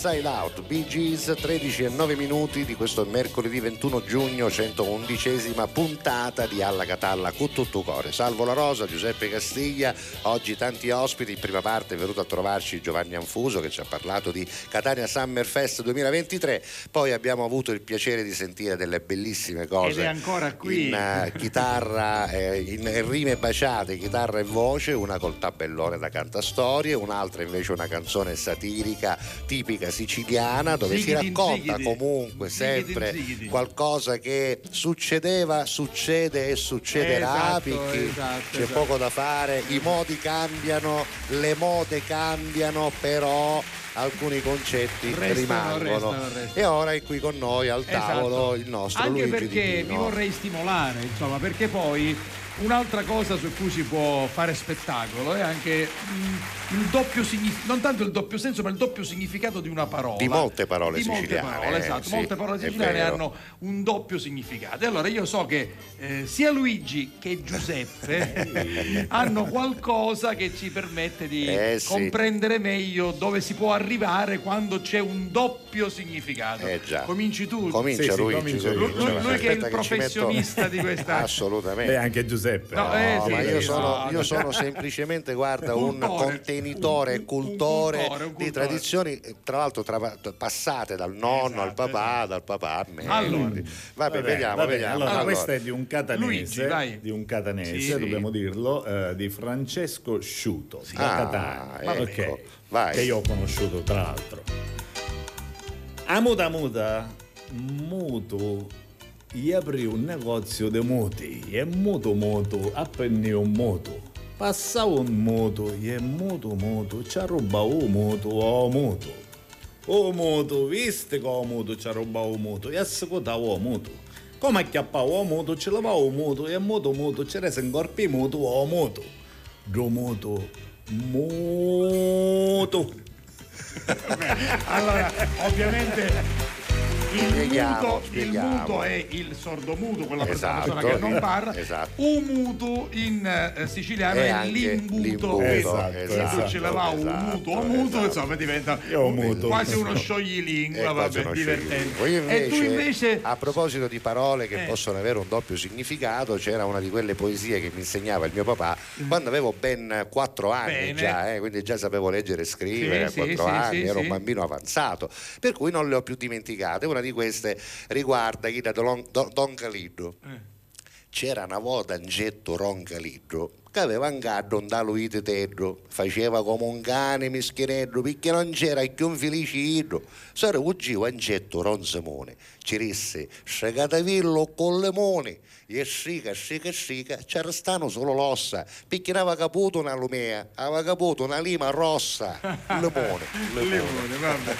say loud. Bee Gees, 13 e 9 minuti di questo mercoledì 21 giugno, 111esima puntata di Alla Catalla con tutto cuore. Salvo la Rosa, Giuseppe Castiglia, oggi tanti ospiti, in prima parte è venuto a trovarci Giovanni Anfuso che ci ha parlato di Catania Summer Fest 2023, poi abbiamo avuto il piacere di sentire delle bellissime cose. Ed è ancora qui. In eh, chitarra, eh, in rime baciate, chitarra e voce, una col tabellone da cantastorie, un'altra invece una canzone satirica tipica siciliana dove si racconta comunque sempre qualcosa che succedeva, succede e succederà, Esatto, esatto, c'è esatto. poco da fare, i modi cambiano, le mode cambiano, però alcuni concetti Restano, rimangono. restano, restano. E ora è qui con noi al tavolo Esatto. il nostro Anche Luigi perché vi vorrei stimolare, insomma, perché poi un'altra cosa su cui si può fare spettacolo è anche mm, il doppio significato, non tanto il doppio senso, ma il doppio significato di una parola. Di molte parole Di molte siciliane, parole, esatto. sì, molte parole siciliane hanno un doppio significato. E allora io so che eh, sia Luigi che Giuseppe hanno qualcosa che ci permette di Eh, sì. comprendere meglio dove si può arrivare quando c'è un doppio significato. Eh, già. Cominci tu. Comincia Sì, sì, Luigi, comincio comincia. Lui- lui che è il ci metto- professionista di questa- Assolutamente. Beh, anche Giuseppe. No, eh, No, sì, ma io sì, sono, no, io no. sono semplicemente guarda, un Cultore. contenitore e cultore, di tradizioni, eh, tra l'altro tra- passate dal nonno al papà, dal papà a me. Allora. vabbè, Va bene, vediamo, va bene. vediamo. Allora, Allora, questa è di un catanese, Luigi, di un catanese, Sì. dobbiamo dirlo, eh, di Francesco Sciuto, da Ah, Catania. ecco, Ok, vai. Che io ho conosciuto tra l'altro. A muta muto, gli aprì un negozio di moti e muto moto, appenni un moto. Passava un moto e moto moto, ci ruba un moto, o moto. O moto, viste che o moto ci ruba o moto e assicurava o moto. Come acchiappava o moto, ci lavava o moto e moto moto, ci rese in corpi moto o moto. Do moto, moto. Allora, ovviamente Spieghiamo, muto, il spieghiamo. muto è il sordomuto, quella Esatto, persona che non parla. esatto. Un muto in eh, siciliano È è, l'imbuto. l'imbuto, esatto, esatto, ce la va un esatto, muto o muto, insomma diventa muto. quasi uno scioglilingua, Eh, vabbè, uno divertente. Io e tu invece a proposito di parole che Eh. possono avere un doppio significato, c'era una di quelle poesie che mi insegnava il mio papà quando avevo ben 4 anni Mm. Bene. già, eh, quindi già sapevo leggere e scrivere Sì, a 4 sì, anni, sì, ero un bambino avanzato, per cui non le ho più dimenticate. Una di queste riguarda chi da Don, Caliddo. Eh. C'era una volta un getto Ron Caliddo che aveva un gatto un taluite tedro, faceva come un cane mischiereddo, perché non c'era più un felice idro. Sora uggiva un getto Ron Simone, ci disse, scegatavillo con le moni, e scica, scica, scica, c'era stano solo l'ossa, perché aveva caputo una lumea, aveva caputo una lima rossa, limone, limone. Limone, vabbè.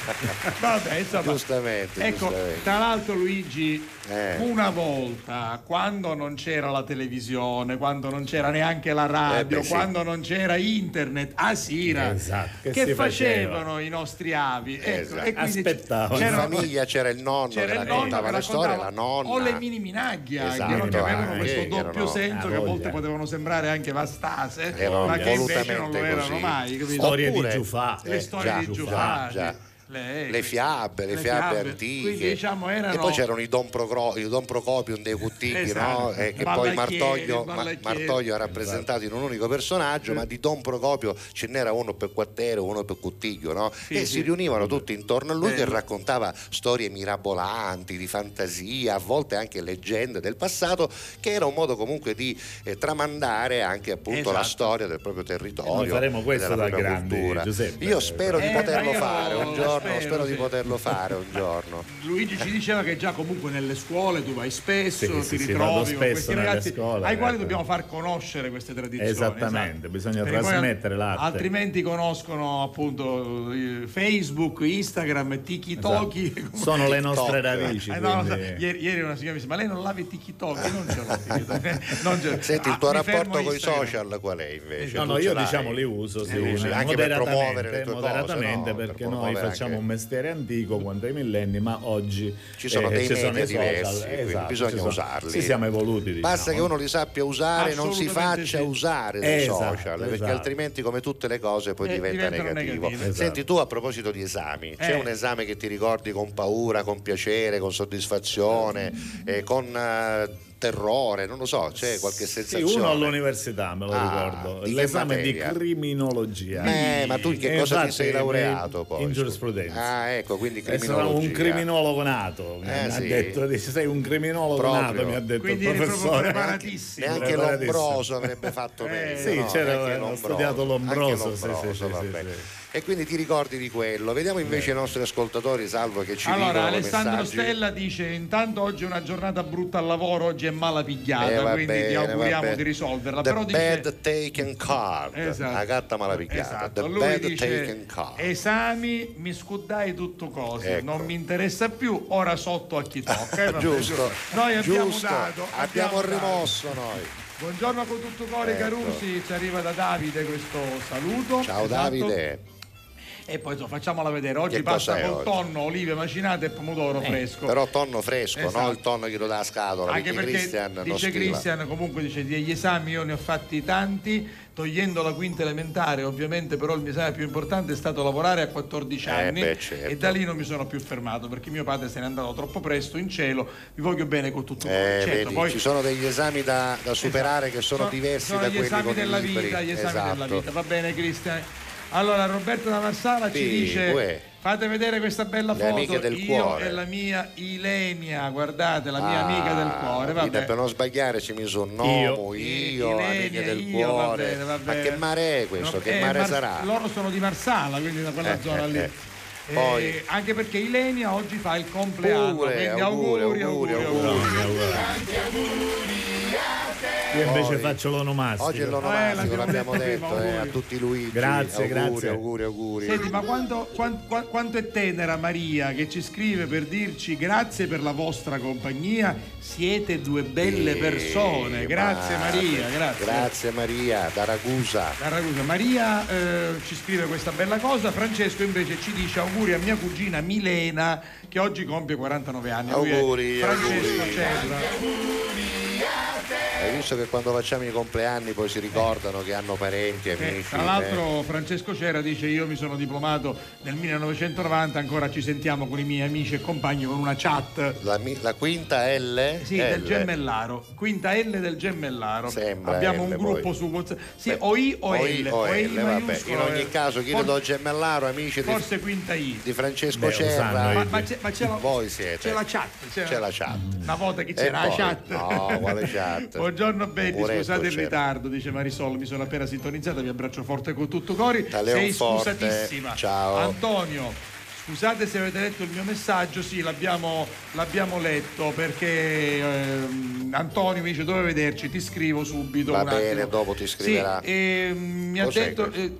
Vabbè, insomma. Giustamente, Ecco, giustamente. tra l'altro Luigi, Eh. una volta, quando non c'era la televisione, quando non c'era neanche la radio, Eh beh, sì. quando non c'era internet, a Sira, Esatto, che che, facevano i nostri avi? Ecco, Esatto. e Aspettavano. In famiglia c'era il nonno c'era che il nonno raccontava che le storie, la nonna. o le mini minaghi anche, Esatto, che avevano anche, questo doppio erano- senso Ah, che a volte potevano sembrare anche vastase Erano ma che invece non lo erano così. mai capito? Storie di Giufà. le Eh, storie di già. Le, le fiabe, le, le fiabe, fiabe. antiche. Quindi, diciamo, erano- E poi c'erano i Don, Procro- i Don Procopio, dei Cuttighi, Esatto. no? Eh, che poi Martoglio, Ma-. Martoglio ha rappresentato in un unico personaggio, ma di Don Procopio ce n'era uno per Quattero, uno per Cuttiglio, no? Sì, e sì. si riunivano tutti intorno a lui che Bello. raccontava storie mirabolanti, di fantasia, a volte anche leggende del passato, che era un modo comunque di eh, tramandare anche appunto la Esatto. storia del proprio territorio. Noi faremo e questo della da propria grandi, cultura. Giuseppe. Io spero di Eh, poterlo fare un giorno, spero, spero, di sì. poterlo fare un giorno. Luigi ci diceva che già comunque nelle scuole tu vai spesso, Sì, ti sì, sì, ritrovi con spesso questi ragazzi scuole, ai quali ecco. dobbiamo far conoscere queste tradizioni. Esattamente, esatto. bisogna Perché poi trasmettere l'arte. Altrimenti conoscono appunto eh, Facebook, Instagram, TikTok. Esatto. Sono le nostre radici. Eh, no, quindi- ieri, ieri una signora mi disse ma lei non lava TikTok? Io non ce l'ho TikTok. Non ce l'ho. Senti, il tuo rapporto con i social qual è invece? No, no, io diciamo li uso, sì, Li usi eh, anche per promuovere le tue cose, moderatamente no? Per perché noi promuovere facciamo un mestiere antico quanto ai millenni, ma oggi Ci sono eh, dei ci sono media i social, diversi, esatto, bisogna ci sono- usarli. Ci siamo evoluti. Diciamo. Basta che uno li sappia usare, non si faccia sì. usare dei Esatto, social, perché esatto. altrimenti, come tutte le cose, poi Eh, diventa negativo. negative. Esatto. Senti, tu a proposito di esami, c'è Eh. un esame che ti ricordi con paura, con piacere, con soddisfazione, eh, con eh, terrore, non lo so, c'è qualche Sì, sensazione? uno all'università, me lo Ah, ricordo. di L'esame di materia? criminologia. Eh, ma tu in che cosa ti sei laureato in- poi? In giurisprudenza. Ah, ecco, quindi E sono criminologia. un criminologo nato, mi Eh, ha sì. detto, dice, sei un criminologo Proprio. nato, mi ha detto Quindi il professore. preparatissimo. Neanche Preparatissimo. l'ombroso avrebbe fatto Eh, meglio. sì, no? c'era- ho studiato l'ombroso, Anche sì, l'ombroso, sì, sì, sì, E quindi ti ricordi di quello. Vediamo invece i nostri ascoltatori, salvo che ci Allora, Alessandro messaggi. Stella dice: Intanto oggi è una giornata brutta al lavoro, oggi è mala pigliata, Eh, quindi ti bene, va auguriamo di risolverla. The Però dice. bad taken card. Esatto. La gatta malapigliata. Esatto. The Lui bad dice, taken card. esami mi scudai tutto cose Ecco. non mi interessa più ora sotto a chi tocca Eh, giusto. noi abbiamo giusto. dato Abbiamo dato. rimosso noi. buongiorno con tutto cuore Ecco. Carusi ci arriva da Davide questo saluto Ciao Esatto. Davide. E poi insomma, facciamola vedere oggi Che passa cos'è col oggi? tonno olive macinate e pomodoro fresco Però tonno fresco, Esatto. no il tonno che lo dà a scatola. anche perché perché Christian non dice stila. Christian comunque dice degli esami io ne ho fatti tanti togliendo la quinta elementare ovviamente però il mio esame più importante è stato lavorare a 14 Eh, anni beh, certo. e da lì non mi sono più fermato perché mio padre se n'è andato troppo presto in cielo vi voglio bene con tutto Eh, cuore. certo, vedi, poi ci sono degli esami da, da superare che sono, diversi sono da gli quelli esami con della i libri. vita gli esami esatto. della vita va bene Cristian allora Roberto da Marsala ci Sì, dice uè. fate vedere questa bella Le foto del io cuore. e la mia Ilenia guardate la mia Ah, amica del cuore vabbè per non sbagliare ci mise un nome, io, Ilenia, amiche del io, va cuore. bene, va Ma bene. che mare è questo? No, che eh, mare Mar- sarà? Loro sono di Marsala, quindi da quella Eh, zona eh, lì. eh. Eh, Poi- anche perché Ilenia oggi fa il compleanno, Pure, quindi auguri, auguri, auguri, auguri, auguri. Io invece Poi- faccio l'onomastico. Oggi è Eh, l'onomastico, l'abbiamo l'abbiamo detto eh, auguri. a tutti Luigi. Grazie, auguri, grazie. auguri, auguri. Senti, ma quanto, quan- qua- quanto è tenera Maria che ci scrive per dirci grazie per la vostra compagnia, siete due belle Sì, persone. Grazie ma- Maria, grazie. Grazie Maria, da Ragusa. Da Ragusa. Maria eh, ci scrive questa bella cosa, Francesco invece ci dice auguri a mia cugina Milena che oggi compie 49 anni. Auguri, Francesco auguri. Cedra. Hai visto che quando facciamo i compleanni poi si ricordano che hanno parenti, Eh, amici? tra l'altro Francesco Cera dice io mi sono diplomato nel 1990, ancora ci sentiamo con i miei amici e compagni con una chat. eh. la, la quinta L? Sì, L. del Gemellaro, quinta L del Gemellaro. Sembra Abbiamo L un gruppo poi. su WhatsApp. Sì, o I o O L. I o o L, vabbè. In ogni eh. caso, chi do Gemellaro, amici di, Forse quinta I. di Francesco Beh, lo Cerra. sanno Ma, ma c'è, ma c'è la, Voi siete. c'è la chat. C'è, C'è la chat. Una volta che c'era la poi- chat. No, quale chat? Buongiorno Betty, scusate il c'era. ritardo, dice Marisol, mi sono appena sintonizzata, vi abbraccio forte con tutto cori. Sei Leonforte, scusatissima. ciao. Antonio, scusate se avete letto il mio messaggio, sì, l'abbiamo, l'abbiamo letto perché ehm, Antonio mi dice dove vederci, ti scrivo subito. Va bene, attimo. dopo ti scriverà. Sì, ehm, mi ha Cos'è detto... eh,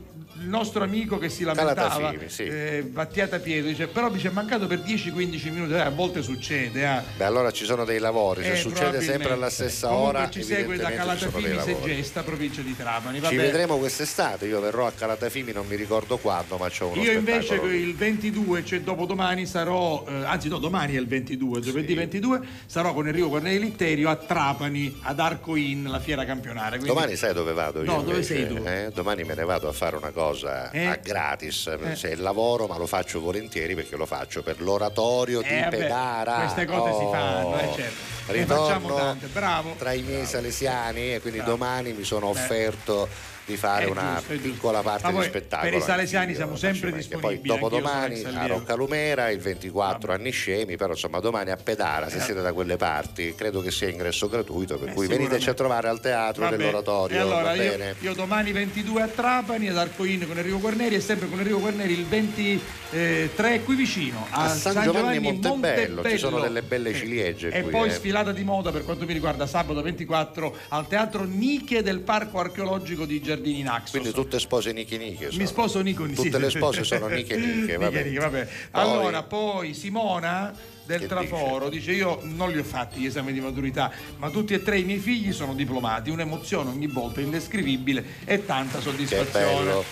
il nostro amico che si lamentava, sì. eh, Battiata Pietro, dice però mi è mancato per 10-15 minuti, eh, a volte succede. eh. Beh, allora ci sono dei lavori, Eh, succede sempre alla stessa Comunque ora, ci segue da Calatafimi. Segesta, provincia di Trapani. va Ci vedremo quest'estate, io verrò a Calatafimi, non mi ricordo quando, ma c'ho uno Io invece il 22, cioè dopodomani sarò, eh, anzi no, domani è il 22, giovedì 22, sarò con Enrico Cornelli Litterio a Trapani, ad Arco In, la fiera campionaria. Quindi- Domani sai dove vado io? No, dove invece? sei tu? Eh, Domani me ne vado a fare una cosa Eh? a gratis, Eh. se lavoro ma lo faccio volentieri perché lo faccio per l'oratorio di Eh, vabbè, Pedara. queste cose si Oh. fanno, eh, certo. Ne Ritorno tante, bravo. tra i miei salesiani e quindi Bravo. domani mi sono Eh. offerto di fare una giusto, giusto. piccola parte Ma di poi spettacolo. per i salesiani anch'io, siamo sempre disponibili, Poi dopodomani a Rocca Lumera, il 24 a Niscemi, però insomma domani a Pedara, se Eh. siete da quelle parti, credo che sia ingresso gratuito, per Eh, cui veniteci a trovare al teatro Vabbè, dell'oratorio, E allora va io, bene? io domani 22 a Trapani ad Arcoin con Enrico Guarneri e sempre con Enrico Guarneri il 23 qui vicino a, A San Giovanni Montebello, ci sono delle belle ciliegie E qui, poi eh. sfilata di moda per quanto mi riguarda sabato 24 al teatro Niche del Parco Archeologico di Giardini Naxos. Quindi tutte spose Nichi sono. Mi sposo Nico sì. Tutte le spose sono Niche Niche, vabbè. Niche, vabbè. Poi- Allora, poi Simona del Che Traforo dice? io non li ho fatti gli esami di maturità ma tutti e tre i miei figli sono diplomati un'emozione ogni volta indescrivibile e tanta soddisfazione.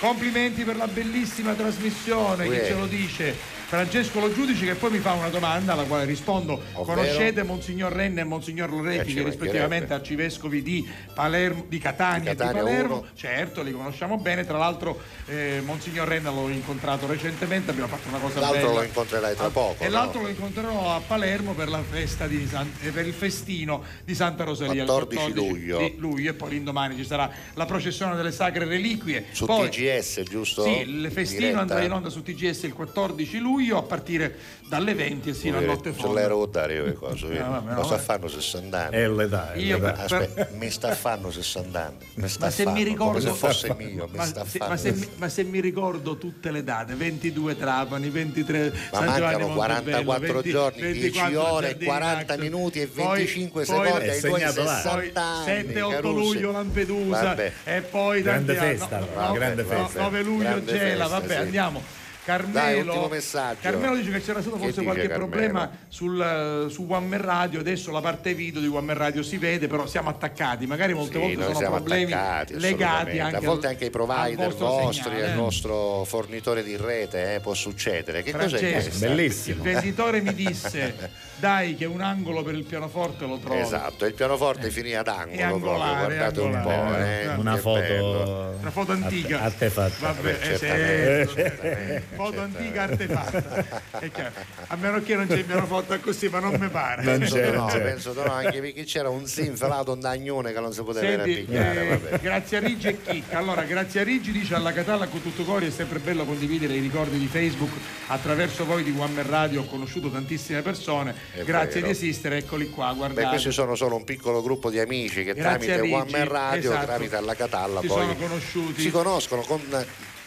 Complimenti per la bellissima trasmissione, chi Uè. ce lo dice? Francesco Lo Giudice che poi mi fa una domanda alla quale rispondo. Ovvero? Conoscete Monsignor Renna e Monsignor Loretti Eh, che rispettivamente arcivescovi di, Palermo, di Catania, Di Catania e di Palermo? uno. Certo, li conosciamo bene. Tra l'altro eh, Monsignor Renna l'ho incontrato recentemente, abbiamo fatto una cosa L'altro bella. lo incontrerai tra poco. E no? l'altro lo incontrerò a Palermo per la festa di San- eh, per il festino di Santa Rosalia il 14 luglio. di luglio e poi l'indomani ci sarà la processione delle sacre reliquie. Su poi, TGS, giusto? Sì, il festino andrà in onda su TGS il 14 luglio a partire dalle 20 e sino a notte Ce fonda. l'ero dare io le cose. Eh, vabbè, Cosa vabbè. fanno 60 anni? È l'età, è Io l'età. per- Aspetta, mi sta fanno 60 anni. Mi sta Ma se mi fanno, ricordo come se fosse mio, mi ma, sta se, fanno. ma se mi, ma se mi ricordo tutte le date 22 Trapani 23 Ma San Giovanni mancano Montebello, 44 20 giorni, 10 24 ore, Giardini 40 Max, minuti e poi- 25 poi- secondi ai tuoi segnato là. 60 anni. 7 8 Caruso. luglio Lampedusa Vabbè. e poi Grande festa, no, no, grande festa. 9 luglio Gela vabbè andiamo Dai, Carmelo, messaggio. Carmelo dice che c'era stato forse qualche Carmelo? problema sul, su One Man Radio, adesso la parte video di One Man Radio si vede, però siamo attaccati, magari molte Sì, volte sono problemi legati anche a volte al- anche ai provider vostri, segnale, al eh. nostro fornitore di rete, eh, può succedere. Che cos'è Francesco, questo? Bellissimo. Il venditore mi disse: Dai, che un angolo per il pianoforte lo trovo. Esatto, il pianoforte finì ad angolo angolare, proprio, guardate un po', angolare, eh, eh. Una foto bello. Una foto antica. artefatta. Vabbè, eh, certamente, sì. certamente, foto antica artefatta. È chiaro. A meno che non c'è il pianoforte così, ma non mi pare. Non Penso c'è, no, c'è. penso no, anche perché c'era un sinfelato, un dagnone che non si poteva Senti, eh, grazie a Rigi e Chicca. Allora, grazie a Rigi dice alla Catalla con tutto cori è sempre bello condividere i ricordi di Facebook. Attraverso voi di One Man Radio ho conosciuto tantissime persone. È grazie vero. di esistere, eccoli qua, Beh, guardate. questi sono solo un piccolo gruppo di amici che Grazie tramite One Man Radio, esatto. tramite alla Catalla, Si poi sono conosciuti. si conoscono con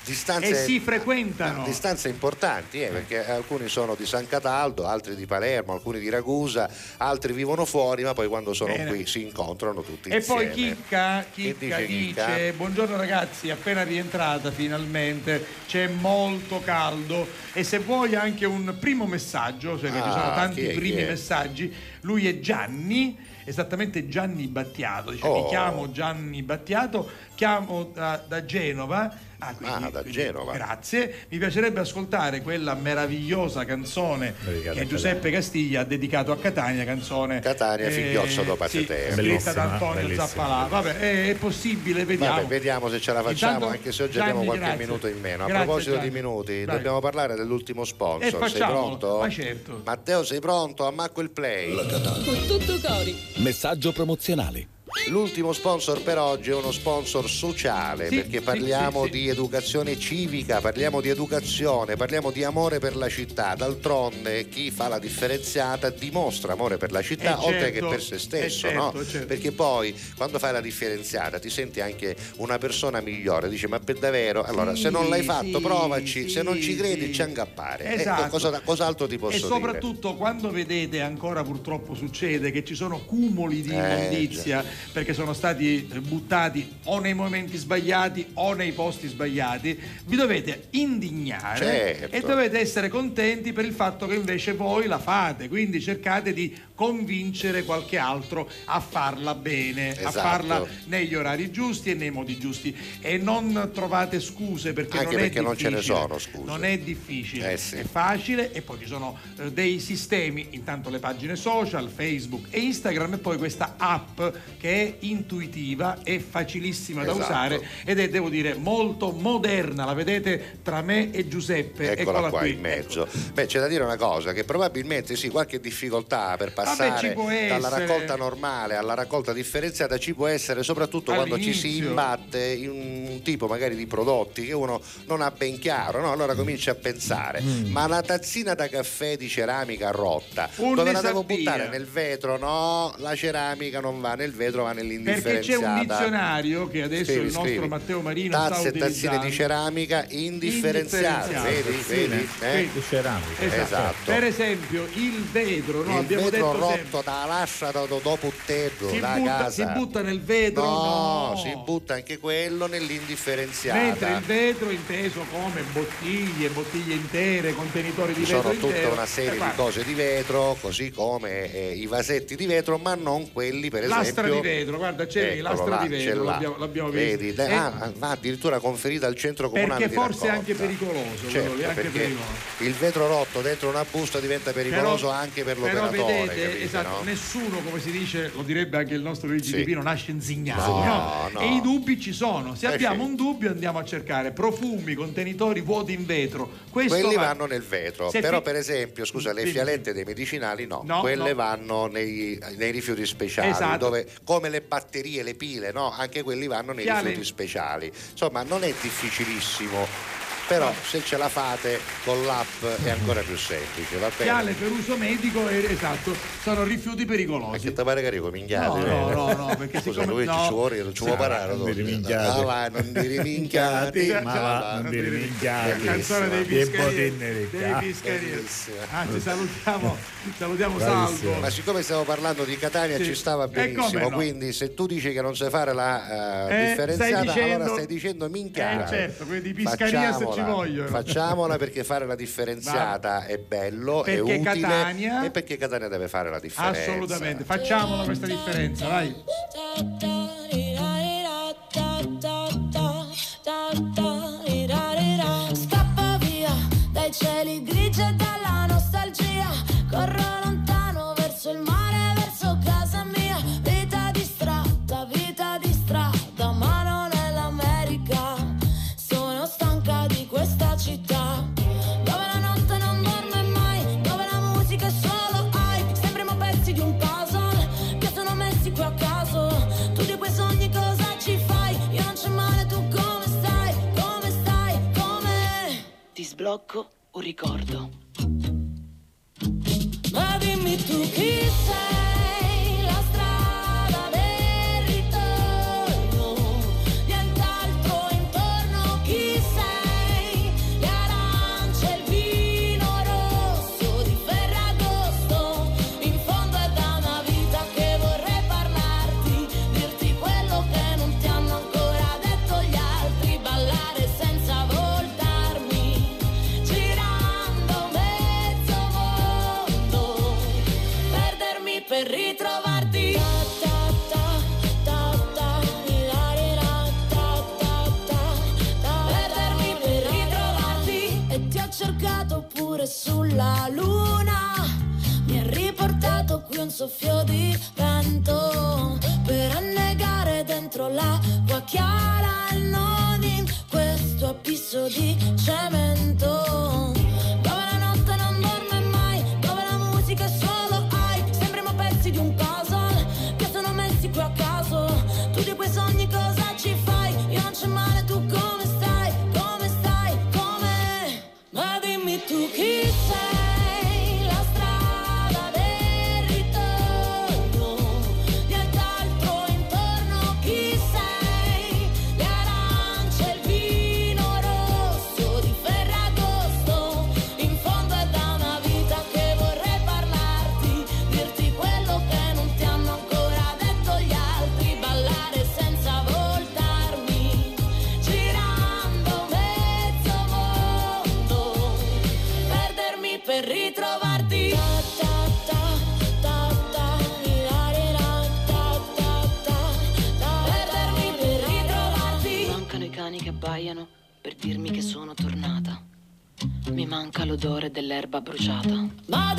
distanze, e si frequentano. distanze importanti, eh, perché alcuni sono di San Cataldo, altri di Palermo, alcuni di Ragusa, altri vivono fuori, ma poi quando sono Bene. qui si incontrano tutti E insieme. poi Chicca, Chicca dice dice, Chicca? buongiorno ragazzi, appena rientrata finalmente, c'è molto caldo e se vuoi anche un primo messaggio, cioè che ci Ah, sono tanti chi è, primi messaggi, lui è Gianni, esattamente Gianni Battiato, dice Oh. mi chiamo Gianni Battiato, chiamo da, da Genova. Ah, quindi- Ah, da quindi Genova. Grazie. Mi piacerebbe ascoltare quella meravigliosa canzone Dedicata che Giuseppe Castiglia ha dedicato a Catania, canzone Catania, figliozzo dopo sì, te. scritta Bellissima, da Antonio bellissima. Zappalà. Vabbè, è, è possibile, vediamo. Vabbè, vediamo se ce la facciamo, Intanto, anche se oggi Gianni, abbiamo qualche grazie. minuto in meno. A Grazie, proposito Gianni. di minuti, Vai. dobbiamo parlare dell'ultimo sponsor. E sei pronto? ma certo. Matteo, sei pronto? Ammacco il play. Con tutto cori. Messaggio promozionale. L'ultimo sponsor per oggi è uno sponsor sociale Sì, perché parliamo sì, sì. di educazione civica, parliamo di educazione, parliamo di amore per la città. D'altronde chi fa la differenziata dimostra amore per la città Eh, oltre certo, che per se stesso, eh, certo, no? certo. Perché poi quando fai la differenziata ti senti anche una persona migliore, dici ma per davvero? Allora se non l'hai fatto provaci, se non ci credi ci angappare. Esatto. Ecco, cosa, cos'altro ti posso e dire? soprattutto quando vedete, ancora purtroppo succede, che ci sono cumuli di Eh, immondizia perché sono stati buttati o nei momenti sbagliati o nei posti sbagliati, vi dovete indignare Certo. e dovete essere contenti per il fatto che invece voi la fate, quindi cercate di convincere qualche altro a farla bene, a Esatto. farla negli orari giusti e nei modi giusti e non trovate scuse perché Anche non è perché non ce ne difficile. sono scuse. Non è difficile, Eh sì. è facile e poi ci sono eh, dei sistemi, intanto le pagine social, Facebook e Instagram e poi questa app che è intuitiva e facilissima da Esatto. usare ed è devo dire molto moderna, la vedete tra me e Giuseppe, Eccola qua in mezzo. Beh, c'è da dire una cosa, che probabilmente sì, qualche difficoltà per Vabbè, passare può dalla essere. raccolta normale alla raccolta differenziata ci può essere soprattutto quando ci si All'inizio. imbatte in un tipo magari di prodotti che uno non ha ben chiaro, no? Allora comincia a pensare, ma la tazzina da caffè di ceramica rotta, Un dove la devo buttare? Nel vetro? No, la ceramica non va nel vetro, va Perché c'è nell'indifferenziata. un dizionario che adesso Scrivi, il nostro scrivi. Matteo Marino sta Tazze e tazzine di ceramica indifferenziate, Indifferenziate, vedi? sì, vedi? Eh? Di ceramica. Esatto. Esatto. Per esempio il vetro, no? il abbiamo vetro detto sempre, rotto da lascia da, dopo un tetto si da butta, casa si butta nel vetro, no, no. si butta anche quello nell'indifferenziata Mentre il vetro inteso come bottiglie, bottiglie intere, contenitori di ci vetro sono tutta intero. una serie eh, di cose di vetro così come eh, i vasetti di vetro ma non quelli per Lastra esempio di vetro, guarda, c'è Eccolo l'astro là, di vetro, là. l'abbiamo, l'abbiamo visto. Vedi, de- Eh, ah, va addirittura conferita al centro comunale perché forse è anche pericoloso, Certo, lì, anche pericoloso. il vetro rotto dentro una busta diventa pericoloso Però- anche per Però l'operatore. vedete, capite, esatto, no? nessuno, come si dice, lo direbbe anche il nostro Luigi Sì. Pipino, nasce insignato. No, no? E i dubbi ci sono. Se Eh, abbiamo sì. un dubbio andiamo a cercare profumi, contenitori vuoti in vetro. Questo Quelli va- vanno nel vetro, Se però fi- per esempio, scusa, le fialette dei medicinali no, quelle no. vanno nei, nei rifiuti speciali, Esatto. dove come le batterie, le pile, no, anche quelli vanno nei Fiale- rifiuti speciali. Insomma, non è difficilissimo. Però se ce la fate con l'app è ancora più semplice, va bene? Fiale per uso medico, e- esatto, sono rifiuti pericolosi. Che ti pare carico minchiate? No, no, no, no, perché Scusa, siccome- lui no. ci vuole, ci vuole Sì, parare. non riminchiate. Ah, va, non vi riminchiate. ma va, non vi riminchiate. canzone dei Bottineri, dei ah. Bellissima. Anzi, salutiamo, salutiamo. Salvo. Ma siccome stiamo parlando di Catania Sì. ci stava benissimo, no? quindi se tu dici che non sai fare la eh, Eh, differenziata, stai dicendo- allora stai dicendo minchiate. Eh, certo, quelli di Piscaria se ci Facciamola, vogliono. Facciamola perché fare la differenziata è bello, è Perché utile Catania- e perché Catania deve fare la differenza. Assolutamente, facciamola questa differenza, vai. Ti sblocco un ricordo. Ma dimmi tu chi sei, soffio di vento per annegare dentro l'acqua chiara e non in questo abisso di cemento. L'odore dell'erba bruciata. Ma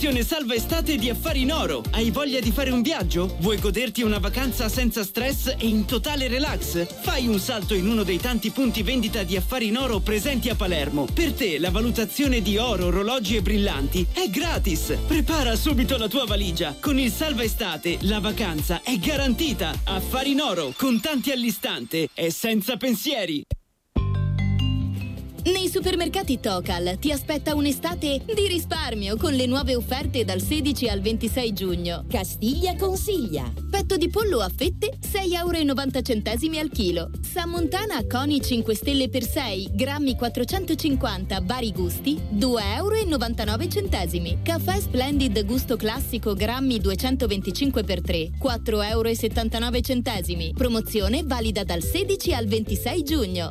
l'operazione Salva Estate di Affari in Oro. Hai voglia di fare un viaggio? Vuoi goderti una vacanza senza stress e in totale relax? Fai un salto in uno dei tanti punti vendita di Affari in Oro presenti a Palermo. Per te la valutazione di oro, orologi e brillanti è gratis. Prepara subito la tua valigia. Con il Salva Estate la vacanza è garantita. Affari in Oro, contanti all'istante e senza pensieri. Nei supermercati Tocal ti aspetta un'estate di risparmio con le nuove offerte dal 16 al 26 giugno. Castiglia consiglia. Petto di pollo a fette 6,90 euro al chilo. Sammontana Coni 5 stelle per 6, grammi 450, vari gusti 2,99 euro. Caffè Splendid gusto classico grammi 225 per 3, 4,79 euro. Promozione valida dal 16 al 26 giugno.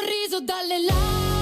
sorriso dalle labbra,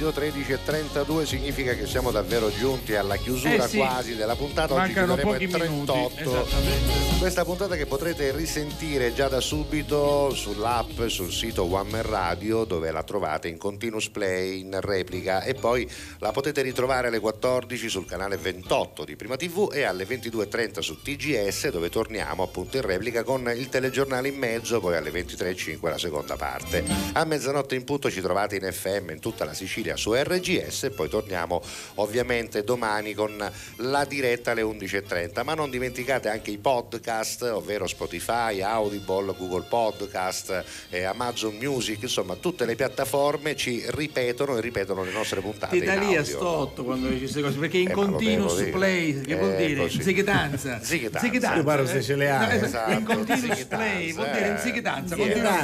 inizio, 13.32 significa che siamo davvero giunti alla chiusura Eh sì. quasi della puntata. Oggi Mancano minuti. 38. Esattamente. Questa puntata che potrete risentire già da subito sull'app, sul sito One Man Radio dove la trovate in continuous play, in replica e poi la potete ritrovare alle 14 sul canale 28 di Prima TV e alle 22.30 su TGS dove torniamo appunto in replica con il telegiornale in mezzo, poi alle 23.05 la seconda parte. A mezzanotte in punto ci trovate in FM in tutta la Sicilia su RGS e poi torniamo ovviamente domani con la diretta alle 11.30. Ma non dimenticate anche i podcast, ovvero Spotify, Audible, Google Podcast, eh, Amazon Music, insomma tutte le piattaforme ci ripetono e ripetono le nostre puntate. Ti da in lì a stotto quando dici queste cose, perché in Eh, continuo su dire. play, che vuol Eh, dire? così. Zichetanza. Zichetanza. Io pare se ce le hai. No, Esatto, in continuo su zichetanza, play, vuol dire eh. zichetanza. Zichetanza.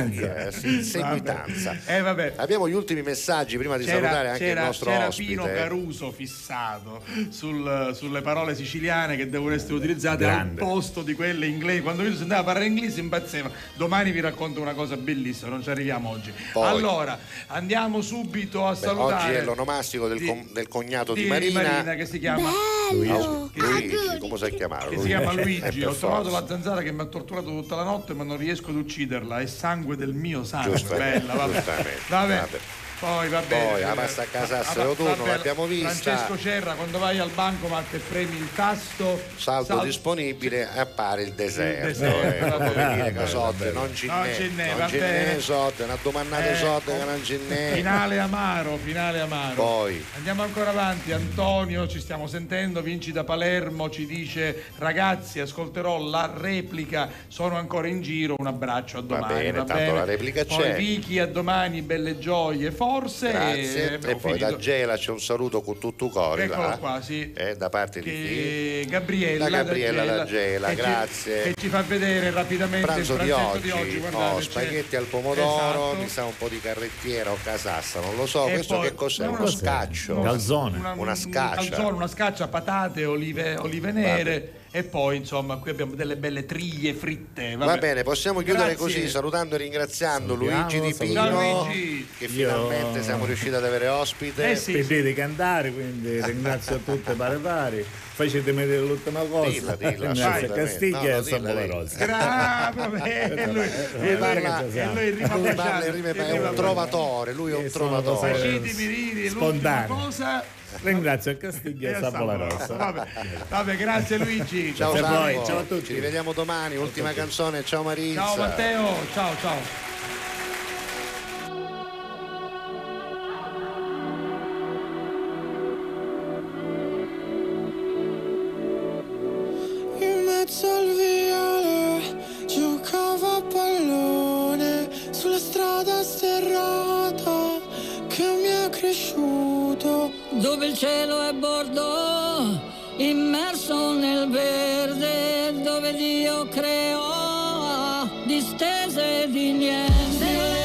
continua- Eh, sì, seguitanza. Eh, vabbè. Abbiamo gli ultimi messaggi prima di salutare C'era, anche il nostro c'era ospite. Pino Caruso fissato sul- sulle parole siciliane che devono essere utilizzate Grande. al posto di quelle inglesi. Quando io sentava parlare inglese impazzeva. Domani vi racconto una cosa bellissima, non ci arriviamo oggi. Poi- allora, andiamo subito a Beh, salutare. oggi è l'onomastico del, di- com- del cognato di, di Marina. che si chiama Luigi, Luigi, come si chiama? che si chiama Luigi. Eh, Ho trovato forza. la zanzara che mi ha torturato tutta la notte, ma non riesco ad ucciderla. È sangue del mio sangue. Giustamente, Bella, vabbè. giustamente, Vabbè. vabbè. Poi va bene. Poi la pasta a va non bene. l'abbiamo vista. Francesco Cerra, quando vai al bancomat e premi il tasto Saldo sal- disponibile appare il deserto. Il deserto, eh, va bene. dire che soldi non ci Non non va bene. n'è soldi, una domandata Eh, soldi che non ce n'è. Finale amaro, finale amaro. Poi. Andiamo ancora avanti. Antonio, ci stiamo sentendo. Vinci da Palermo, ci dice: Ragazzi, ascolterò la replica. Sono ancora in giro. Un abbraccio a domani. bene, tanto la replica Poi c'è. Vicky, a domani, belle gioie, forse. Grazie. E, E abbiamo poi finito. da Gela c'è un saluto con tutto il cuore. Eccolo là. qua, sì. Eh, da parte di chi? Gabriella, Da Gabriella da Gela, che ci- grazie. che ci fa vedere rapidamente pranzo il di pranzetto oggi, di oggi. guardate, oh, c'è- spaghetti al pomodoro, Esatto. mi sa un po' di carrettiera o casassa, non lo so, E questo poi- che cos'è? no, Uno no, scaccio, Calzone. una, un scaccia. calzone, una scaccia, patate, olive, olive nere e poi insomma qui abbiamo delle belle triglie fritte. Va vabbè. bene, possiamo chiudere Grazie. così salutando e ringraziando Salutiamo, Luigi Di Pino Luigi. che Io- finalmente siamo riusciti ad avere ospite. Eh sì. Vedete cantare, quindi ringrazio a tutte pare pari. Facetemi vedere l'ultima cosa. Dilla, dilla. Castiglia No, no, e dilla. Rosa. Lui, Lui e lui- e lui lui e è un trovatore, lui è un trovatore. Facetemi l'ultima cosa Ringrazio Castiglia e e a Sambola Sambola Rosa. Vabbè, vabbè, grazie Luigi. Ciao a voi, ciao a tutti. ci rivediamo domani, ultima canzone, ciao Marizza. Ciao Matteo, ciao ciao. In mezzo al viale giocavo a pallone sulla strada sterrata che mi è cresciuto. Dove il cielo è bordo, immerso nel verde, dove Dio creò distese di niente.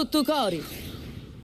Tutto cori.